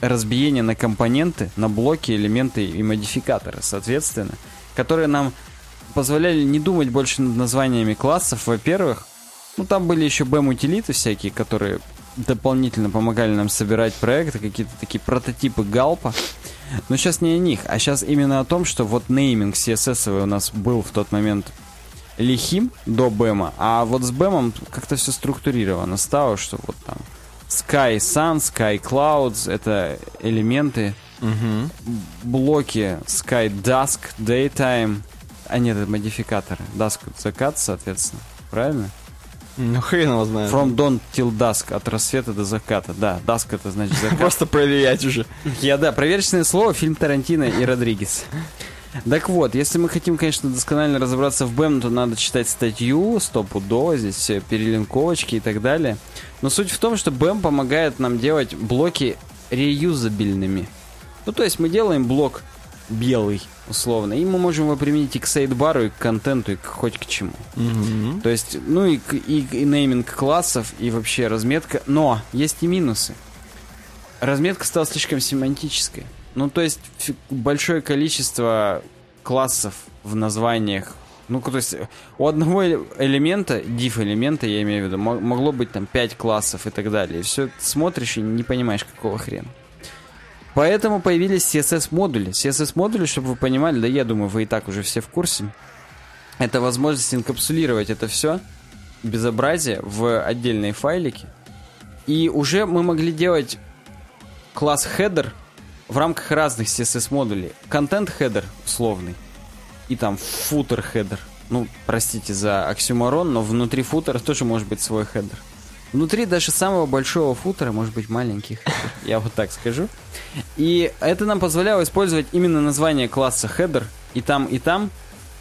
разбиения на компоненты, на блоки, элементы и модификаторы, соответственно, которые нам позволяли не думать больше над названиями классов, во-первых. Ну, там были еще BEM-утилиты всякие, которые дополнительно помогали нам собирать проекты, какие-то такие прототипы галпа. Но сейчас не о них, а сейчас именно о том, что вот нейминг CSS у нас был в тот момент лихим до бэма, а вот с бэмом как-то все структурировано стало, что вот там Sky Sun, Sky Clouds, это элементы, Угу. блоки Sky Dusk, Daytime, а нет, это модификаторы. Dusk закат, соответственно. Правильно? Ну, хрен его знает. From dawn till dusk, от рассвета до заката. Да, dusk это значит закат. Просто проверять уже. Я, да, проверочное слово, фильм Тарантино и Родригес. Так вот, если мы хотим, конечно, досконально разобраться в BEM, то надо читать статью, стопудово, здесь все перелинковочки и так далее. Но суть в том, что BEM помогает нам делать блоки реюзабельными. Ну, то есть мы делаем блок белый, условно, и мы можем его применить и к сайдбару, и к контенту, и к, хоть к чему. Угу. То есть, ну и, и, и нейминг классов, и вообще разметка. Но есть и минусы. Разметка стала слишком семантической. Ну, то есть, большое количество классов в названиях. Ну, то есть, у одного элемента, div элемента, я имею в виду, мо- могло быть там 5 классов и так далее. И все смотришь и не понимаешь, какого хрена. Поэтому появились CSS-модули. CSS-модули, чтобы вы понимали, да я думаю, вы и так уже все в курсе. Это возможность инкапсулировать это все, безобразие, в отдельные файлики. И уже мы могли делать класс header в рамках разных CSS-модулей. Контент header условный. И там header. Ну, простите за оксюморон, но внутри футера тоже может быть свой header. Внутри даже самого большого футера может быть маленький header. Я вот так скажу. И это нам позволяло использовать именно название класса header и там, и там,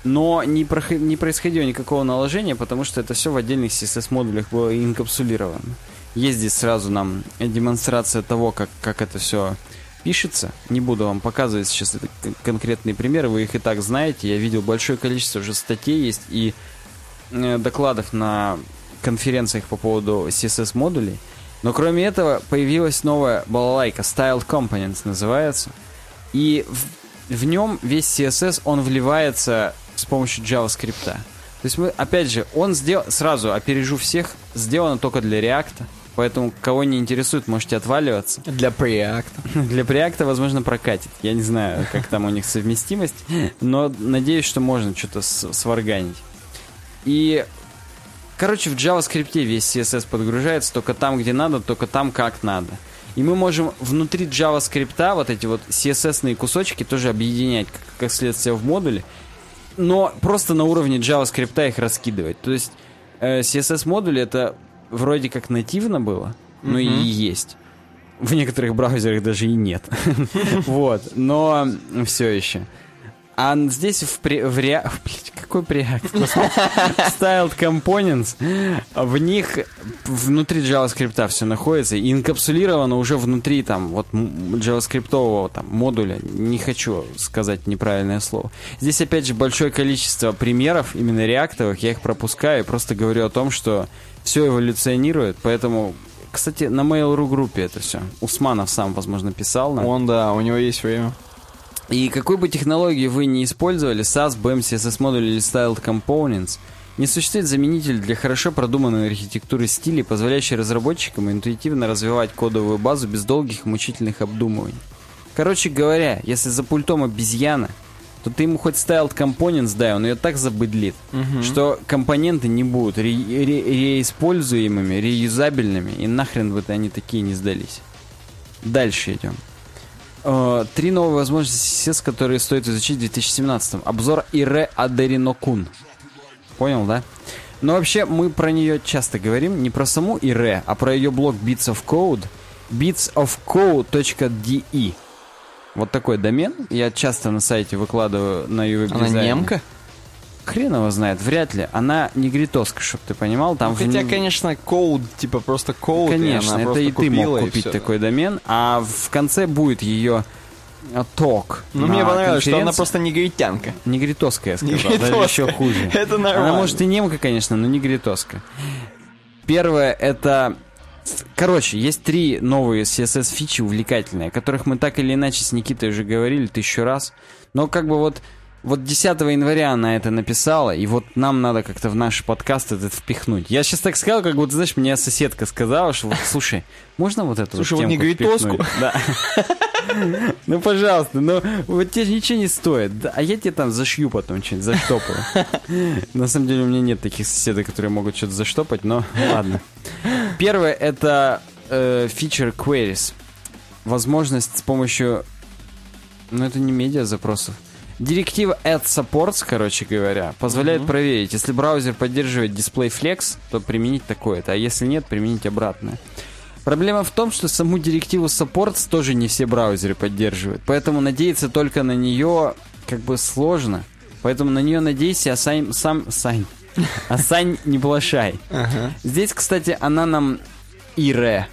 но не, не происходило никакого наложения, потому что это все в отдельных CSS-модулях было инкапсулировано. Есть здесь сразу нам демонстрация того, как, как это все пишется. Не буду вам показывать сейчас конкретные примеры, вы их и так знаете. Я видел большое количество уже статей есть и э, докладов на конференциях по поводу CSS-модулей. Но кроме этого появилась новая балалайка, Styled Components называется. И в, в нем весь CSS, он вливается с помощью JavaScript. То есть мы, опять же, он сделал, сразу опережу всех, сделано только для React. Поэтому, кого не интересует, можете отваливаться. Для Preact. Для Preact, возможно, прокатит. Я не знаю, как там у них совместимость, но надеюсь, что можно что-то сварганить. И, короче, в JavaScript весь CSS подгружается только там, где надо, только там, как надо. И мы можем внутри JavaScript вот эти вот CSS-ные кусочки тоже объединять, как, как следствие в модуле, но просто на уровне JavaScript их раскидывать. То есть э, CSS-модули это вроде как нативно было, но и есть. В некоторых браузерах даже и нет. Вот, но все еще. А здесь в, пре- в ре... Блядь, какой? Господи. Styled Components. В них внутри JavaScript все находится и инкапсулировано уже внутри там вот JavaScript там модуля. Не хочу сказать неправильное слово. Здесь опять же большое количество примеров именно реактовых. Я их пропускаю и просто говорю о том, что все эволюционирует, поэтому кстати, на Mail.ru группе это все. Усманов сам, возможно, писал нам. Он, да, у него есть время. И какой бы технологии вы ни использовали, SAS, BEM, CSS модуль или Styled Components, не существует заменитель для хорошо продуманной архитектуры стилей, позволяющей разработчикам интуитивно развивать кодовую базу без долгих мучительных обдумываний. Короче говоря, если за пультом обезьяна, то ты ему хоть Styled Components дай, он ее так забыдлит, что компоненты не будут ре- ре- реиспользуемыми, реюзабельными, и нахрен бы они такие не сдались. Дальше идем. Э, Три новые возможности CSS, которые стоит изучить в 2017. Обзор Ире Адеринокун. Понял, да? Но вообще мы про нее часто говорим, не про саму Ире, а про ее блог Bits of Code, bitsofcode.de. Вот такой домен. Я часто на сайте выкладываю на ее Она немка? Хрен его знает, вряд ли. Она негритоска, чтобы ты понимал. Там Ну, в хотя, нем- конечно, коуд, типа просто коуд. Конечно, она это и ты мог и купить всё. такой домен, а в конце будет ее ток. Ну, мне понравилось, что она просто негритянка. Негритоска, я сказал, даже Негритоска. еще хуже. Это Она нормально. может и немка, конечно, но негритоска. Первое это... Короче, есть три новые CSS-фичи увлекательные, о которых мы так или иначе с Никитой уже говорили тысячу раз. Но как бы вот, вот 10 января она это написала, и вот нам надо как-то в наш подкаст этот впихнуть. Я сейчас так сказал, как вот, знаешь, мне соседка сказала, что вот, слушай, можно вот эту Слушай, вот темку негритоску. впихнуть?» Да. Ну, пожалуйста, ну, вот тебе ничего не стоит. А я тебе там зашью потом что-нибудь, заштопаю. На самом деле у меня нет таких соседей, которые могут что-то заштопать, но ладно. Первое — это э, feature queries. Возможность с помощью... Ну, это не медиа запросов. Директива add supports, короче говоря, позволяет проверить, если браузер поддерживает display flex, то применить такое-то, а если нет, применить обратное. Проблема в том, что саму директиву supports тоже не все браузеры поддерживают, поэтому надеяться только на нее как бы сложно. Поэтому на нее надейся, а сам, сам сань, а сань не плашай. Ага. Здесь, кстати, она нам ире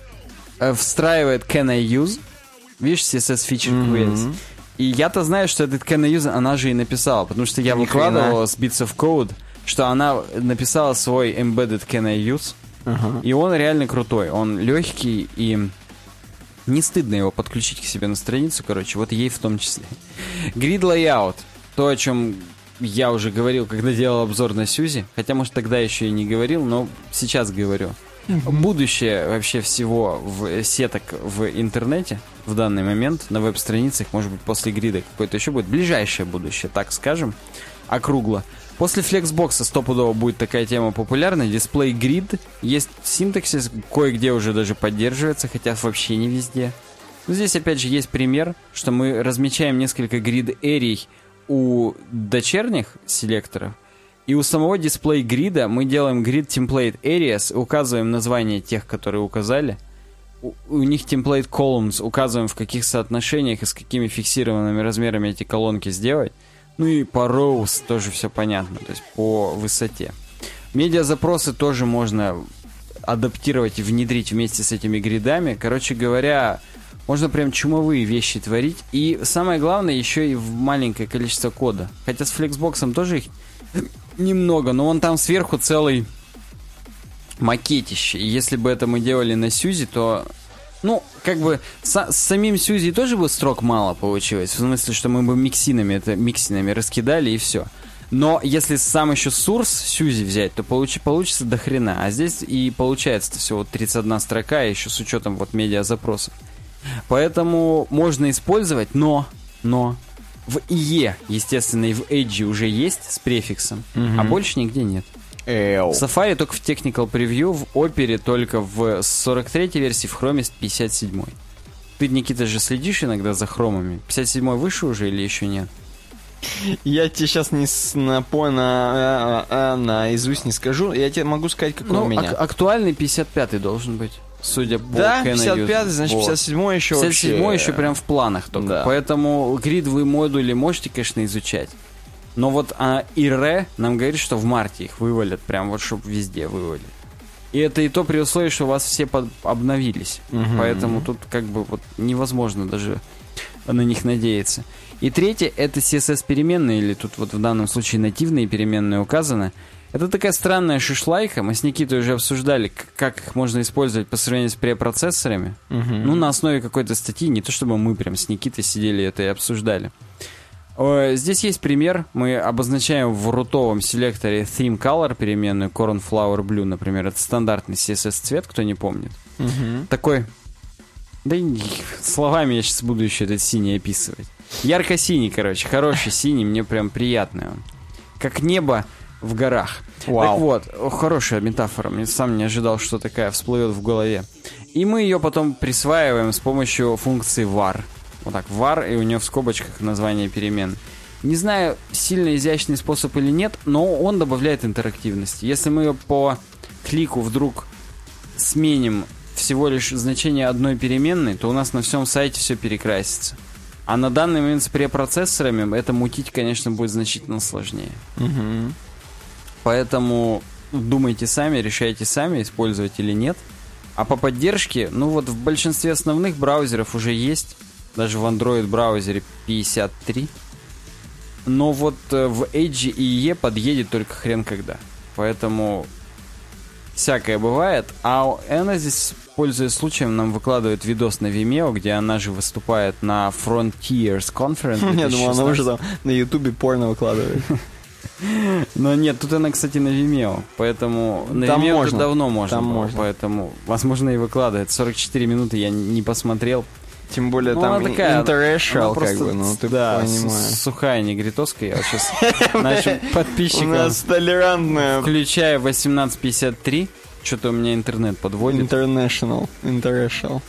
э, встраивает can I use. Видишь, CSS feature queries. И я-то знаю, что этот I use она же и написала, потому что я Ни хрена. выкладывал с Bits of Code, что она написала свой embedded can I use. Ага. И он реально крутой. Он легкий и не стыдно его подключить к себе на страницу, короче, вот ей в том числе. Grid Layout. То, о чем я уже говорил, когда делал обзор на Сьюзи. Хотя, может, тогда еще и не говорил, но сейчас говорю. Будущее вообще всего в сеток в интернете в данный момент на веб-страницах, может быть, после грида какое-то еще будет. Ближайшее будущее, так скажем, округло. После Flexbox стопудово будет такая тема популярна. Дисплей грид. Есть синтаксис, кое-где уже даже поддерживается, хотя вообще не везде. Но здесь опять же есть пример, что мы размечаем несколько грид-эрий у дочерних селекторов, и у самого дисплей грида мы делаем grid template areas, указываем название тех, которые указали. У, у них template columns указываем, в каких соотношениях и с какими фиксированными размерами эти колонки сделать. Ну и по rows тоже все понятно, то есть по высоте. Медиа-запросы тоже можно адаптировать и внедрить вместе с этими гридами. Короче говоря, можно прям чумовые вещи творить. И самое главное, еще и в маленькое количество кода. Хотя с Flexbox тоже их немного, но он там сверху целый макетище. И если бы это мы делали на Сьюзи, то... Ну, как бы с, с самим Сьюзи тоже бы строк мало получилось. В смысле, что мы бы миксинами, это миксинами раскидали и все. Но если сам еще сурс Сьюзи взять, то получи, получится до хрена. А здесь и получается всего 31 строка, еще с учетом вот медиа запросов. Поэтому можно использовать, но, но в IE, естественно, и в Edge уже есть с префиксом, а больше нигде нет. Эу. В Safari только в Technical Preview, в Opera только в 43 версии, в Chrome 57 Ты, Никита, же следишь иногда за хромами? 57 выше уже или еще нет? Я тебе сейчас не с, на, по, на, а, а, наизусть не скажу. Я тебе могу сказать, какой Ну, у меня. ак- актуальный 55 должен быть, судя по да, Can I 55 Use. значит, Вот. 57 еще 57 вообще... еще прям в планах только. Да. Поэтому гридовые модули можете, конечно, изучать. Но вот а, ИР нам говорит, что в марте их вывалят, прям вот чтобы везде вывалили. И это и то при условии, что у вас все под- обновились. Мгм. Поэтому тут как бы вот невозможно даже на них надеяться. И третье, это CSS-переменные, или тут вот в данном случае нативные переменные указаны. Это такая странная шишлайка. Мы с Никитой уже обсуждали, как их можно использовать по сравнению с препроцессорами. Мгм. Ну, на основе какой-то статьи, не то чтобы мы прям с Никитой сидели это и обсуждали. Здесь есть пример. Мы обозначаем в рутовом селекторе theme color переменную cornflower blue, например. Это стандартный CSS-цвет, кто не помнит. Мгм. Такой... Да и словами я сейчас буду еще этот синий описывать. Ярко-синий, короче, хороший синий, мне прям приятный он. Как небо в горах. Вау. Так вот, хорошая метафора. Мне сам не ожидал, что такая всплывет в голове. И мы ее потом присваиваем с помощью функции var. Вот так, var, и у нее в скобочках название перемен. Не знаю, сильно изящный способ или нет, но он добавляет интерактивности. Если мы по клику вдруг сменим всего лишь значение одной переменной, то у нас на всем сайте все перекрасится. А на данный момент с препроцессорами это мутить, конечно, будет значительно сложнее. Мгм. Поэтому думайте сами, решайте сами, использовать или нет. А по поддержке, ну вот в большинстве основных браузеров уже есть, даже в Android браузере 53. Но вот э, в Edge и IE подъедет только хрен когда. Поэтому всякое бывает. А она здесь, пользуясь случаем, нам выкладывает видос на Vimeo, где она же выступает на Frontiers Conference. Я думал, она 2016. уже там на Ютубе порно выкладывает. Но нет, тут она, кстати, на Vimeo, поэтому на Там Vimeo можно. уже давно можно Там было, можно. поэтому, возможно, и выкладывает. 44 минуты я не посмотрел. Тем более Ну, там она такая, интерешал, она как просто, бы, ну ты да, понимаешь. сухая негритоска. Я вот сейчас нашим У подписчикам, нас толерантная включая 1853, что-то у меня интернет подводит. International. International.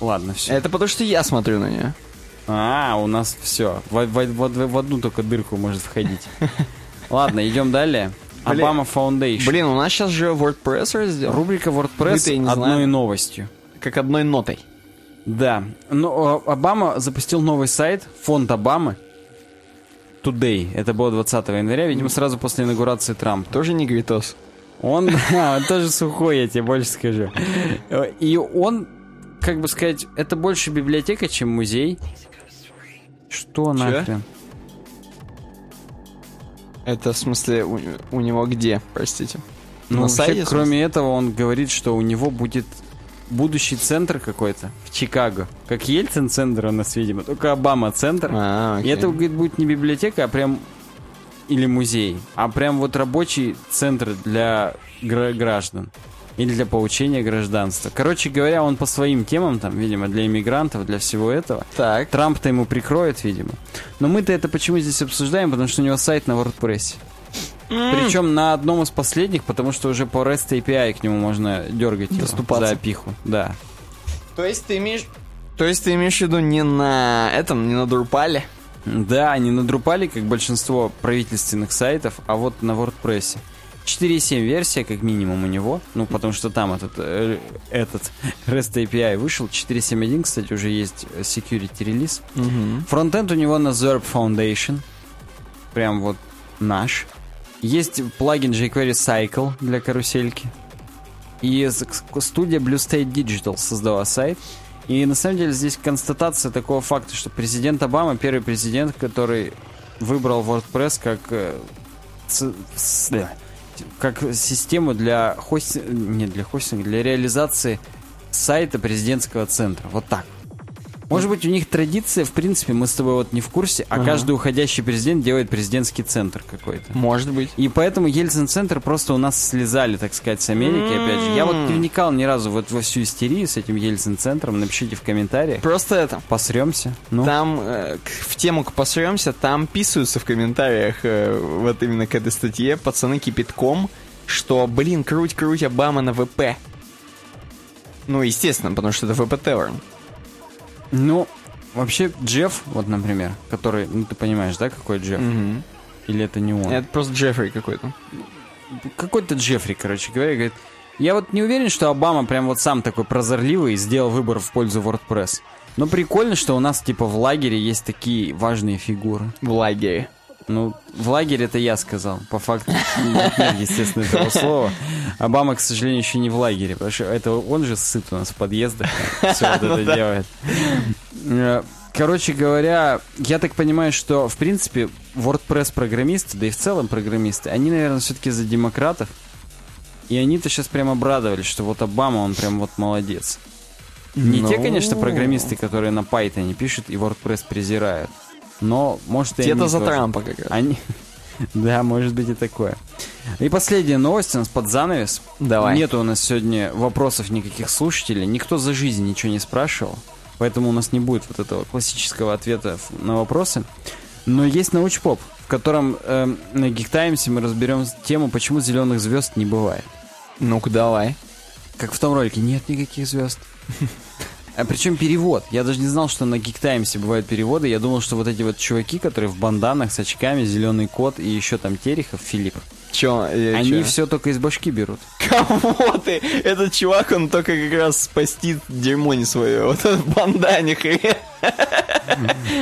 Ладно, все. Это потому, что я смотрю на нее. А, у нас все. В, в- в- в одну только дырку может входить. Ладно, идем далее. Обама Foundation. Блин, у нас сейчас же WordPress раздел. Рубрика WordPress не одной новостью. Как одной нотой. Да. Но э, Обама запустил новый сайт, фонд Обамы. Today. Это было 20 января, видимо, сразу после инаугурации Трампа. Тоже негритос. Он, да, он тоже сухой, я тебе больше скажу. И он, как бы сказать, это больше библиотека, чем музей. Что нахрен? Это в смысле у, у него где, простите? Ну, На вообще, сайте, в кроме этого, он говорит, что у него будет будущий центр какой-то в Чикаго. Как Ельцин-центр у нас, видимо, только Обама-центр. А, И окей. это, говорит, будет не библиотека, а прям или музей, а прям вот рабочий центр для гра- граждан. Или для получения гражданства. Короче говоря, он по своим темам, там, видимо, для иммигрантов, для всего этого. Так. Трамп-то ему прикроет, видимо. Но мы-то это почему здесь обсуждаем? Потому что у него сайт на WordPress. Причем на одном из последних, потому что уже по REST API к нему можно дергать его за опиху. Да. То есть ты имеешь... То есть ты имеешь в виду не на этом, не на Дурпале? Да, не на Drupal, как большинство правительственных сайтов, а вот на WordPress. 4.7 версия, как минимум, у него. Ну, потому что там этот, э, этот REST API вышел. 4.7.1, кстати, уже есть э, security релиз. Фронтенд у него на Zerp Foundation. Прям вот наш. Есть плагин jQuery Cycle для карусельки. И студия Blue State Digital создала сайт. И на самом деле здесь констатация такого факта, что президент Обама первый президент, который выбрал WordPress как э, как систему для хостинга, не для хостинга, для реализации сайта президентского центра. Вот так. Может быть, у них традиция, в принципе, мы с тобой вот не в курсе, а Ага. каждый уходящий президент делает президентский центр какой-то. Может быть. И поэтому Ельцин-центр просто у нас слезали, так сказать, с Америки, опять же. Я вот не вникал ни разу вот во всю истерию с этим Ельцин-центром. Напишите в комментариях. Просто это... Посремся. Ну, Там э, в тему к посремся, там писаются в комментариях э, вот именно к этой статье пацаны кипятком, что, блин, круть-круть Обама на ВП. Ну, естественно, потому что это ВП Таверн. Ну, вообще Джефф, вот, например, который, ну, ты понимаешь, да, какой Джефф? Или это не он? Это просто Джеффри какой-то. Какой-то Джеффри, короче говоря, говорит, я вот не уверен, что Обама прям вот сам такой прозорливый и сделал выбор в пользу WordPress. Но прикольно, что у нас, типа, в лагере есть такие важные фигуры. В лагере. Ну, в лагере это я сказал. По факту нет, естественно, этого слова. Обама, к сожалению, еще не в лагере, потому что это он же сыт у нас в подъездах. Все вот Ну это делает. Э, Короче говоря, я так понимаю, что, в принципе, WordPress-программисты, да и в целом программисты, они, наверное, все-таки за демократов. И они-то сейчас прям обрадовались, что вот Обама, он прям вот молодец. Не те, Ну. конечно, программисты, которые на Python пишут и WordPress презирают. Но, может, они за тоже. Трампа как раз. Они... Да, может быть и такое. И последняя новость у нас под занавес. Давай. Нету у нас сегодня вопросов никаких слушателей. Никто за жизнь ничего не спрашивал. Поэтому у нас не будет вот этого классического ответа на вопросы. Но есть научпоп, в котором эм, на Times мы разберем тему, почему зеленых звезд не бывает. Ну-ка, давай. Как в том ролике, нет никаких звезд. А причем перевод. Я даже не знал, что на Geek Times бывают переводы. Я думал, что вот эти вот чуваки, которые в банданах с очками, зеленый кот и еще там Терехов, Филипп, Чё, э, они чё? все только из башки берут. Кого ты? Этот чувак, он только как раз спастит дерьмо не свое. Вот этот бандане хрен.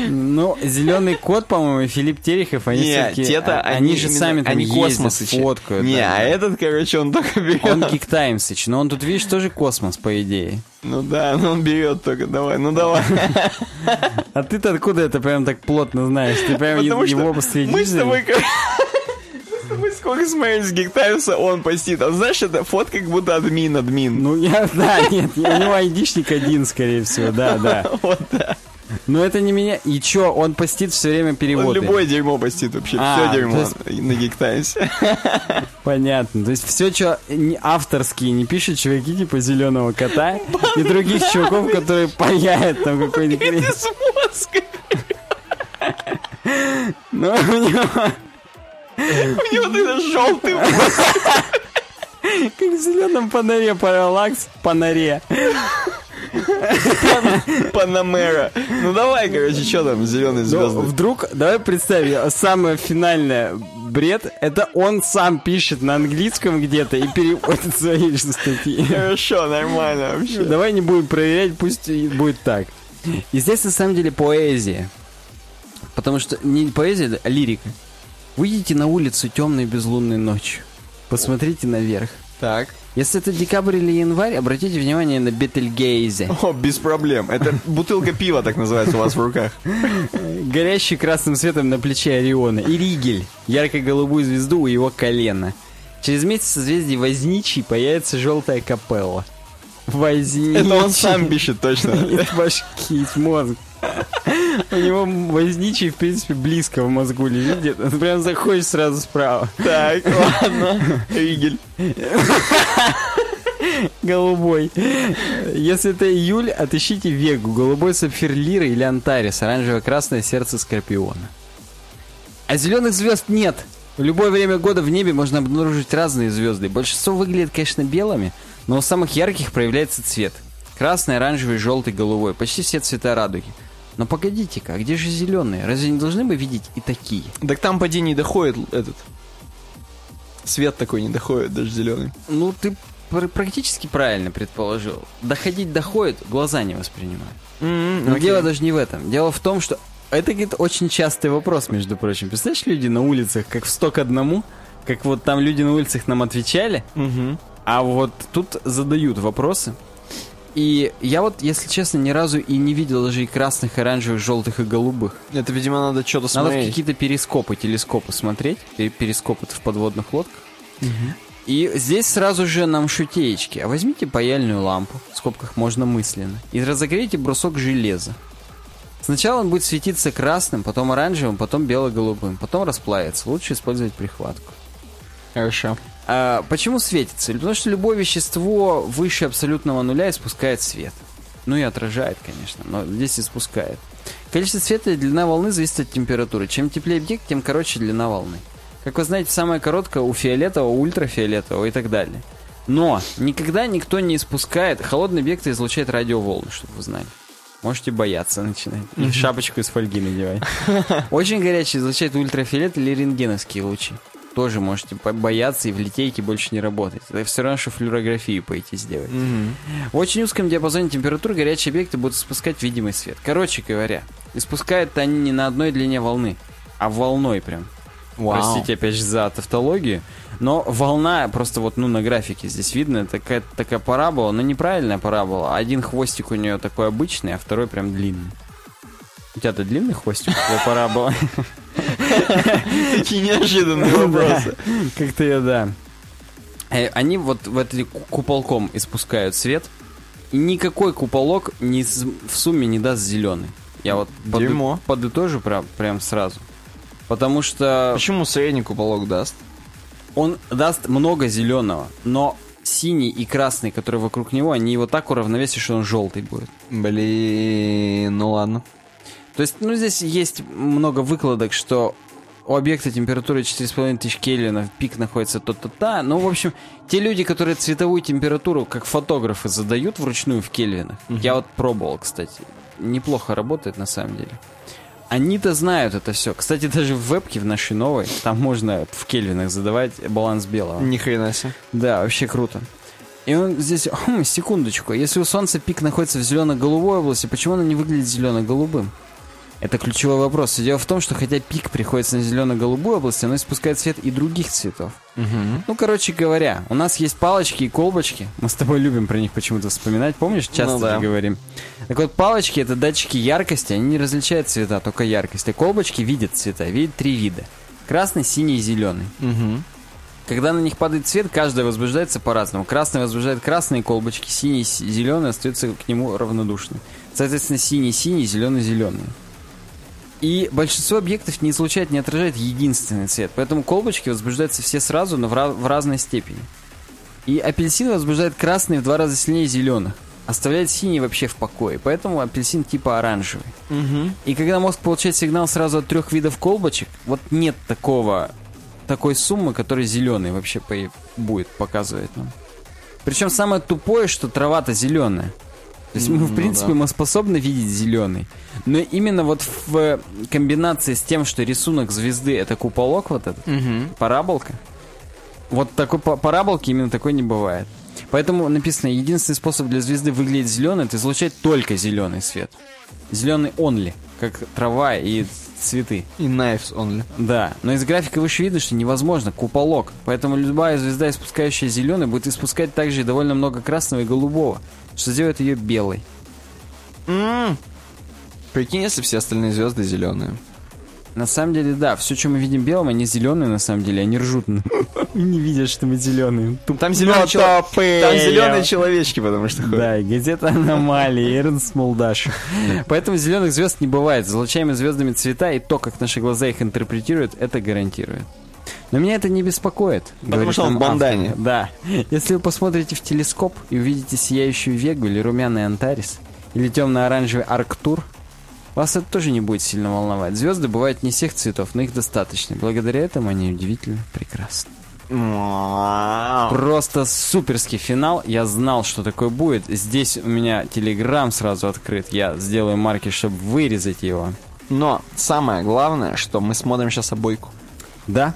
Ну, зеленый кот, по-моему, Филипп Терехов, они Не, все-таки... те-то, а- они, же именно- сами там они ездят, фоткают. Не, да. а этот, короче, он только берет. Он Geek Timesыч, но он тут, видишь, тоже космос, по идее. Ну да, ну он берет только, давай, ну давай. А ты-то откуда это прям так плотно знаешь? Ты прям Потому его последишь мы с тобой... Мы сколько смотрели с Гиктаймса, он постит. А знаешь, это фотка как будто админ, админ. Ну, я, да, нет, у него айдишник один, скорее всего, да, да. Вот, да. Но это не меня. И чё, он постит все время Он переводы. любое дерьмо постит вообще. А, Все дерьмо то на Гиктаймсе. Понятно. То есть все, что не авторские, не пишут чуваки типа зеленого кота и других чуваков, которые паяют там какой-нибудь. Ну, у него У него тогда желтый как в зеленом паноре параллакс паноре. Панамера. Ну давай, короче, что там, зеленые Но звезды? вдруг, давай представим, самое финальное бред, это он сам пишет на английском где-то и переводит свои же статьи. Хорошо, нормально вообще. Давай не будем проверять, пусть будет так. И здесь на самом деле поэзия. Потому что не поэзия, а лирика. Выйдите на улицу темной безлунной ночью. Посмотрите наверх. Так. Если это декабрь или январь, обратите внимание на Бетельгейзе. О, без проблем. Это бутылка пива, так называется, у вас в руках. Горящий красным светом на плече Ориона. И Ригель. Ярко-голубую звезду у его колена. Через месяц в созвездии Возничий появится желтая капелла. Возничий. Это он сам пишет, точно. Из башки, из мозга. У него возничий, в принципе, близко в мозгу лежит где-то. Ты прям заходишь сразу справа. Так, ладно. Ригель. Голубой. Если это июль, отыщите Вегу, голубой сапфир Лиры или Антарис, оранжево-красное сердце Скорпиона. А зеленых звезд нет. В любое время года в небе можно обнаружить разные звезды. Большинство выглядит, конечно, белыми, но у самых ярких проявляется цвет. Красный, оранжевый, желтый, голубой. Почти все цвета радуги. Но погодите-ка, а где же зеленые? Разве не должны мы видеть и такие? Так там поди не доходит этот. Свет такой не доходит, даже зеленый. Ну, ты пр- практически правильно предположил. Доходить доходит, глаза не воспринимают. Но окей. дело даже не в этом. Дело в том, что это говорит, очень частый вопрос, между прочим. Представляешь, люди на улицах, как в сток одному, как вот там люди на улицах нам отвечали, Мгм. а вот тут задают вопросы. И я вот, если честно, ни разу и не видел даже и красных, и оранжевых, желтых и голубых. Это, видимо, надо что-то Надо в смотреть. какие-то перископы, телескопы смотреть. Пер- Перископ это в подводных лодках. И здесь сразу же нам шутеечки. А возьмите паяльную лампу, в скобках можно мысленно, и разогрейте брусок железа. Сначала он будет светиться красным, потом оранжевым, потом бело-голубым, потом расплавится. Лучше использовать прихватку. Хорошо. А почему светится? Потому что любое вещество выше абсолютного нуля испускает свет. Ну и отражает, конечно, но здесь испускает. Количество света и длина волны зависит от температуры. Чем теплее объект, тем короче длина волны. Как вы знаете, самая короткая у фиолетового, ультрафиолетового и так далее. Но никогда никто не испускает... Холодный объект излучает радиоволны, чтобы вы знали. Можете бояться начинать. Шапочку из фольги надевать. Очень горячий излучает ультрафиолет или рентгеновские лучи. Тоже можете бояться и в литейке больше не работать. Это все равно, что флюорографию пойти сделать. В очень узком диапазоне температур горячие объекты будут испускать видимый свет. Короче говоря, испускают они не на одной длине волны, а волной прям. Вау. Простите, опять же, за тавтологию. Но волна, просто вот, ну, на графике здесь видно, такая, такая парабола, но неправильная парабола. Один хвостик у нее такой обычный, а второй прям длинный. У тебя-то длинный хвостик, тебя парабола? Такие неожиданные вопросы. Как-то я, да. Э, Они вот в этот ку- куполком испускают свет, и никакой куполок не в сумме не даст зеленый. Я вот Дерьмо. подытожу прям, прям сразу. Потому что Почему средний куполок даст? он даст много зеленого, но синий и красный, которые вокруг него, они его так уравновесят, что он желтый будет. Блин, ну ладно. То есть, ну, здесь есть много выкладок, что у объекта температура 4,5 тысяч кельвинов, пик находится то-то-то. Ну, в общем, те люди, которые цветовую температуру, как фотографы, задают вручную в кельвинах, я вот пробовал, кстати, неплохо работает на самом деле. Они-то знают это все. Кстати, даже в вебке в нашей новой, там можно в кельвинах задавать баланс белого. Ни хрена себе. Да, вообще круто. И он здесь, хм, секундочку, если у Солнца пик находится в зелено-голубой области, почему оно не выглядит зелено-голубым? Это ключевой вопрос. Дело в том, что хотя пик приходится на зелено-голубую область, оно испускает свет и других цветов. Ну, короче говоря, у нас есть палочки и колбочки. Мы с тобой любим про них почему-то вспоминать. Помнишь, часто Ну да. говорим. Так вот, палочки — это датчики яркости. Они не различают цвета, только яркость. А колбочки видят цвета. Видят три вида. Красный, синий и зеленый. Угу. Когда на них падает цвет, каждая возбуждается по-разному. Красный возбуждает красные колбочки, синий, зеленый остается к нему равнодушным. Соответственно, синий, синий, зеленый, зеленый. И большинство объектов не излучает, не отражает единственный цвет. Поэтому колбочки возбуждаются все сразу, но в, ra- в разной степени. И апельсин возбуждает красный в два раза сильнее зеленых. Оставляет синий вообще в покое. Поэтому апельсин типа оранжевый. Угу. И когда мозг получает сигнал сразу от трех видов колбочек, вот нет такого такой суммы, которая зеленый вообще по- будет показывать нам. Причем самое тупое, что трава-то зеленая. То есть мы, в Ну принципе, да. мы способны видеть зеленый. Но именно вот в э, комбинации с тем, что рисунок звезды это куполок вот этот, Угу. параболка. Вот такой па- параболки именно такой не бывает. Поэтому написано, единственный способ для звезды выглядеть зеленой, это излучать только зеленый свет. Зеленый only, как трава и цветы. И knives only. Да, но из графика выше видно, что невозможно, куполок. Поэтому любая звезда, испускающая зеленый, будет испускать также и довольно много красного и голубого, что сделает ее белой. М. Прикинь, если все остальные звезды зеленые. На самом деле, да, все, что мы видим белым, они зеленые на самом деле, они ржут. Не видят, что мы зеленые. Там зеленые, чел- Там зеленые человечки, потому что ходят. Да, газета «Аномалии», Эрнст Молдашев. Поэтому зеленых звезд не бывает. Излучаемые звездами цвета и то, как наши глаза их интерпретируют, это гарантирует. Но меня это не беспокоит. говорит что он в бандане. автор. Да. Если вы посмотрите в телескоп и увидите сияющую Вегу или румяный Антарис, или темно-оранжевый Арктур, вас это тоже не будет сильно волновать. Звезды бывают не всех цветов, но их достаточно. Благодаря этому они удивительно прекрасны. Просто суперский финал. Я знал, что такое будет. Здесь у меня телеграм сразу открыт. Я сделаю марки, чтобы вырезать его. Но самое главное, что мы смотрим сейчас обойку. Да?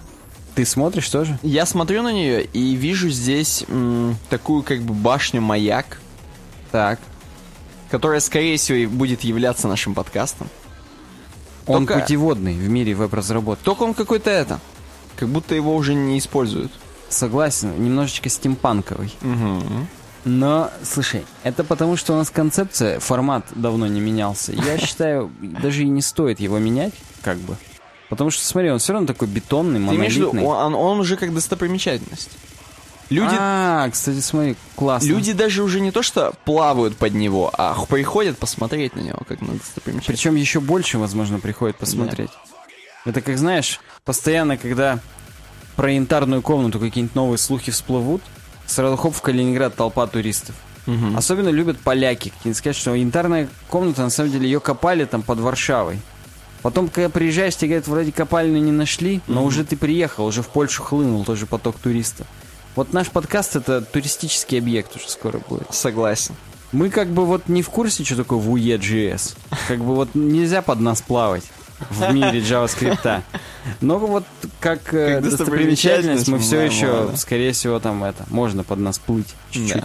Ты смотришь тоже? Я смотрю на нее и вижу здесь м, такую как бы башню-маяк, Так. которая, скорее всего, и будет являться нашим подкастом. Он Только- путеводный в мире веб-разработки. Только он какой-то это. Как будто его уже не используют. Согласен, немножечко стимпанковый. Угу. Но, слушай, это потому, что у нас концепция, формат давно не менялся. Я считаю, даже и не стоит его менять, как бы. Потому что, смотри, он все равно такой бетонный, Ты имеешь в виду, монолитный. он, он уже как достопримечательность. Люди, А, кстати, смотри, классно. люди даже уже не то что плавают под него, а приходят посмотреть на него, как на достопримечательность. Причем еще больше, возможно, приходит посмотреть. Это как, знаешь, постоянно, когда про янтарную комнату какие-нибудь новые слухи всплывут, сразу хоп в Калининград толпа туристов. Мгм. Особенно любят поляки. Какие-нибудь сказать, что янтарная комната, на самом деле, ее копали там под Варшавой. Потом, когда приезжаешь, тебе говорят, вроде копальную не нашли, но уже ты приехал, уже в Польшу хлынул тоже поток туристов. Вот наш подкаст это туристический объект уже скоро будет. Согласен. Мы как бы вот не в курсе, что такое Vue.js. Как бы вот нельзя под нас плавать в мире JavaScript. Но вот как, э, Как достопримечательность мы все еще, скорее всего, там это, можно под нас плыть чуть-чуть.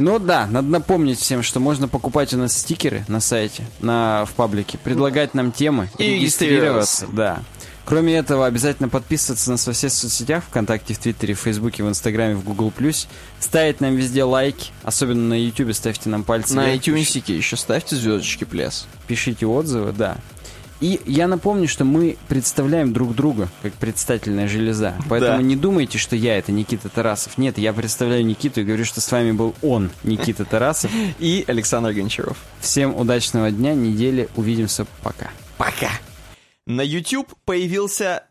Ну да, надо напомнить всем, что можно покупать у нас стикеры на сайте, на, в паблике, предлагать нам темы, И регистрироваться. Да. Кроме этого, обязательно подписываться на нас во всех соцсетях, ВКонтакте, в Твиттере, в Фейсбуке, в Инстаграме, в Гугл+. Ставить нам везде лайки, особенно на Ютубе ставьте нам пальцы На iTunes еще ставьте звездочки пляс. пишите отзывы, да. И я напомню, что мы представляем друг друга как предстательная железа. Поэтому Да. не думайте, что я это Никита Тарасов. Нет, я представляю Никиту и говорю, что с вами был он, Никита Тарасов. И Александр Гончаров. Всем удачного дня, недели. Увидимся. Пока. Пока. На YouTube появился...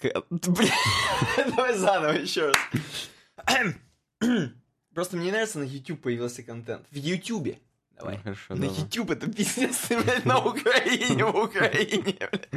Давай заново еще раз. Просто мне нравится, на YouTube появился контент. В YouTube. Давай. Хорошо, На YouTube это ты, блядь, на Украине, в Украине, блядь.